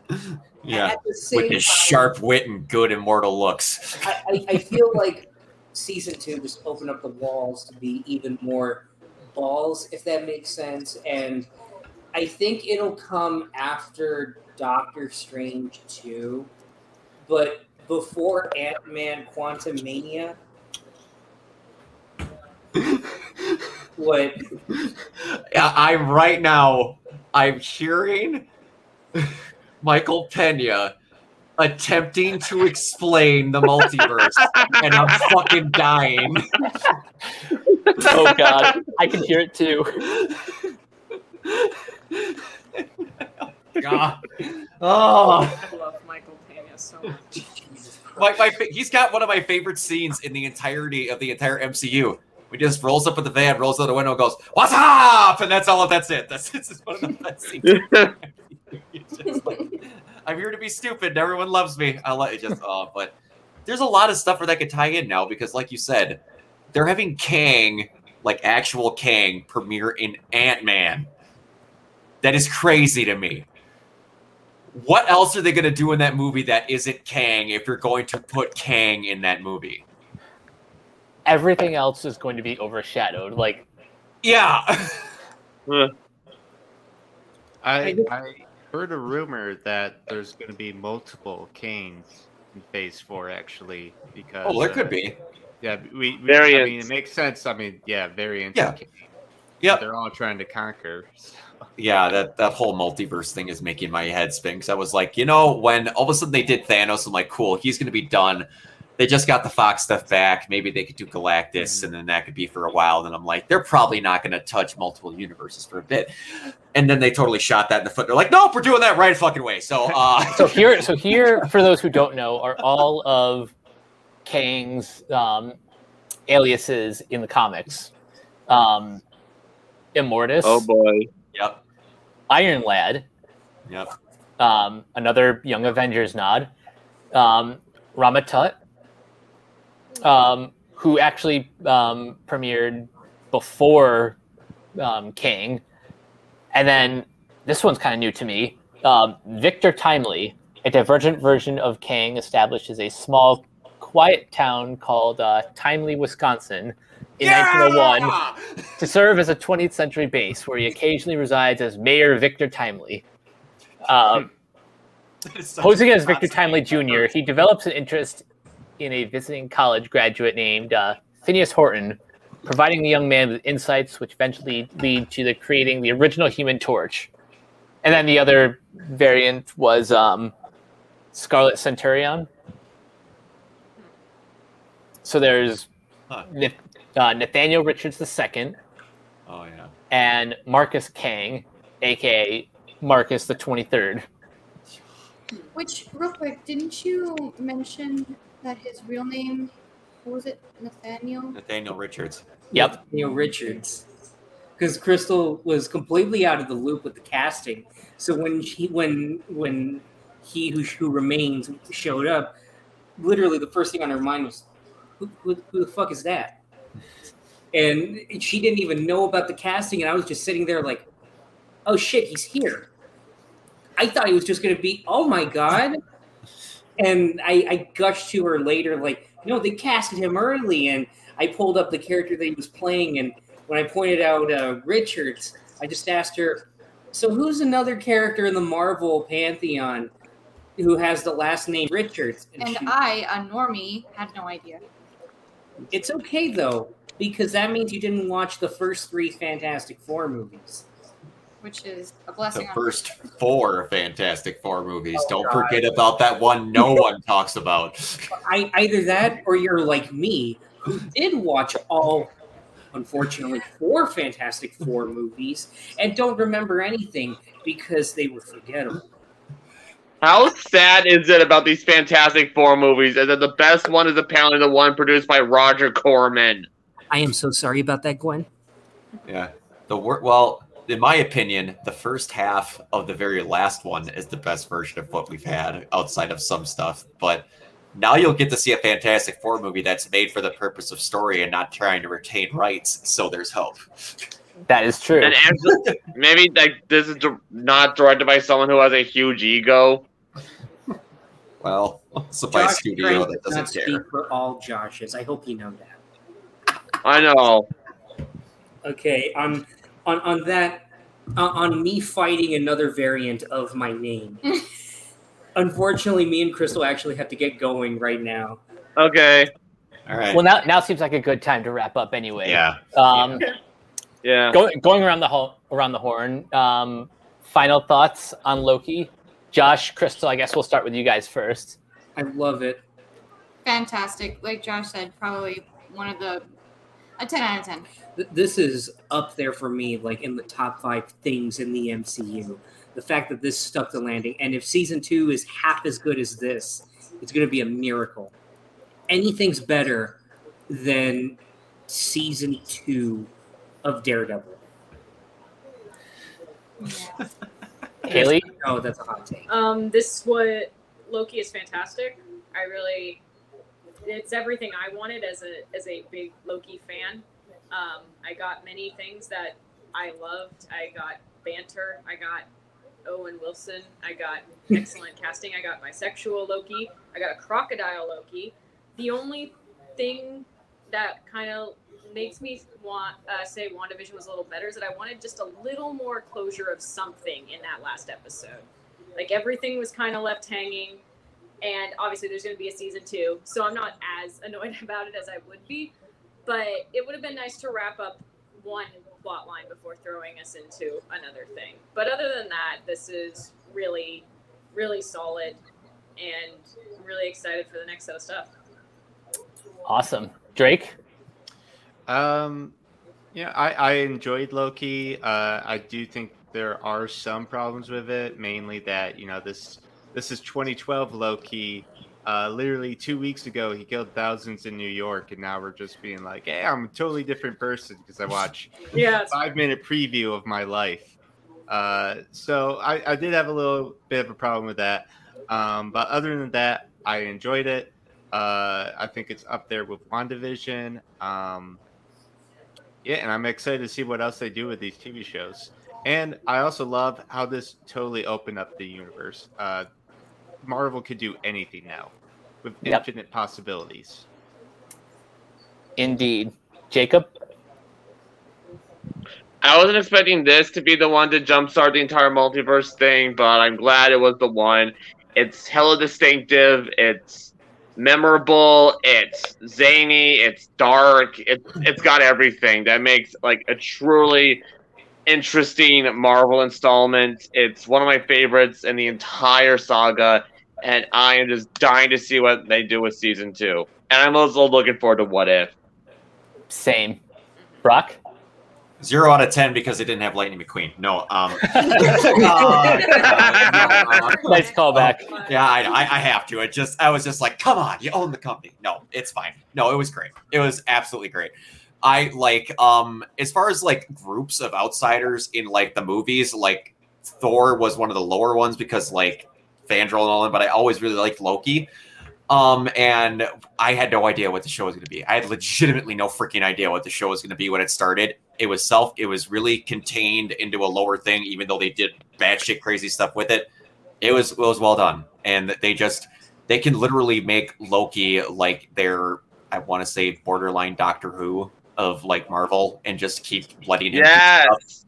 yeah, at the same with his time, sharp wit and good immortal looks. I, I, I feel like season two just opened up the walls to be even more balls, if that makes sense. And I think it'll come after Doctor Strange 2, but before Ant Man Quantumania. What? I'm right now. I'm hearing Michael Pena attempting to explain the multiverse, and I'm fucking dying. Oh God, I can hear it too. God. Oh. I love Michael Pena so much. My, my, he's got one of my favorite scenes in the entirety of the entire MCU. He just rolls up in the van, rolls out the window, goes, "What's up?" And that's all. That's it. That's it's just one of the best scenes. Like, I'm here to be stupid. and Everyone loves me. I let it just. Oh, but there's a lot of stuff where that could tie in now because, like you said, they're having Kang, like actual Kang, premiere in Ant Man. That is crazy to me. What else are they going to do in that movie that isn't Kang if you're going to put Kang in that movie? Everything else is going to be overshadowed. Like Yeah. I I heard a rumor that there's going to be multiple Kangs in Phase Four, actually, because oh, there uh, could be. Yeah, we, we I mean, it makes sense. I mean, yeah, variants. Yeah. of Kang. Yep. They're all trying to conquer. so- Yeah, that, that whole multiverse thing is making my head spin because I was like, you know, when all of a sudden they did Thanos, I'm like, cool, he's going to be done. They just got the Fox stuff back. Maybe they could do Galactus, and then that could be for a while. Then I'm like, they're probably not going to touch multiple universes for a bit. And then they totally shot that in the foot. They're like, nope, we're doing that right fucking way. So, uh, so here, so here, for those who don't know, are all of Kang's um, aliases in the comics. Um, Immortus, oh boy. Iron Lad, yep. um, another Young Avengers nod, um, Rama-Tut, um, who actually um, premiered before um, Kang, and then this one's kind of new to me. Um, Victor Timely, a divergent version of Kang, establishes a small, quiet town called uh, Timely, Wisconsin, in 1901 to serve as a 20th century base, where he occasionally resides as Mayor Victor Timely. Um, Posing as Victor Timely Jr., he develops an interest in a visiting college graduate named uh, Phineas Horton, providing the young man with insights which eventually lead to the creating the original Human Torch. And then the other variant was um, Scarlet Centurion. So there's Huh. Nath- uh, Nathaniel Richards II Oh yeah. and Marcus Kang, aka Marcus the 23rd. Which, real quick, didn't you mention that his real name, what was it, Nathaniel? Nathaniel Richards. Yep. Neil Richards. Because Crystal was completely out of the loop with the casting. So when she when when he who, who remains showed up, literally the first thing on her mind was, who, who, who the fuck is that? And she didn't even know about the casting, and I was just sitting there like, oh shit, he's here. I thought he was just gonna be, oh my god. And I, I gushed to her later, like, no, they casted him early, and I pulled up the character that he was playing, and when I pointed out uh, Richards, I just asked her, "So who's another character in the Marvel pantheon who has the last name Richards?" And she- I, a normie, had no idea. it's okay though because that means you didn't watch the first three Fantastic Four movies. Which is a The blessing. on- first four Fantastic Four movies. Oh, Don't God. forget about that one no one talks about. I either that or you're like me who did watch all. Unfortunately, four Fantastic Four movies and don't remember anything because they were forgettable. How sad is it about these Fantastic Four movies? Is that the best one is apparently the one produced by Roger Corman? I am so sorry about that, Gwen. Yeah. The wor- well, in my opinion, the first half of the very last one is the best version of what we've had outside of some stuff. But now you'll get to see a Fantastic Four movie that's made for the purpose of story and not trying to retain rights. So there's hope. That is true. And actually, maybe like this is not directed by someone who has a huge ego. Well, so by Josh studio Trank that does not doesn't speak care. for all Joshes. I hope you know that. I know. Okay, on on on that, uh, on me fighting another variant of my name. Unfortunately, me and Crystal actually have to get going right now. Okay. All right. Well, now now seems like a good time to wrap up anyway. yeah. Um, Yeah. go, going around the ho- around the horn. Um, final thoughts on Loki. Josh, Crystal. I guess we'll start with you guys first. I love it. Fantastic. Like Josh said, probably one of the a ten out of ten. This is up there for me, like in the top five things in the MCU. The fact that this stuck the landing, and if season two is half as good as this, it's going to be a miracle. Anything's better than season two of Daredevil. Haley. Oh, that's a hot take. Um, this what Loki is fantastic. I really, it's everything I wanted as a as a big Loki fan. Um, I got many things that I loved. I got banter. I got Owen Wilson. I got excellent casting. I got bisexual Loki. I got a crocodile Loki. The only thing that kind of makes me want uh, say WandaVision was a little better is that I wanted just a little more closure of something in that last episode. Like everything was kind of left hanging, and obviously there's going to be a season two, so I'm not as annoyed about it as I would be. But it would have been nice to wrap up one plot line before throwing us into another thing. But other than that, this is really, really solid, and I'm really excited for the next set of stuff. Awesome, Drake. Um, yeah, I, I enjoyed Loki. Uh, I do think there are some problems with it, mainly that you know this this is 2012 Loki. Uh, literally two weeks ago, he killed thousands in New York, and now we're just being like, "Hey, I'm a totally different person because I watch Yeah, five minute preview of my life." Uh, so I, I did have a little bit of a problem with that. Um, but other than that, I enjoyed it. Uh, I think it's up there with WandaVision. Um, yeah, and I'm excited to see what else they do with these TV shows. And I also love how this totally opened up the universe. Uh, Marvel could do anything now with Yep. infinite possibilities. Indeed. Jacob? I wasn't expecting this to be the one to jumpstart the entire multiverse thing, but I'm glad it was the one. It's hella distinctive. It's memorable. It's zany. It's dark. It's it's got everything that makes like a truly interesting Marvel installment. It's one of my favorites in the entire saga, and I am just dying to see what they do with season two. And I'm also looking forward to What If. Same. Brock? Zero out of ten because they didn't have Lightning McQueen. No, um, Nice callback. yeah, I, I, I have to. It just, I was just like, come on, you own the company. No, it's fine. No, it was great. It was absolutely great. I like, um, as far as like groups of outsiders in like the movies, like Thor was one of the lower ones because like Fandral and all that, but I always really liked Loki. Um, and I had no idea what the show was going to be. I had legitimately no freaking idea what the show was going to be when it started. It was self, it was really contained into a lower thing, even though they did batshit crazy stuff with it. It was, it was well done. And they just, they can literally make Loki like their, I want to say borderline Doctor Who of like Marvel and just keep letting him Yes.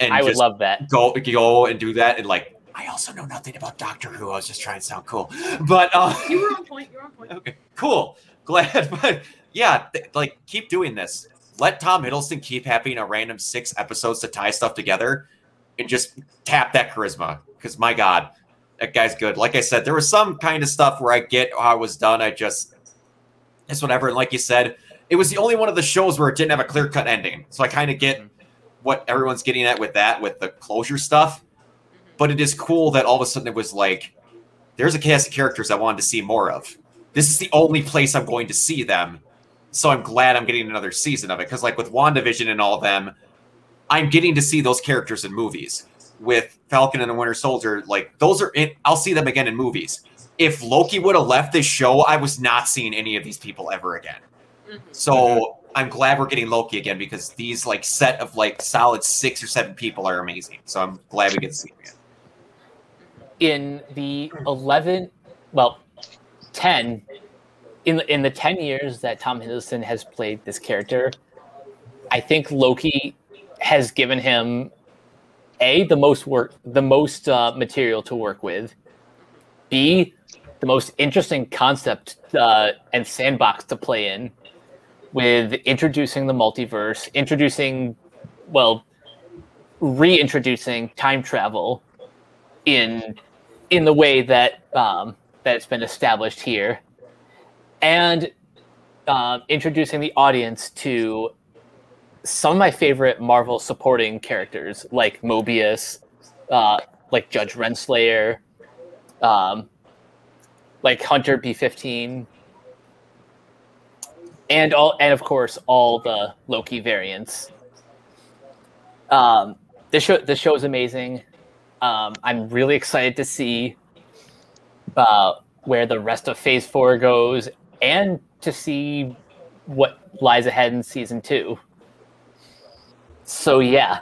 and I would love that. go go and do that and like I also know nothing about Doctor Who. I was just trying to sound cool, but uh, You were on point. You were on point. okay, cool, glad. But yeah, th- like keep doing this. Let Tom Hiddleston keep having a random six episodes to tie stuff together, and just tap that charisma. Because my God, that guy's good. Like I said, there was some kind of stuff where I get how it was done. I just it's whatever. And like you said, it was the only one of the shows where it didn't have a clear cut ending. So I kind of get what everyone's getting at with that, with the closure stuff. But it is cool that all of a sudden it was like, there's a cast of characters I wanted to see more of. This is the only place I'm going to see them. So I'm glad I'm getting another season of it. Because, like with WandaVision and all of them, I'm getting to see those characters in movies. With Falcon and the Winter Soldier, like those are in, I'll see them again in movies. If Loki would have left this show, I was not seeing any of these people ever again. Mhm. So I'm glad we're getting Loki again because these like set of like solid six or seven people are amazing. So I'm glad we get to see them again. In the 11 well 10 in in the 10 years that tom hiddleston has played this character i think loki has given him a the most work the most uh, material to work with b the most interesting concept uh, and sandbox to play in with introducing the multiverse introducing well reintroducing time travel in in the way that um, that it's been established here, and um, introducing the audience to some of my favorite Marvel supporting characters, like Mobius, uh, like Judge Renslayer, um, like Hunter B fifteen, and all, and of course all the Loki variants. Um, this show this show is amazing. Um, I'm really excited to see uh, where the rest of Phase Four goes, and to see what lies ahead in season two. So yeah,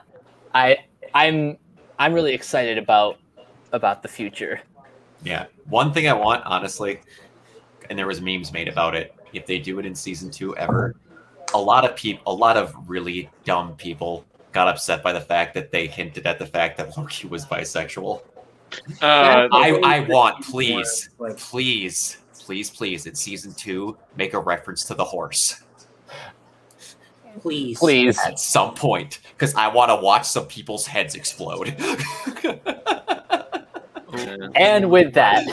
I I'm I'm really excited about about the future. Yeah. One thing I want, honestly, and there was memes made about it. If they do it in season two ever, a lot of people, a lot of really dumb people got upset by the fact that they hinted at the fact that Loki was bisexual. Uh, I, I want, please, please, please, please, in season two, make a reference to the horse please. Please, at some point, because I want to watch some people's heads explode. and with that,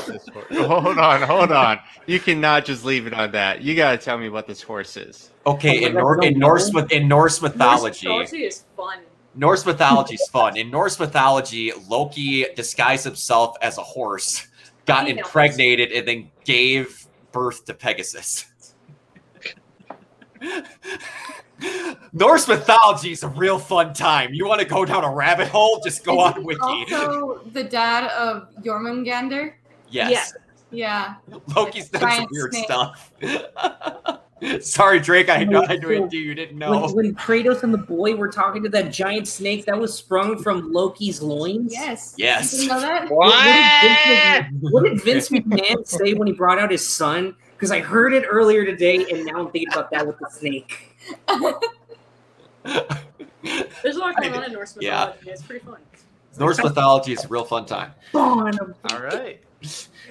hold on, hold on. You cannot just leave it on that. You gotta tell me what this horse is. Okay, in, that's Nor- in Norse problem. myth- in Norse mythology, Mythology is fun. Norse mythology is fun. In Norse mythology, Loki disguised himself as a horse, got impregnated, and then gave birth to Pegasus. Norse mythology is a real fun time. You want to go down a rabbit hole? Just go Is on he Wiki. Also, the dad of Jormungandr. yes. Yes. Yeah. Loki's done some weird snake. stuff. Sorry, Drake. I know I So, do it. You didn't know. When, when Kratos and the boy were talking to that giant snake that was sprung from Loki's loins. Yes. Yes. You didn't know that? What, what What? did Vince, Mc- what did Vince McMahon say when he brought out his son? Because I heard it earlier today, and now I'm thinking about that with the snake. There's a lot going on in Norse Yeah. mythology. It's pretty fun. Norse mythology is a real fun time. All right.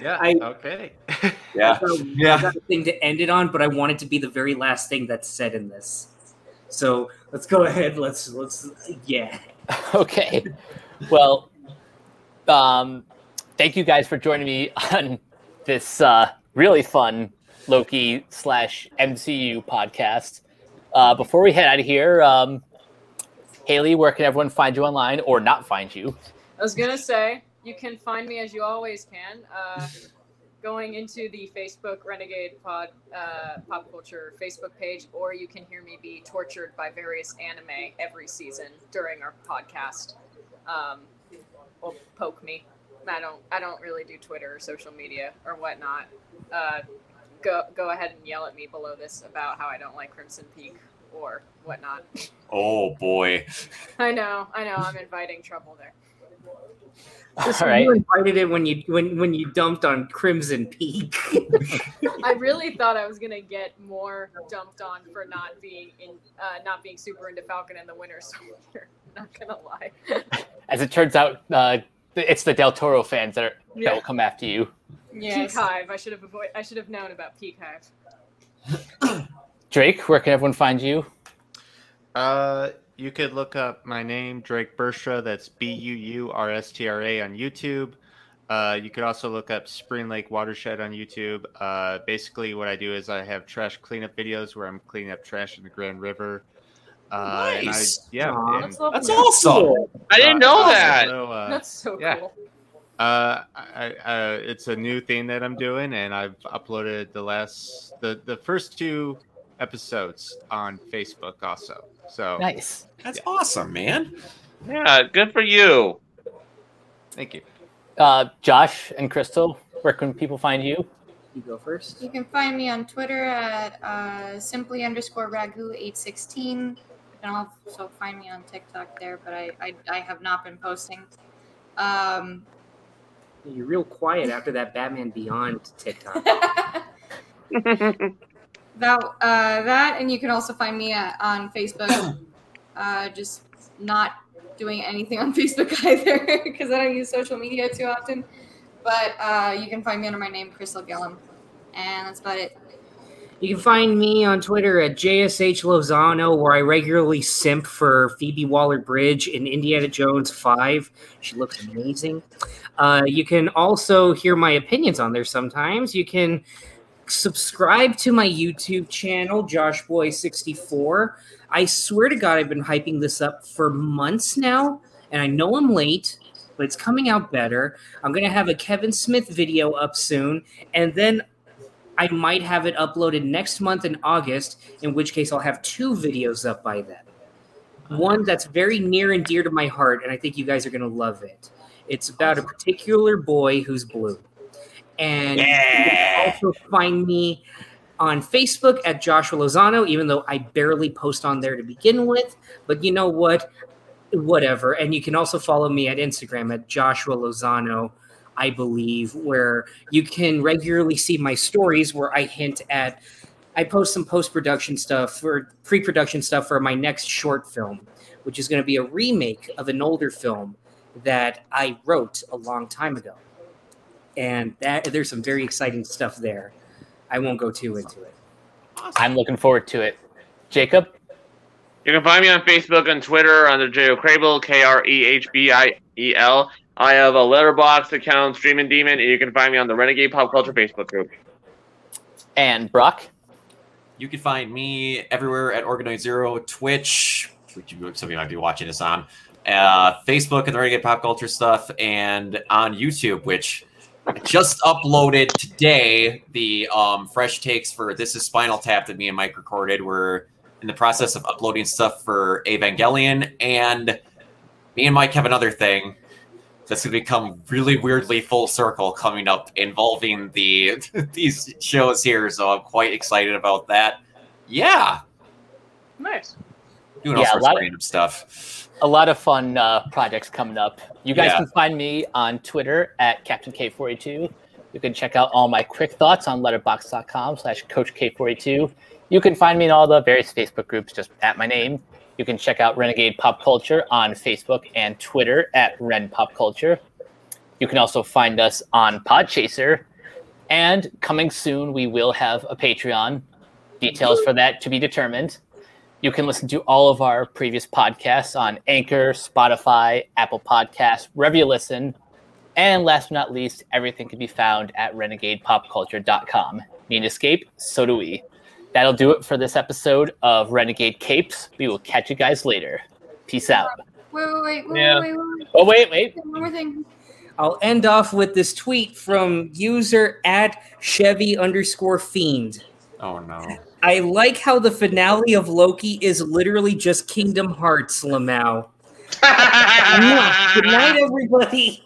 Yeah. I- okay. Yeah. yeah. got a thing to end it on, but I want it to be the very last thing that's said in this. So let's go ahead. Let's let's yeah. Okay. Well, um, thank you guys for joining me on this uh, really fun Loki slash MCU podcast. Uh, before we head out of here, um, Haley, where can everyone find you online or not find you? I was gonna say you can find me as you always can. Uh, going into the Facebook Renegade Pod uh, Pop Culture Facebook page, or you can hear me be tortured by various anime every season during our podcast. Um, or poke me. I don't. I don't really do Twitter or social media or whatnot. Uh, go go ahead and yell at me below this about how I don't like Crimson Peak or whatnot. Oh boy. I know. I know. I'm inviting trouble there. All So right. You invited it when you when when you dumped on Crimson Peak. I really thought I was gonna get more dumped on for not being in, uh, not being super into Falcon and the Winter Soldier. Not gonna lie. As it turns out, uh, it's the Del Toro fans that, are, that will come after you. Peak Hive. I should have avoid. I should have known about Peak Hive. Drake, where can everyone find you? Uh, you could look up my name, Drake Buurstra. That's B U U R S T R A on YouTube. Uh, you could also look up Spring Lake Watershed on YouTube. Uh, basically, what I do is I have trash cleanup videos where I'm cleaning up trash in the Grand River. Uh, and I- Nice. yeah. Aw. and, That's. That's awesome. I didn't uh, know that. also, uh, That's so yeah. cool. Uh, I, uh, it's a new thing that I'm doing, and I've uploaded the last the the first two episodes on Facebook also. So Nice. That's awesome, man. Yeah, good for you. thank you. Uh, Josh and Crystal, where can people find you? you go first. You can find me on Twitter at uh, simply underscore ragu eight sixteen. You can also find me on TikTok there, but I, I, I have not been posting. Um, You're real quiet after that Batman Beyond TikTok. that uh, that, and you can also find me uh, on Facebook. Uh, just not doing anything on Facebook either because I don't use social media too often. But uh, you can find me under my name, Crystal Gillum, and that's about it. You can find me on Twitter at JSH Lozano, where I regularly simp for Phoebe Waller Bridge in Indiana Jones 5. She looks amazing. Uh, you can also hear my opinions on there sometimes. You can subscribe to my YouTube channel, JoshBoy64. I swear to God, I've been hyping this up for months now, and I know I'm late, but it's coming out better. I'm going to have a Kevin Smith video up soon, and then I might have it uploaded next month in August, in which case I'll have two videos up by then. One that's very near and dear to my heart, and I think you guys are going to love it. It's about a particular boy who's blue. And you Yeah. can also find me on Facebook at Joshua Lozano, even though I barely post on there to begin with. But you know what? Whatever. And you can also follow me at Instagram at Joshua Lozano, I believe, where you can regularly see my stories where I hint at. I post some post production stuff or pre production stuff for my next short film, which is going to be a remake of an older film that I wrote a long time ago. And that there's some very exciting stuff there. I won't go too into it. I'm looking forward to it. Jacob? You can find me on Facebook and Twitter under J.O. Krehbiel, K R E H B I E L. I have a Letterboxd account, Streaming Demon, and you can find me on the Renegade Pop Culture Facebook group. And Brock? You can find me everywhere at Organite Zero, Twitch, which you, some of you might be watching this on, uh, Facebook and the Renegade Pop Culture stuff, and on YouTube, which I just uploaded today the um, fresh takes for This is Spinal Tap that me and Mike recorded. We're in the process of uploading stuff for Evangelion, and me and Mike have another thing that's going to become really weirdly full circle coming up involving the these shows here. So I'm quite excited about that. Yeah, Nice. doing all Yeah, sorts lot of of- random stuff. A lot of fun uh, projects coming up. You guys Yeah. can find me on Twitter at Captain K42. You can check out all my quick thoughts on letterboxd.com slash Coach K42. You can find me in all the various Facebook groups just at my name. You can check out Renegade Pop Culture on Facebook and Twitter at Ren Pop Culture. You can also find us on Podchaser. And coming soon, we will have a Patreon. Details for that to be determined. You can listen to all of our previous podcasts on Anchor, Spotify, Apple Podcasts, wherever you listen. And last but not least, everything can be found at renegadepopculture.com. Need escape? So do we. That'll do it for this episode of Renegade Capes. We will catch you guys later. Peace out. Wait, wait, wait, wait, Yeah. wait, wait, wait. Oh, wait, wait. One more thing. I'll end off with this tweet from user at Chevy underscore fiend. Oh no. I like how the finale of Loki is literally just Kingdom Hearts, Lamau. Good night, everybody.